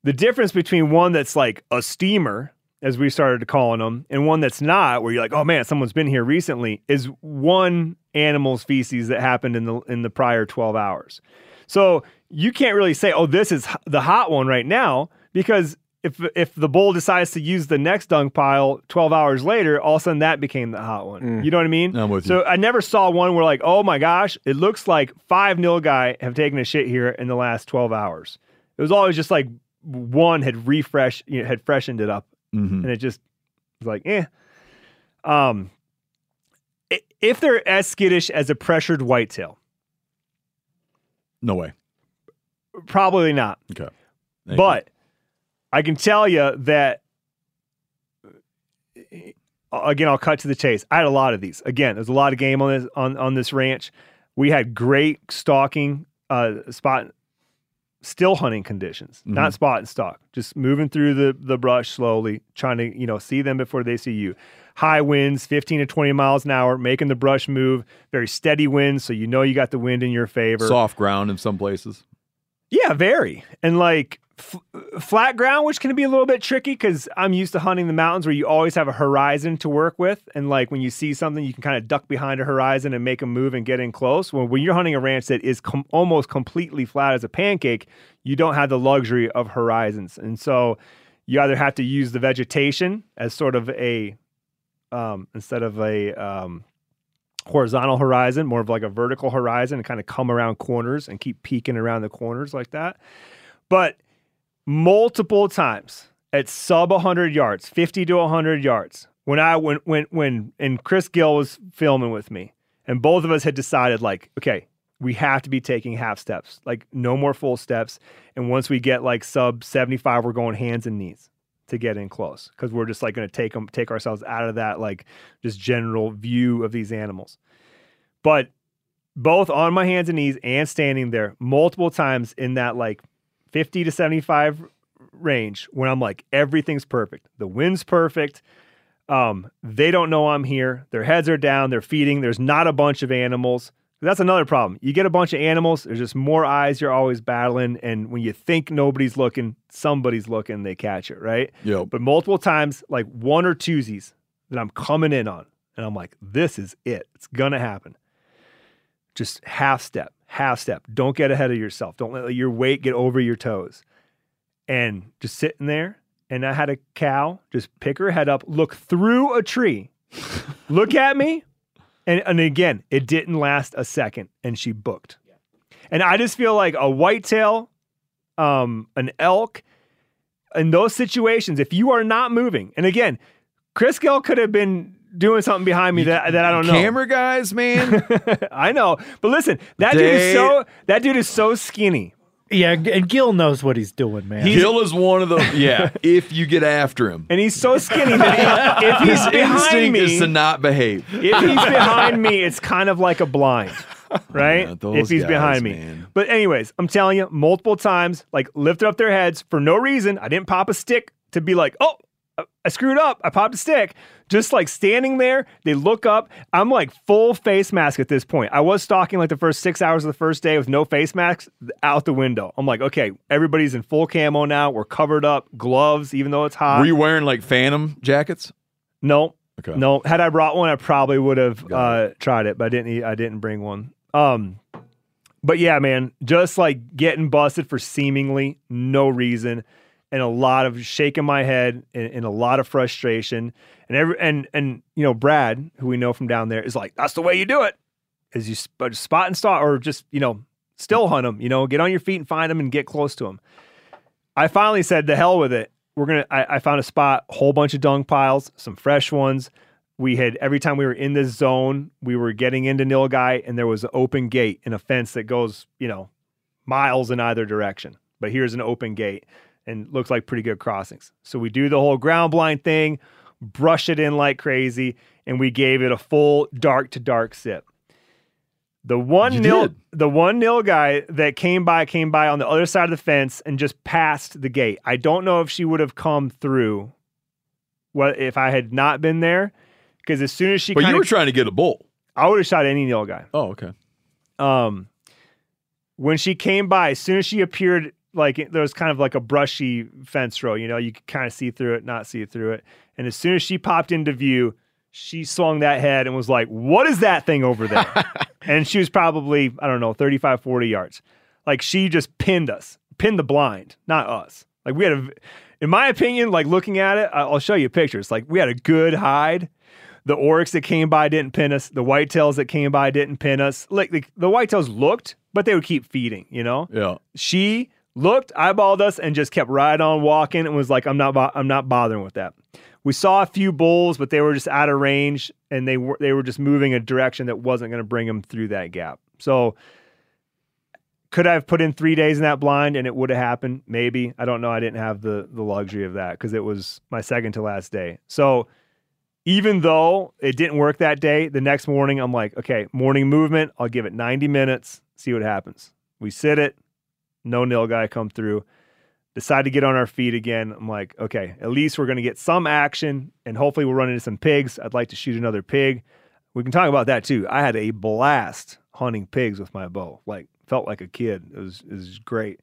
the difference between one that's like a steamer, as we started calling them, and one that's not, where you're like, oh man, someone's been here recently, is one animal's feces that happened in the in the prior 12 hours. So you can't really say, oh, this is the hot one right now, because if if the bull decides to use the next dung pile 12 hours later, all of a sudden that became the hot one. Mm. You know what I mean? I'm with you. So I never saw one where like, oh my gosh, it looks like five nilgai have taken a shit here in the last 12 hours. It was always just like one had refreshed, you know, had freshened it up, Mhm. and it just was like, eh. Um, if they're as skittish as a pressured whitetail, No way. probably not. Okay. Thank but I can tell you that uh, again, I'll cut to the chase. I had a lot of these. Again, there's a lot of game on this on on this ranch. We had great stalking uh, spot, still hunting conditions, not Mhm. spot and stalk. Just moving through the the brush slowly, trying to you know see them before they see you. High winds, 15 to 20 miles an hour, making the brush move. Very steady winds, so you know you got the wind in your favor. Soft ground in some places. Yeah, very. And like f- flat ground, which can be a little bit tricky because I'm used to hunting the mountains where you always have a horizon to work with. And like when you see something, you can kind of duck behind a horizon and make a move and get in close. When you're hunting a ranch that is com- almost completely flat as a pancake, you don't have the luxury of horizons. And so you either have to use the vegetation as sort of a, um, instead of a, um, horizontal horizon, more of like a vertical horizon, and kind of come around corners and keep peeking around the corners like that. But multiple times at sub 100 yards, 50 to 100 yards, when I when when when and Chris Gill was filming with me, and both of us had decided like, okay, we have to be taking half steps, like no more full steps. And once we get like sub 75, we're going hands and knees to get in close because we're just like going to take them, take ourselves out of that like just general view of these animals. But both on my hands and knees and standing there multiple times in that like 50 to 75 range when I'm like everything's perfect. The wind's perfect. Um, they don't know I'm here. Their heads are down. They're feeding. There's not a bunch of animals. That's another problem. You get a bunch of animals. There's just more eyes you're always battling, and when you think nobody's looking, somebody's looking. They catch it, right? Yep. But multiple times, like one or twosies that I'm coming in on, and I'm like, this is it. It's gonna happen. Just half step, half step. Don't get ahead of yourself. Don't let your weight get over your toes. And just sitting there, and I had a cow just pick her head up, look through a tree, look at me, and, and again, it didn't last a second, and she booked. And I just feel like a whitetail, um, an elk, in those situations, if you are not moving, and again, Chris Gill could have been doing something behind me that, that I don't know. Camera guys, man. I know, but listen, that dude is so that dude is so skinny. Yeah, and Gil knows what he's doing, man. Gil is one of the yeah. if you get after him, and he's so skinny that he- if he's his behind instinct me, is to not behave. if he's behind me, it's kind of like a blind, right? Yeah, if he's guys, behind me. man. But anyways, I'm telling you, multiple times, like lifted up their heads for no reason. I didn't pop a stick to be like, oh, I- I screwed up. I popped a stick. Just like standing there, they look up. I'm like full face mask at this point. I was stalking like the first six hours of the first day with no face masks out the window. I'm like, okay, everybody's in full camo now. We're covered up, gloves, even though it's hot. Were you wearing like phantom jackets? No. Okay. No. Had I brought one, I probably would have uh, tried it, but I didn't. I didn't bring one. Um, but yeah, man, just like getting busted for seemingly no reason, and a lot of shaking my head and, and a lot of frustration, and every and and you know Brad, who we know from down there, is like, that's the way you do it. Is you sp- uh, spot and stalk, or just you know still hunt them. You know, get on your feet and find them and get close to them. I finally said, "The hell with it." We're gonna. I, I found a spot, whole bunch of dung piles, some fresh ones. we had every time we were in this zone, we were getting into Nilgai, and there was an open gate and a fence that goes, you know, miles in either direction. But here's an open gate and looks like pretty good crossings. So we do the whole ground blind thing, brush it in like crazy, and we gave it a full dark to dark sip. The one You nil, did. the one nilgai that came by came by on the other side of the fence and just passed the gate. I don't know if she would have come through. What if I had not been there? Because as soon as she, But you kinda- were trying to get a bull. I would have shot any nilgai. Oh, okay. Um, when she came by, as soon as she appeared, like there was kind of like a brushy fence row. You know, you could kind of see through it, not see through it. And as soon as she popped into view, she swung that head and was like, "What is that thing over there?" and she was probably I don't know 35, 40 yards. Like she just pinned us, pinned the blind, not us. Like we had a, in my opinion, like looking at it, I'll show you pictures. Like we had a good hide. The oryx that came by didn't pin us. The whitetails that came by didn't pin us. Like the, the whitetails looked, but they would keep feeding. You know. Yeah. She looked, eyeballed us, and just kept right on walking, and was like, "I'm not, bo- I'm not bothering with that." We saw a few bulls, but they were just out of range, and they were they were just moving a direction that wasn't going to bring them through that gap. So, could I have put in three days in that blind and it would have happened? Maybe. I don't know. I didn't have the the luxury of that because it was my second to last day. So, even though it didn't work that day, the next morning I'm like, okay, morning movement. I'll give it 90 minutes, see what happens. We sit it, no nilgai come through. Decide to get on our feet again. I'm like, okay, at least we're going to get some action and hopefully we'll run into some pigs. I'd like to shoot another pig. We can talk about that too. I had a blast hunting pigs with my bow. Like, felt like a kid. It was, it was great.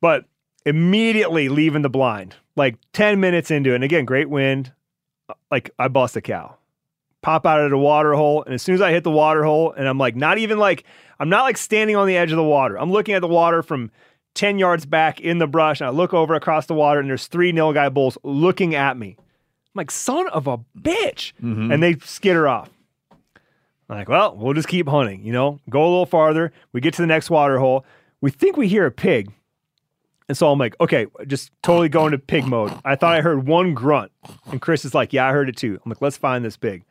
But immediately leaving the blind, like 10 minutes into it, and again, great wind, uh, like I bust a cow. Pop out of the water hole, and as soon as I hit the water hole, and I'm like, not even like, I'm not like standing on the edge of the water. I'm looking at the water from 10 yards back in the brush, and I look over across the water, and there's three nilgai bulls looking at me. I'm like, son of a bitch. Mhm. And they skitter off. I'm like, well, we'll just keep hunting, you know, go a little farther. We get to the next water hole. We think we hear a pig. And so I'm like, okay, just totally going to pig mode. I thought I heard one grunt. And Chris is like, yeah, I heard it too. I'm like, let's find this pig.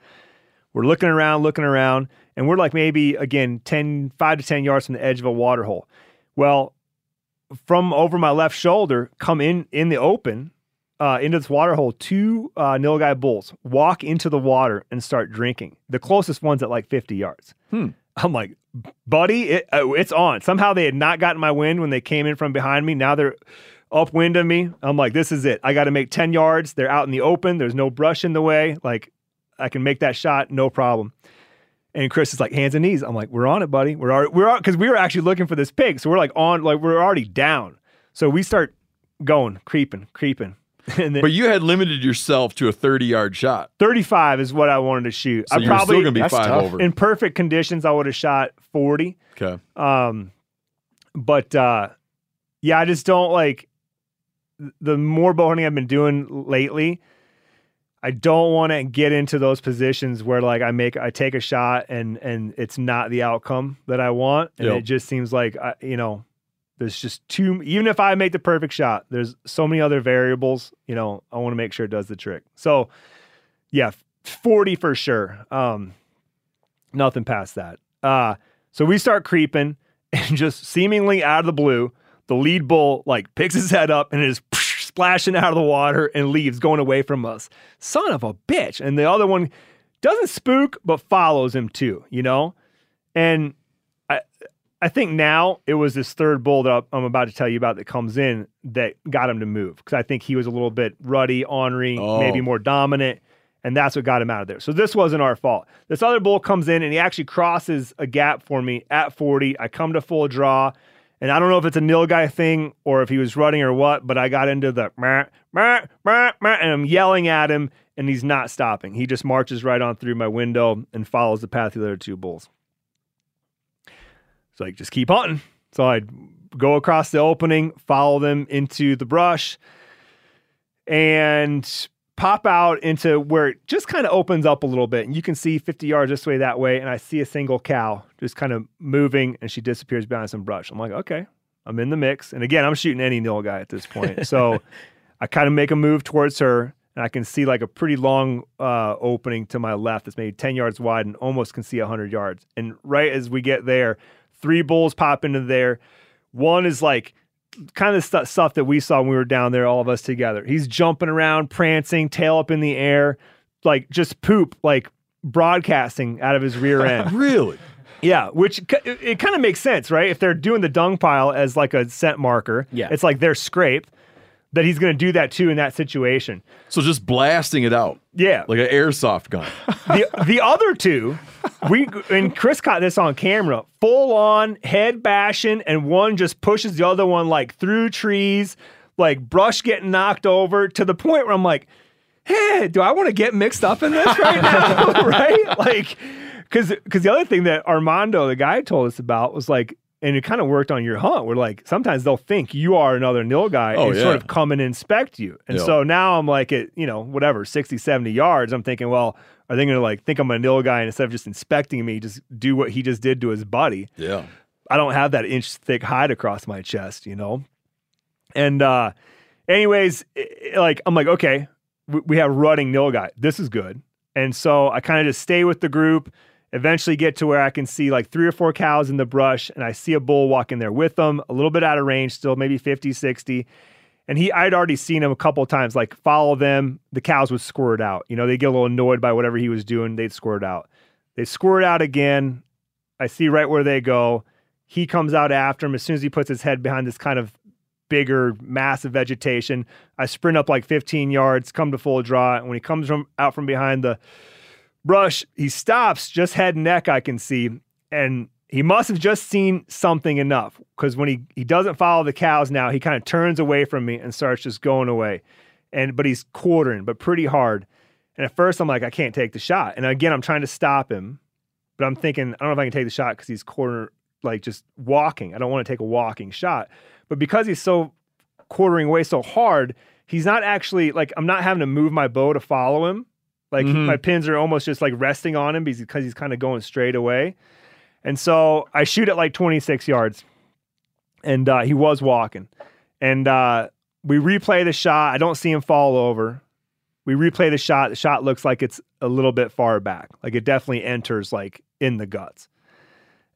We're looking around, looking around, and we're like maybe, again, 10, 5 to 10 yards from the edge of a water hole. Well, from over my left shoulder, come in in the open uh, into this water hole, two uh, nilgai bulls walk into the water and start drinking. The closest one's at like 50 yards. Hmm. I'm like, buddy, it, uh, it's on. Somehow they had not gotten my wind when they came in from behind me. Now they're upwind of me. I'm like, this is it. I got to make 10 yards. They're out in the open. There's no brush in the way. Like, I can make that shot, no problem. And Chris is like, hands and knees. I'm like, we're on it, buddy. We're already, we're because we were actually looking for this pig. So we're like on, like we're already down. So we start going, creeping, creeping. And then But you had limited yourself to a 30 yard shot. 35 is what I wanted to shoot. So I you're probably still gonna be five tough. over. In perfect conditions, I would have shot 40. Okay. Um, but uh, yeah, I just don't like the more bow hunting I've been doing lately. I don't want to get into those positions where like I make I take a shot and and it's not the outcome that I want, and Yep. it just seems like I, you know there's just too even if I make the perfect shot, there's so many other variables. You know, I want to make sure it does the trick. So yeah, 40 for sure. Um, nothing past that. Uh, so we start creeping, and just seemingly out of the blue, the lead bull like picks his head up and is splashing out of the water and leaves, going away from us. Son of a bitch! And the other one doesn't spook, but follows him too. You know, and I. I think now it was this third bull that I'm about to tell you about that comes in that got him to move because I think he was a little bit ruddy, ornery, Oh. maybe more dominant, and that's what got him out of there. So this wasn't our fault. This other bull comes in and he actually crosses a gap for me at 40. I come to full draw, and I don't know if it's a nilgai thing or if he was running or what, but I got into the meh, meh, meh, and I'm yelling at him, and he's not stopping. He just marches right on through my window and follows the path of the other two bulls. So like, just keep hunting. So I'd go across the opening, follow them into the brush, and pop out into where it just kind of opens up a little bit. And you can see 50 yards this way, that way. And I see a single cow just kind of moving and she disappears behind some brush. I'm like, okay, I'm in the mix. And again, I'm shooting any nilgai at this point. So I kind of make a move towards her. and I can see like a pretty long uh, opening to my left that's maybe 10 yards wide and almost can see 100 yards. And right as we get there, three bulls pop into there. One is like kind of stu- stuff that we saw when we were down there, all of us together. He's jumping around, prancing, tail up in the air, like just poop, like broadcasting out of his rear end. really? Yeah, which it, it kind of makes sense, right? If they're doing the dung pile as like a scent marker, Yeah. it's like their scrape that he's going to do that too in that situation. So just blasting it out. Yeah. Like an airsoft gun. the the other two, we and Chris caught this on camera, full on head bashing, and one just pushes the other one like through trees, like brush getting knocked over to the point where I'm like, hey, do I want to get mixed up in this right now? right? Like, because because the other thing that Armando, the guy, told us about was like. And it kind of worked on your hunt. Where like sometimes they'll think you are another nilgai Oh, and yeah. sort of come and inspect you. And Yeah. so now I'm like at, you know, whatever, 60, 70 yards. I'm thinking, well, are they going to like think I'm a nilgai and instead of just inspecting me, just do what he just did to his buddy? Yeah. I don't have that inch thick hide across my chest, you know? And, uh, anyways, like, I'm like, okay, we, we have running nilgai. This is good. And so I kind of just stay with the group, eventually get to where I can see like three or four cows in the brush and I see a bull walking there with them, a little bit out of range, still maybe 50, 60. And he, I'd already seen him a couple times, like follow them. The cows would squirt out. You know, they get a little annoyed by whatever he was doing. They'd squirt out. They squirt out again. I see right where they go. He comes out after him as soon as he puts his head behind this kind of bigger, mass of vegetation. I sprint up like 15 yards, come to full draw. And when he comes from out from behind the brush, he stops just head and neck, I can see. And he must have just seen something enough because when he, he doesn't follow the cows now, he kind of turns away from me and starts just going away. And but he's quartering, but pretty hard. And at first I'm like, I can't take the shot. And again, I'm trying to stop him, but I'm thinking, I don't know if I can take the shot because he's quarter like just walking. I don't want to take a walking shot. But because he's so quartering away so hard, he's not actually like I'm not having to move my bow to follow him. Like Mhm. my pins are almost just like resting on him because because he's kind of going straight away. And so I shoot at like 26 yards, and uh, he was walking. And uh, we replay the shot. I don't see him fall over. We replay the shot. The shot looks like it's a little bit far back. Like it definitely enters like in the guts.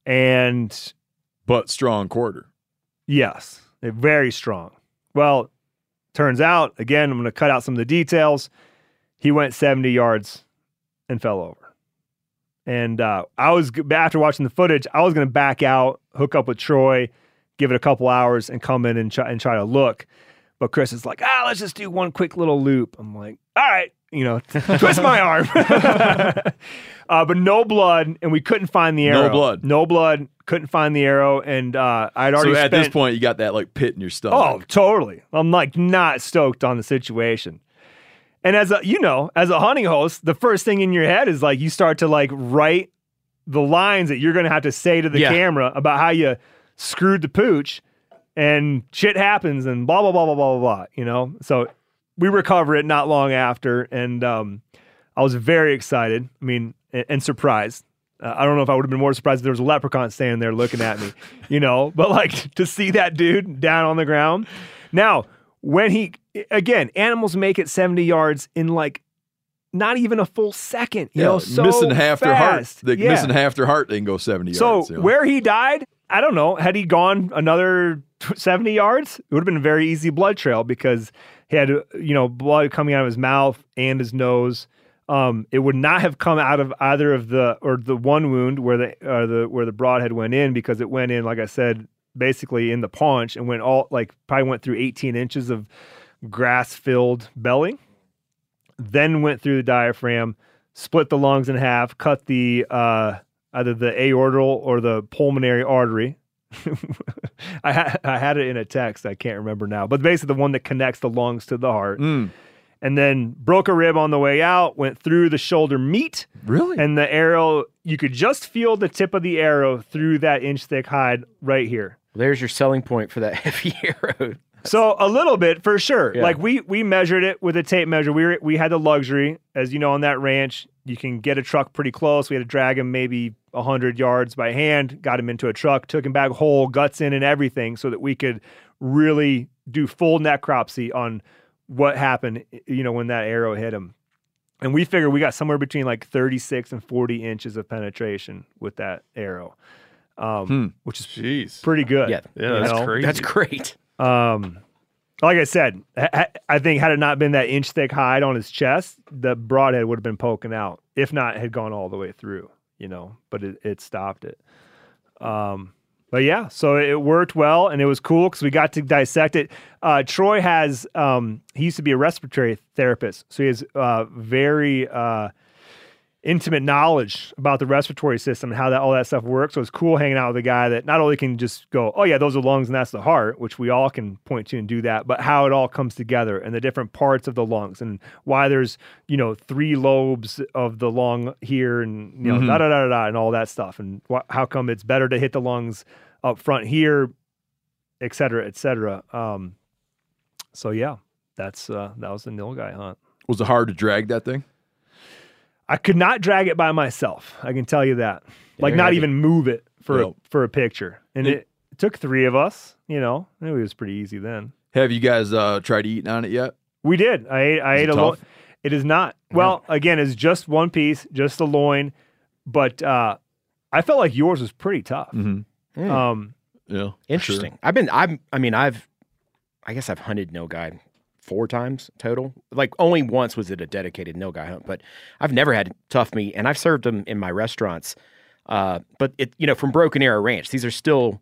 And but strong quarter. Yes, very strong. Well, turns out, again, I'm going to cut out some of the details. He went 70 yards and fell over. And uh, I was, after watching the footage, I was going to back out, hook up with Troy, give it a couple hours, and come in and try, and try to look. But Chris is like, ah, let's just do one quick little loop. I'm like, all right, you know, twist my arm. uh, but no blood, and we couldn't find the arrow. No blood. No blood. Couldn't find the arrow, and uh, I'd So already at spent, this point, you got that like pit in your stomach. Oh, totally. I'm like not stoked on the situation. And as a you know, as a hunting host, the first thing in your head is like you start to like write the lines that you're gonna have to say to the Yeah. camera about how you screwed the pooch and shit happens and blah blah blah blah blah blah blah. You know? So we recover it not long after, and um, I was very excited. I mean, and, and surprised. Uh, I don't know if I would have been more surprised if there was a leprechaun standing there looking at me, you know, but like to see that dude down on the ground. Now, when he, again, animals make it 70 yards in like not even a full second, you yeah, know, so missing half their heart. They Yeah. missing half their heart. They can go seventy So yards. you know? where he died, I don't know. Had he gone another 70 yards, it would have been a very easy blood trail because he had, you know, blood coming out of his mouth and his nose. Um, it would not have come out of either of the or the one wound where the uh, the where the broadhead went in because it went in, like I said, basically in the paunch and went all like probably went through 18 inches of grass filled belly then went through the diaphragm, split the lungs in half, cut the uh, either the aortal or the pulmonary artery. I, ha- I had it in a text. I can't remember now, but basically the one that connects the lungs to the heart. Mm. And then broke a rib on the way out, went through the shoulder meat. Really? And the arrow, you could just feel the tip of the arrow through that inch thick hide right here. There's your selling point for that heavy arrow. So a little bit for sure. Yeah. Like we we measured it with a tape measure. We were, we had the luxury, as you know, on that ranch, you can get a truck pretty close. We had to drag him maybe hundred yards by hand. Got him into a truck, took him back whole, guts in, and everything, so that we could really do full necropsy on what happened, you know, when that arrow hit him. And we figured we got somewhere between like 36 and 40 inches of penetration with that arrow, um, Hmm. which is Jeez. pretty good. Yeah, Yeah, that's know? crazy. That's great. Um, like I said, ha- ha- I think had it not been that inch thick hide on his chest, the broadhead would have been poking out. If not, had gone all the way through. You know, but it, it stopped it. Um, but yeah, so it worked well and it was cool because we got to dissect it. Uh, Troy has um, he used to be a respiratory therapist, so he has uh, very uh, intimate knowledge about the respiratory system and how that all that stuff works. So it's cool hanging out with a guy that not only can just go, oh yeah, those are lungs and that's the heart, which we all can point to and do that, but how it all comes together and the different parts of the lungs and why there's you know three lobes of the lung here and you know Mhm. da da da da da and all that stuff and wh- how come it's better to hit the lungs up front here, et cetera, et cetera. Um, so yeah, that's uh, that was the nilgai hunt. Was it hard to drag that thing? I could not drag it by myself. I can tell you that. like they're not heavy. even move it for Yep. a, for a picture. And It- it, took three of us. You know, it was pretty easy then. Have you guys uh, tried eating on it yet? We did. I ate. I Is ate a loin. It is not. Well, again, it's just one piece, just the loin. But uh, I felt like yours was pretty tough. Mm-hmm. Um, Yeah. for Interesting. sure. I've been. I'm. I mean, I've. I guess I've hunted no guy four times total. Like only once was it a dedicated nilgai hunt, but I've never had tough meat, and I've served them in my restaurants. Uh, but it, you know, from Broken Arrow Ranch, these are still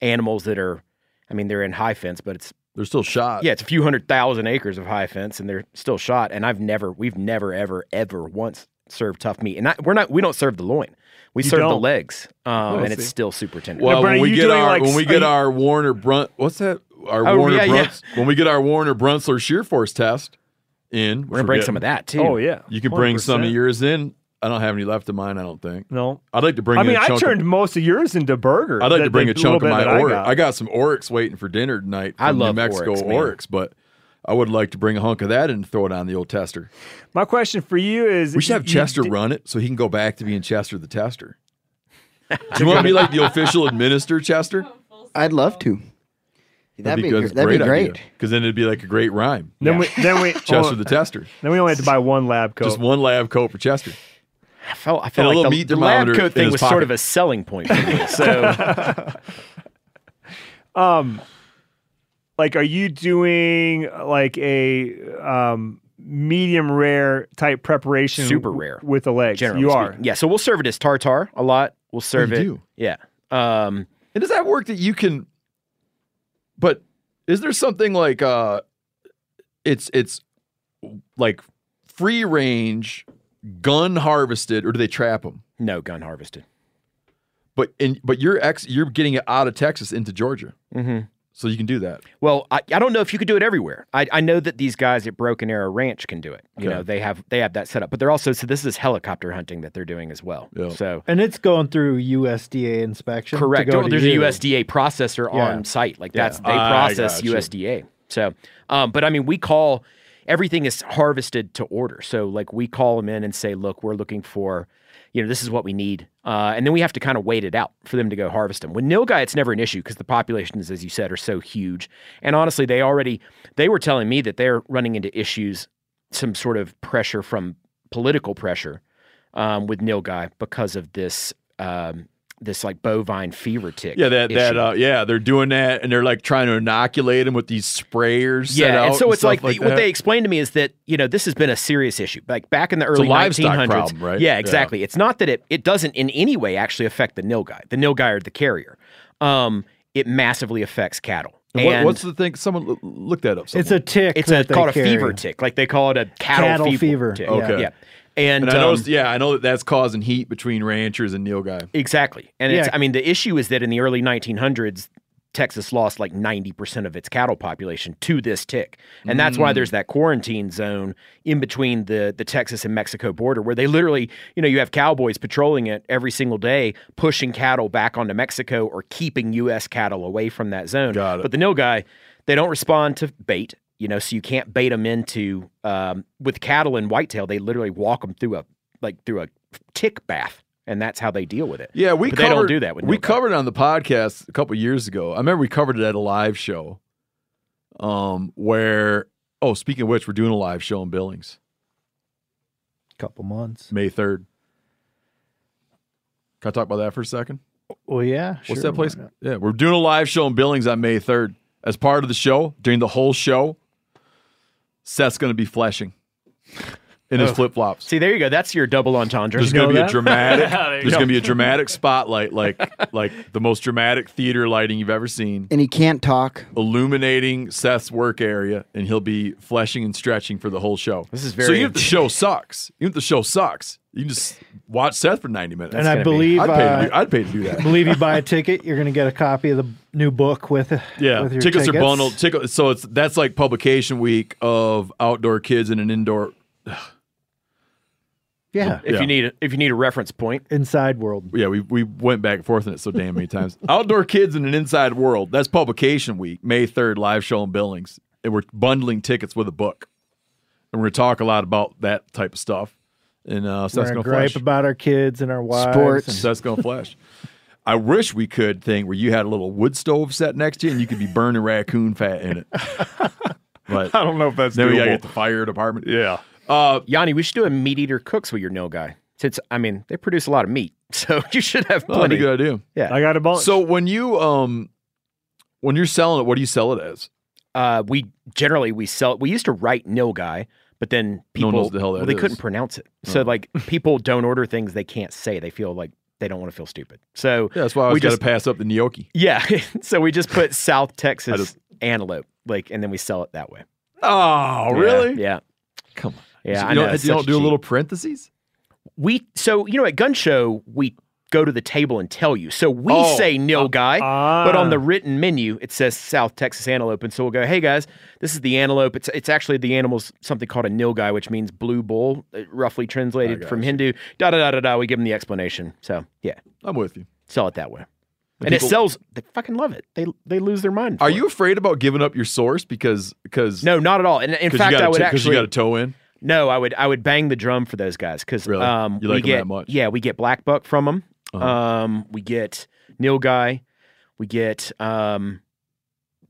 animals that are. I mean, they're in high fence, but it's They're still shot. yeah, it's a few hundred thousand acres of high fence, and they're still shot. And I've never, we've never, ever, ever once served tough meat, and not, we're not, we don't serve the loin, we You serve the don't? legs, um, Oh, and it's still super tender. Well, Brent, when are we you get doing, our like, when we are get you- our Warner Brunt, what's that? Our Oh, Warner yeah, yeah. Brunts. When we get our Warner-Bratzler shear force test in, we're gonna bring some of that too. oh yeah, You can bring some of 100%. yours in. I don't have any left of mine. I don't think. No, I'd like to bring. I in mean, a I chunk turned Of, most of yours into burgers. I'd like the- to bring the a chunk of little my bit that I oryx. got. I got some oryx waiting for dinner tonight from I love New Mexico oryx, man. but I would like to bring a hunk of that and throw it on the old tester. My question for you is: We should have you- Chester you- run it so he can go back to being Chester the tester. Do you want to be like the official administer, Chester? I'd love to. That'd, be, good. gr- that'd be great. Because then it'd be like a great rhyme. Then we, then we, Chester the tester. then we only had to buy one lab coat. Just one lab coat for Chester. I felt, I felt like the, meat the lab coat thing was pocket. sort of a selling point for me. So Um, like, are you doing like a um medium rare type preparation? Super rare. with the legs. generally you are. yeah. So we'll serve it as tartar a lot. We'll serve you it, do? yeah. Um, And does that work that you can? But is there something like uh, it's it's like free range, gun harvested, or do they trap them? no gun harvested. But in but you're ex you're getting it out of Texas into Georgia, Mm-hmm. So you can do that. Well, I, I don't know if you could do it everywhere. I, I know that these guys at Broken Arrow Ranch can do it. You Okay. know, they have they have that set up, but they're also so this is helicopter hunting that they're doing as well. Yeah. So And it's going through USDA inspection. to correct. go Oh, to there's you. a USDA processor Yeah. on site. Like that's they I process gotcha. USDA. So, um, but I mean, we call everything is harvested to order. So like we call them in and say, look, we're looking for, you know, this is what we need, uh, and then we have to kind of wait it out for them to go harvest them. With nilgai, it's never an issue because the populations, as you said, are so huge. And honestly, they already they were telling me that they're running into issues, some sort of pressure from political pressure um, with nilgai because of this. Um, this like bovine fever tick. Yeah, that that uh, yeah, they're doing that, and they're like trying to inoculate them with these sprayers. set Yeah, and out so it's stuff like, like what they explained to me is that you know this has been a serious issue. Like back in the a early livestock 1900s, problem, right? Yeah, Yeah. exactly. It's not that it it doesn't in any way actually affect the nilgai. The nilgai are the carrier. Um, it massively affects cattle. And what- what's the thing? Someone look, look that up. It's a tick. it's a, that they called a carry. fever tick. Like they call it a cattle, Cattle fever, fever, tick. yeah. Okay. Yeah. And, And I um, noticed, yeah, I know that that's causing heat between ranchers and nilgai. Exactly. And it's, I mean the issue is that in the early 1900s Texas lost like 90% of its cattle population to this tick. And that's why there's that quarantine zone in between the the Texas and Mexico border where they literally, you know, you have cowboys patrolling it every single day pushing cattle back onto Mexico or keeping US cattle away from that zone. Got it. But the nilgai, they don't respond to bait, you know, so you can't bait them into um, with cattle and whitetail, they literally walk them through a like through a tick bath and that's how they deal with it. Yeah, we But covered, they don't do that with we nilgai. covered it on the podcast a couple years ago. I remember we covered it at a live show, um, where Oh, speaking of which, we're doing a live show in Billings, Couple months. May third. Can I talk about that for a second? Well, yeah. What's sure, that place? Yeah, we're doing a live show in Billings on May 3rd. As part of the show, during the whole show, Seth's going to be fleshing in his Oh. flip flops. See, there you go. That's your double entendre. There's You going to know be a dramatic. There's go. going to be a dramatic spotlight, like like the most dramatic theater lighting you've ever seen, And he can't talk. illuminating Seth's work area, and he'll be fleshing and stretching for the whole show. This is so. very- Even if the show sucks, even if the show sucks, you can just watch Seth for 90 minutes. And I believe I'd pay, to uh, do, I'd pay to do that. Believe you buy a ticket, you're going to get a copy of the new book with Yeah, with your tickets, are bundled. Ticket, so it's that's like publication week of outdoor kids in an indoor. Yeah, If Yeah. you need a, if you need a reference point, inside world. Yeah, we we went back and forth in it so damn many times. outdoor kids in an inside world. That's publication week, May third, live show in Billings, and we're bundling tickets with a book, and we're gonna talk a lot about that type of stuff. And uh, We're Seth's going to gonna gripe flash. about our kids and our wives. Sports. and- Seth's gonna flash. I wish we could thing where you had a little wood stove set next to you and you could be burning raccoon fat in it. But I don't know if that's then we gotta doable. get the fire department. Yeah. Uh, Jani, we should do a MeatEater cooks with your nilgai. Since I mean, they produce a lot of meat, so you should have oh, that'd plenty. be a good idea. Yeah. I got a bunch. So when you um when you're selling it, what do you sell it as? Uh, we generally we sell. We used to write nilgai, but then people one knows the hell that well, they is. couldn't pronounce it. So Oh. like people don't order things they can't say. They feel like they don't want to feel stupid. So Yeah, that's why I we got to pass up the gnocchi. yeah. so we just put South Texas just- antelope, like, and then we sell it that way. Oh, Yeah, really? Yeah. Come on. Yeah, you I don't, know, you don't do a cheap. little parentheses? We so you know at Gunshow we go to the table and tell you. So we Oh, say nilgai, but on Ah. the written menu it says South Texas antelope, and so we'll go, hey guys, this is the antelope. It's it's actually the animal's something called a nilgai, which means blue bull, uh, roughly translated from Hindu. Da da da da da. We give them the explanation. So yeah, I'm with you. sell it that way, And and it sells. They fucking love it. They they lose their mind. Are it. you afraid about giving up your source because because No, not at all. And in fact, I would t- actually you got a toe in? No, I would I would bang the drum for those guys because Really? um, You we like 'em get that much? yeah we get black buck from them. Uh-huh. Um, we get nilgai. We get um,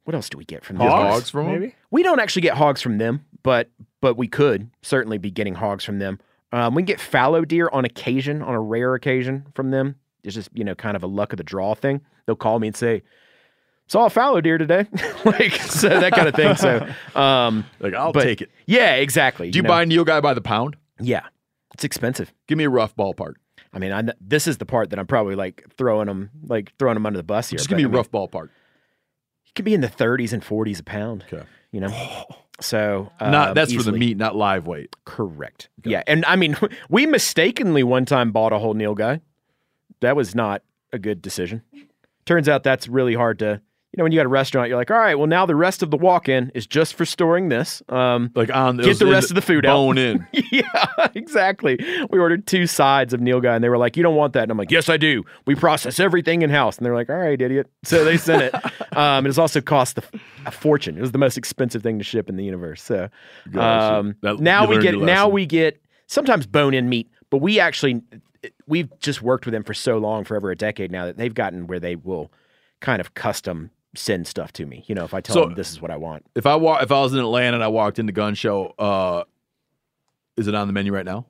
what else do we get from You get them? hogs from 'em? maybe. We don't actually get hogs from them, but but we could certainly be getting hogs from them. Um, we can get fallow deer on occasion, on a rare occasion from them. It's just you know kind of a luck of the draw thing. They'll call me and say, "Saw a fallow deer today," like so that kind of thing. So um, Like I'll but- take it. yeah, exactly. Do you know? buy nilgai by the pound? Yeah, it's expensive. Give me a rough ballpark. I mean, I, this is the part that I'm probably like throwing them, like throwing them under the bus here. Just give me I a mean, rough ballpark. It could be in the 30s and 40s a pound. Okay. You know, so not um, that's for the meat, not live weight. Correct. Yeah, and I mean, we mistakenly one time bought a whole nilgai. That was not a good decision. Turns out that's really hard to. You know, when you got a restaurant, you're like, all right, well, now the rest of the walk-in is just for storing this. Um, Like on get the rest of the food out. bone in. yeah, exactly. We ordered two sides of nilgai, and they were like, "You don't want that," and I'm like, "Yes, I do. We process everything in house." And they're like, "All right, idiot." So they sent it. um, it has also cost the, a fortune. It was the most expensive thing to ship in the universe. So um, That- now we get now we get sometimes bone-in meat, but we actually we've just worked with them for so long, for over a decade now, that they've gotten where they will kind of custom send stuff to me. You know, if I tell So- them this is what I want. If I walk, if I was in Atlanta and I walked into Gunshow, uh, is it on the menu right now?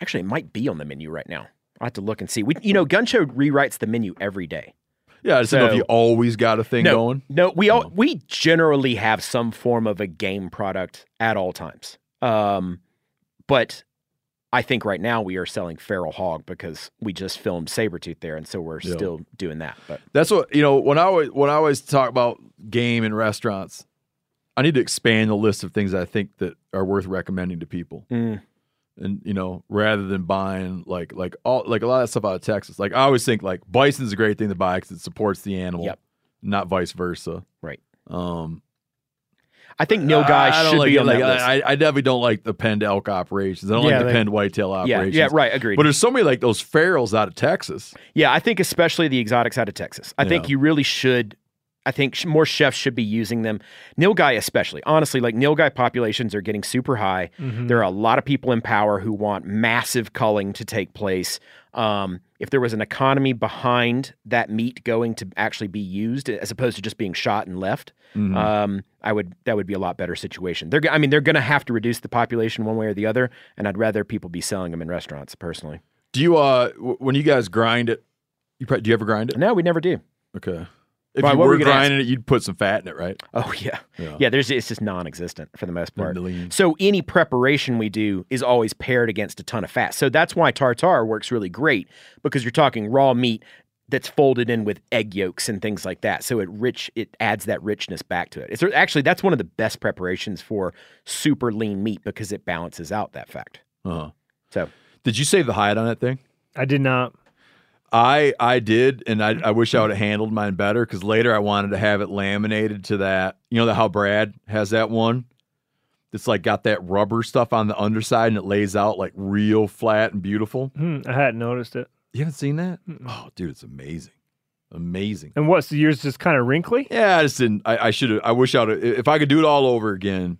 Actually, it might be on the menu right now. I'll have to look and see. We, you know, Gunshow rewrites the menu every day. Yeah, I just don't know if you always got a thing no, going. No, we all we generally have some form of a game product at all times. Um, but I think right now we are selling feral hog because we just filmed Sabretooth there, and so we're Yeah. still doing that. But That's what you know. When I always when I always talk about game and restaurants, I need to expand the list of things I think that are worth recommending to people. Mm. And you know, rather than buying like like all like a lot of stuff out of Texas, like I always think like bison's a great thing to buy because it supports the animal, Yep. not vice versa. Right. Um, I think nilgai I should like be it, on like, that list. I, I definitely don't like the penned elk operations. I don't Yeah, like the they- penned whitetail Yeah, operations. yeah, right, agreed. But there's so many like those ferals out of Texas. Yeah, I think especially the exotics out of Texas. I think Yeah. you really should. I think sh- more chefs should be using them. Nilgai, especially. Honestly, like Nilgai populations are getting super high. Mhm. There are a lot of people in power who want massive culling to take place. Um, if there was an economy behind that meat going to actually be used, as opposed to just being shot and left, Mhm. um, I would that would be a lot better situation. They're, I mean, they're going to have to reduce the population one way or the other, and I'd rather people be selling them in restaurants personally. Do you uh w- when you guys grind it? You probably, do you ever grind it? No, we never do. Okay. If Why, you were were you gonna ask? grinding it, you'd put some fat in it, right? Oh yeah. Yeah. yeah, There's it's just non-existent for the most part. lean. So any preparation we do is always paired against a ton of fat. So that's why tartare works really great because you're talking raw meat that's folded in with egg yolks and things like that. So it rich it adds that richness back to it. It's actually that's one of the best preparations for super lean meat because it balances out that fact. Uh-huh. So Did you save the hide on that thing? I did not. I I did, and I, I wish I would have handled mine better because later I wanted to have it laminated to that. You know that how Brad has that one. It's like got that rubber stuff on the underside, and it lays out like real flat and beautiful. Hmm, I hadn't noticed it. You haven't seen that? Oh, dude, it's amazing, amazing. And what's yours? Just kind of wrinkly? Yeah, I just didn't. I, I should have. I wish I would. If I could do it all over again,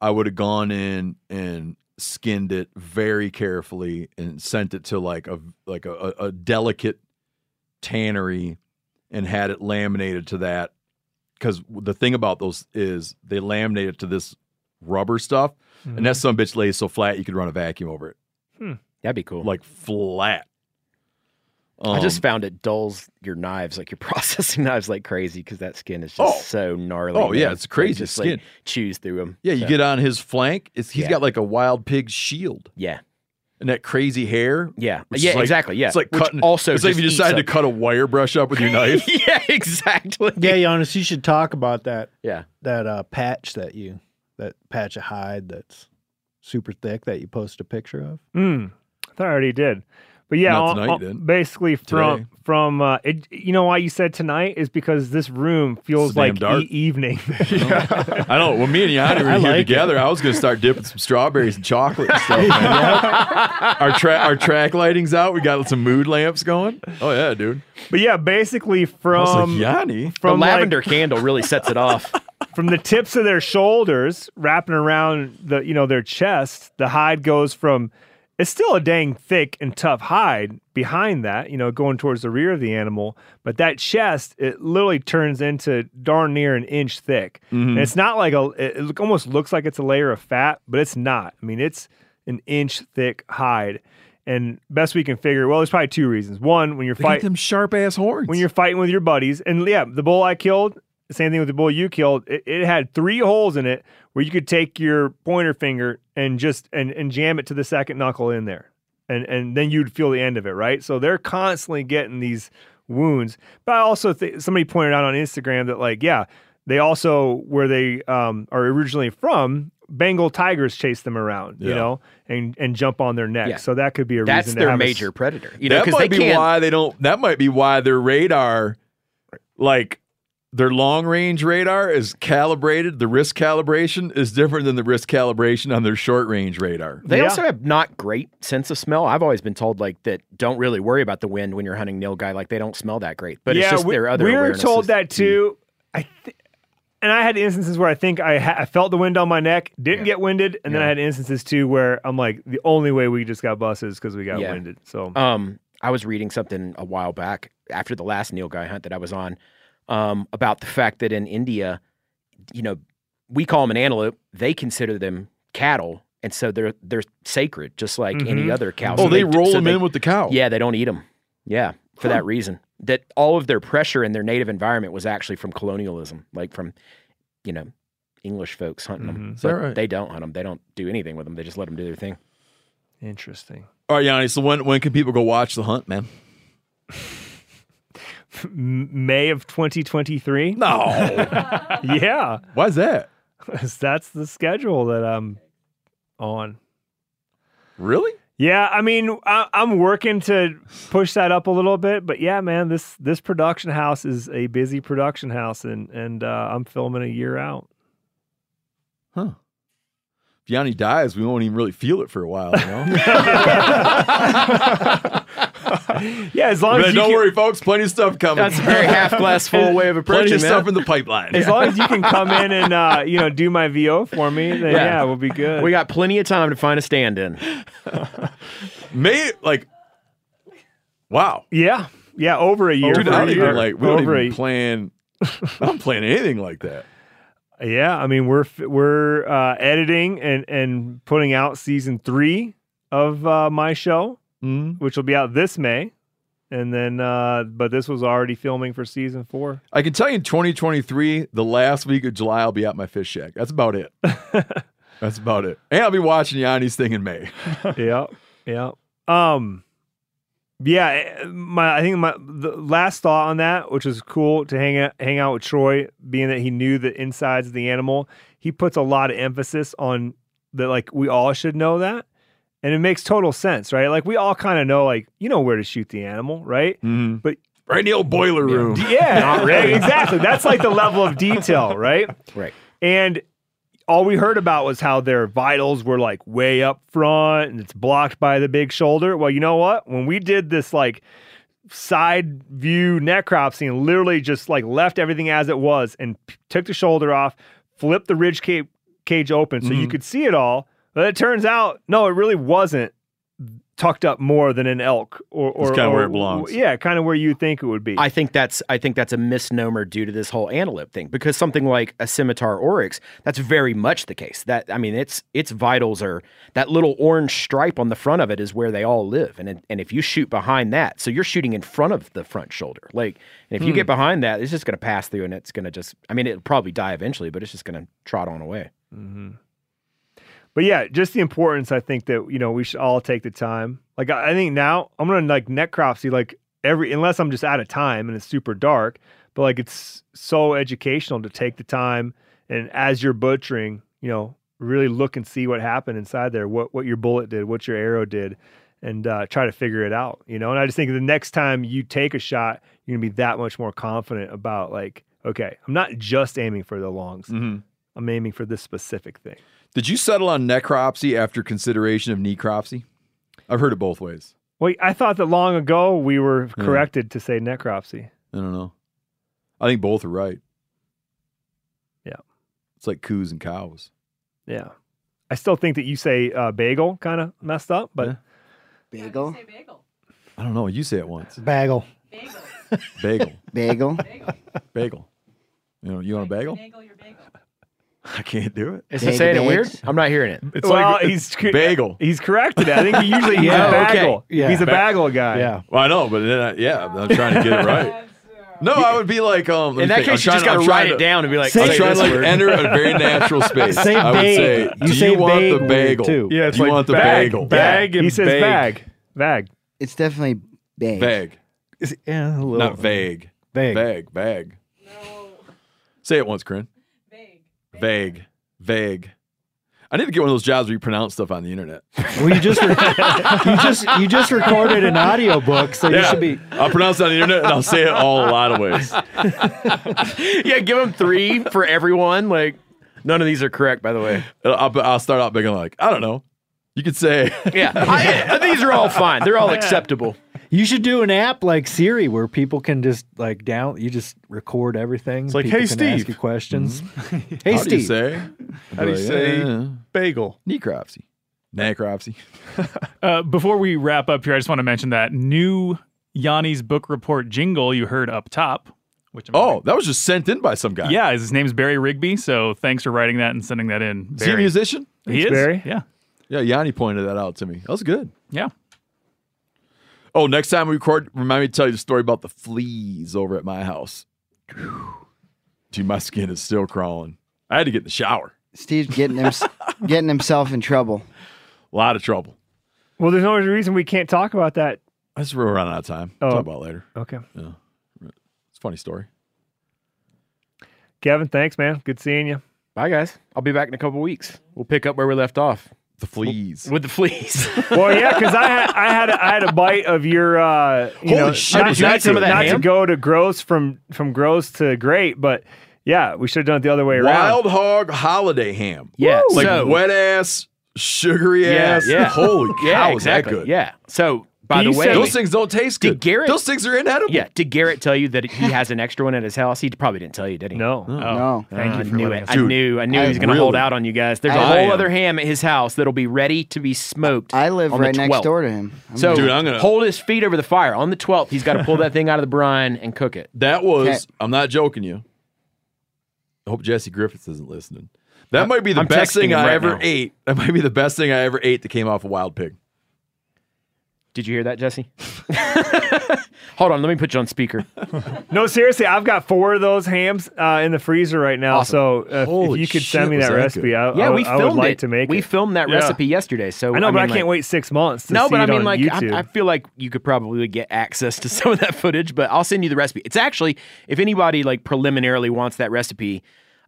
I would have gone in and skinned it very carefully and sent it to like a like a, a, a delicate tannery and had it laminated to that. Because the thing about those is they laminate it to this rubber stuff, and that some bitch lays so flat you could run a vacuum over it, Hmm. That'd be cool. like flat. I just Um, found it dulls your knives, like your processing knives, like crazy because that skin is just Oh. so gnarly. Oh, yeah, it's crazy Like, just skin. Like, chews through them. Yeah, you get on his flank. It's he's Yeah. got like a wild pig shield. Yeah. And that crazy hair. Yeah. Yeah, like- exactly, yeah. It's like Which cutting. also it's like if you just decided to up- cut a wire brush up with your knife. yeah, exactly. Yeah, Janis, you should talk about that. Yeah. That uh, patch that you, that patch of hide that's super thick that you posted a picture of. Hmm. I thought I already did. But yeah, Not all- tonight, all- you didn't. basically from Today. from uh, it, you know why you said tonight is because this room feels like dark. e- evening. I know. Well, me and Jani were I here like it. together. I was going to start dipping some strawberries and chocolate and stuff. Man. our track, our track lighting's out. We got some mood lamps going. Oh yeah, dude. But yeah, basically from like, Jani. from the like- lavender candle really sets it off. from the tips of their shoulders wrapping around the you know their chest the hide goes from it's still a dang thick and tough hide behind that you know going towards the rear of the animal but that chest it literally turns into darn near an inch thick Mhm. and it's not like a it almost looks like it's a layer of fat but it's not i mean it's an inch thick hide and best we can figure well there's probably two reasons one when you're fighting them sharp ass horns. when you're fighting with your buddies. And yeah, the bull I killed, same thing with the bull you killed. It, it had three holes in it where you could take your pointer finger and just and, and jam it to the second knuckle in there. And and then you'd feel the end of it, right? So they're constantly getting these wounds. But I also think somebody pointed out on Instagram that like, yeah, they also where they um, are originally from, Bengal tigers chase them around, you know, and and jump on their neck. Yeah. So that could be a That's reason. to their have a s- major predator. You know, that because might they be can't. why they don't. That might be why their radar, like their long range radar, is calibrated. The risk calibration is different than the risk calibration on their short range radar. They also have not great sense of smell. I've always been told like that. Don't really worry about the wind when you're hunting nilgai. Like they don't smell that great. But it's just we, their other. we were told that too. I th- and I had instances where I think I, ha- I felt the wind on my neck, didn't get winded, and then I had instances too where I'm like, the only way we just got busted is because we got Yeah. winded. So Um, I was reading something a while back after the last nilgai hunt that I was on, um, about the fact that in India, you know, we call them an antelope. They consider them cattle, and so they're they're sacred, just like any Mhm. other cow. Oh, So they do- roll so them they- in with the cow. Yeah, they don't eat them. Yeah, for that reason. That all of their pressure in their native environment was actually from colonialism, like from, you know, English folks hunting them. Mm-hmm. Is But right? They don't hunt them. They don't do anything with them. They just let them do their thing. interesting. All right, Jani. So when when can people go watch the hunt, man? May of 2023. No. yeah. Why's that? That's the schedule that I'm on. Really? Yeah, I mean, I, I'm working to push that up a little bit, but yeah, man, this this production house is a busy production house, and and uh, I'm filming a year out. Huh. If Jani dies, we won't even really feel it for a while. You know. yeah, Yeah, as long But as you don't can, worry, folks. Plenty of stuff coming. That's a very half glass full way of Plenty approaching of stuff that. in the pipeline. as long as you can come in and uh, you know do my VO for me, then Yeah. yeah, we'll be good. We got plenty of time to find a stand-in. May like, wow, yeah, yeah, over a year. dude. for I a don't even year. like. We don't over even a, plan. I don't plan anything like that. Yeah, I mean we're we're uh, editing and and putting out season three of uh, my show, Mhm. which will be out this May, and then uh, but this was already filming for season four. I can tell you in 2023, the last week of July, I'll be at my fish shack. That's about it. That's about it. And I'll be watching Jani's thing in May. yeah, yeah. Um, yeah. eh, My I think my the last thought on that, which was cool to hang out, hang out with Troy, being that he knew the insides of the animal. He puts a lot of emphasis on that. Like we all should know that, and it makes total sense, right? Like we all kind of know, like you know where to shoot the animal, right? Mhm. But Right in the old boiler room. yeah, Not really. exactly. That's like the level of detail, right? Right. And all we heard about was how their vitals were like way up front and it's blocked by the big shoulder. Well, you know what? When we did this like side view necropsy and literally just like left everything as it was and p- took the shoulder off, flipped the ridge cage, cage open so you Mhm. could see it all. But it turns out, no, it really wasn't tucked up more than an elk or, or kinda where it belongs. Yeah, kind of where you think it would be. I think that's I think that's a misnomer due to this whole antelope thing because something like a scimitar oryx that's very much the case. That I mean its its vitals are that little orange stripe on the front of it is where they all live and and if you shoot behind that so you're shooting in front of the front shoulder like and if you get hmm. behind that it's just going to pass through and it's going to just I mean it'll probably die eventually but it's just going to trot on away. Mm-hmm. But yeah, just the importance. I think that you know we should all take the time. Like I I think now I'm gonna like necropsy like every unless I'm just out of time and it's super dark. But like it's so educational to take the time and as you're butchering, you know, really look and see what happened inside there, what what your bullet did, what your arrow did, and uh, try to figure it out. You know, and I just think the next time you take a shot, you're gonna be that much more confident about like, okay, I'm not just aiming for the longs. Mhm. I'm aiming for this specific thing. Did you settle on necropsy after consideration of necropsy? I've heard it both ways. Well, I thought that long ago we were Yeah. corrected to say necropsy. I don't know. I think both are right. Yeah. It's like coos and cows. Yeah. I still think that you say uh, bagel kind of messed up, but Bagel. I don't know. You say it once. Bagel. Bagel. Bagel. Bagel. Bagel. You know, you want a bagel? Bagel your bagel? I can't do it. Is it Bagel saying it weird? bags? I'm not hearing it. It's well, like he's cor- bagel. He's corrected. it. I think he usually he's Yeah, a okay. bagel. Yeah. He's a bagel guy. Yeah. Well, I know, but then I, yeah, I'm trying to get it right. No, I would be like, um. let In me that think. I'm case, you just trying- got I'm to write trying it down and be like, I'm say trying this to like word. enter a very natural space. Say I would bag. say, You do say you want the bag bagel? too. Yeah, it's do you like want the bag, bagel? bag, and He says bag. bag. Bag. It's definitely bag. Vague, Yeah, a little. not vague. Vague. Vague, vague. No. Say it once, Corinne. Vague. Vague. Vague. I need to get one of those jobs where you pronounce stuff on the internet. Well, you just re- you just you just recorded an audio book, so you should be. I'll pronounce it on the internet and I'll say it all a lot of ways. yeah, give them three for everyone. Like none of these are correct, by the way. I'll, I'll start out big and like, I don't know. You could say, Yeah, I, these are all fine. They're all acceptable. You should do an app like Siri where people can just like down. You just record everything. It's like, People "Hey, can Steve." ask you questions. hey, Mm-hmm. how Steve. do you say? How do you say yeah, bagel? necropsy? Necropsy. Uh, before we wrap up here, I just want to mention that new Jani's book report jingle you heard up top. Which I'm Oh, that was just sent in by some guy. yeah, his name's Barry Rigby. So thanks for writing that and sending that in. Is he a Barry. musician? He is. Barry. Yeah, Yeah, Yanni pointed that out to me. That was good. yeah. Oh, next time we record, remind me to tell you the story about the fleas over at my house. Dude, my skin is still crawling. I had to get in the shower. Steve's getting him, getting himself in trouble. A lot of trouble. Well, there's no reason we can't talk about that. I just we're running out of time. Oh. Talk about it later. Okay. Yeah. It's a funny story. Kevin, thanks, man. Good seeing you. Bye, guys. I'll be back in a couple weeks. We'll pick up where we left off The fleas. with the fleas. Well, yeah, because I had I had a, I had a bite of your uh, you Holy know shit, not, was that not, to, of that not to go to gross from from gross to great, but yeah, we should have done it the other way around. Wild hog holiday ham. yeah, Like so, wet ass, sugary Yeah, ass. yeah. Holy cow, yeah, is exactly. that good? Yeah. So By the way, said- Those things don't taste Did good. Garrett- Those things are inedible. yeah, did Garrett tell you that he has an extra one at his house? He probably didn't tell you, did he? No. No. Uh, Thank you I for knew letting it. us I knew. I knew I he was going to hold out on you guys. There's a I whole am. other ham at his house that'll be ready to be smoked. I live right next door to him. I'm So Dude, I'm gonna- hold his feet over the fire on the 12th. He's got to pull that thing out of the brine and cook it. That was. Okay. I'm not joking you. I hope Jesse Griffiths isn't listening. That might be the I'm best thing I right ever now. ate. That might be the best thing I ever ate that came off a wild pig. Did you hear that, Jesse? Hold on, let me put you on speaker. No, seriously, I've got four of those hams uh, in the freezer right now. Awesome. So uh, if- you could shit, send me that that recipe, good. I, Yeah, I, we I would filmed like it. to make we it. filmed that Yeah. recipe yesterday. So I know, but I can't like- wait six months. To No, see but I mean, like, I, I feel like you could probably get access to some of that footage, but I'll send you the recipe. It's actually, if anybody like preliminarily wants that recipe,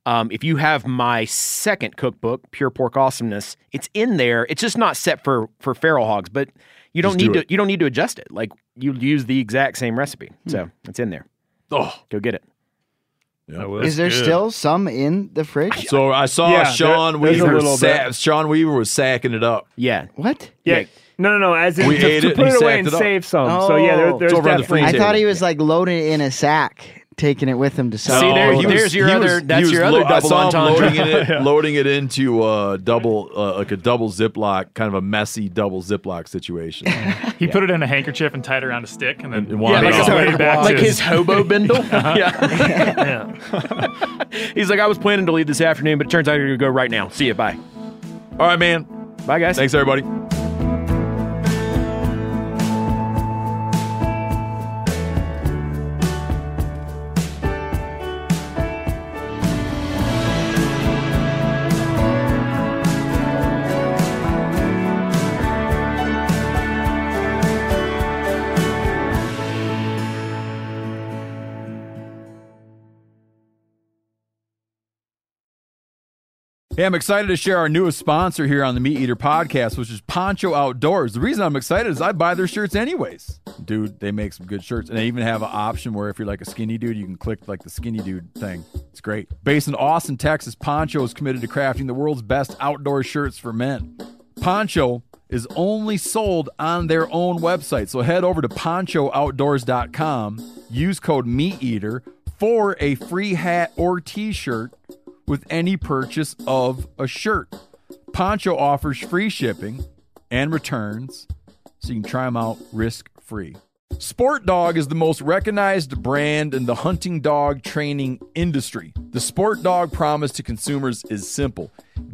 um, if you have my second cookbook, Pure Pork Awesomeness, it's in there. It's just not set for for feral hogs, but you don't Just need do to you don't need to adjust it. Like you use the exact same recipe, hmm. so it's in there. Oh, Go get it. yeah. Is there still some in the fridge? So I saw Yeah, Sean there- there's a Weaver. Sa- Sean Weaver was sacking it up. Yeah, What? yeah. No, no, no. As in We to, ate to it put it away sacked and it save some. so yeah, there, Oh. there's It's over on the definitely. I thought he was like loading it in a sack, taking it with him to sell. See, there- he there's your he other- he that's your other I double saw him entendre. loading it, loading it into a double, uh, like a double Ziploc, kind of a messy double Ziploc situation. He put it in a handkerchief and tied it around a stick, and then And wanted made it his way back like to his hobo bindle. Yeah. He's like, I was planning to leave this afternoon, but it turns out you're gonna go right now. See you. Bye. All right, man. Bye, guys. Thanks, everybody. Hey, I'm excited to share our newest sponsor here on the MeatEater podcast, which is Poncho Outdoors. The reason I'm excited is I buy their shirts anyways. Dude, they make some good shirts. And they even have an option where if you're like a skinny dude, you can click like the skinny dude thing. It's great. Based in Austin, Texas, Poncho is committed to crafting the world's best outdoor shirts for men. Poncho is only sold on their own website. So head over to ponchooutdoors.com, use code MeatEater for a free hat or t shirt with any purchase of a shirt. Poncho offers free shipping and returns, so you can try them out risk free. Sport Dog is the most recognized brand in the hunting dog training industry. The Sport Dog promise to consumers is simple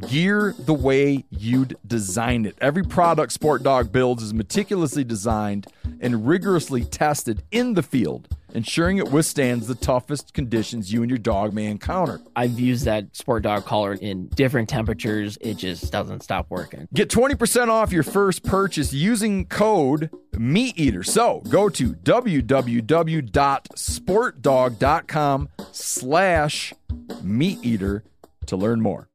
gear the way you'd design it. Every product Sport Dog builds is meticulously designed and rigorously tested in the field, ensuring it withstands the toughest conditions you and your dog may encounter. I've used that sport dog collar in different temperatures. It just doesn't stop working. Get 20% off your first purchase using code MeatEater. So go to www.sportdog.com slash MeatEater to learn more.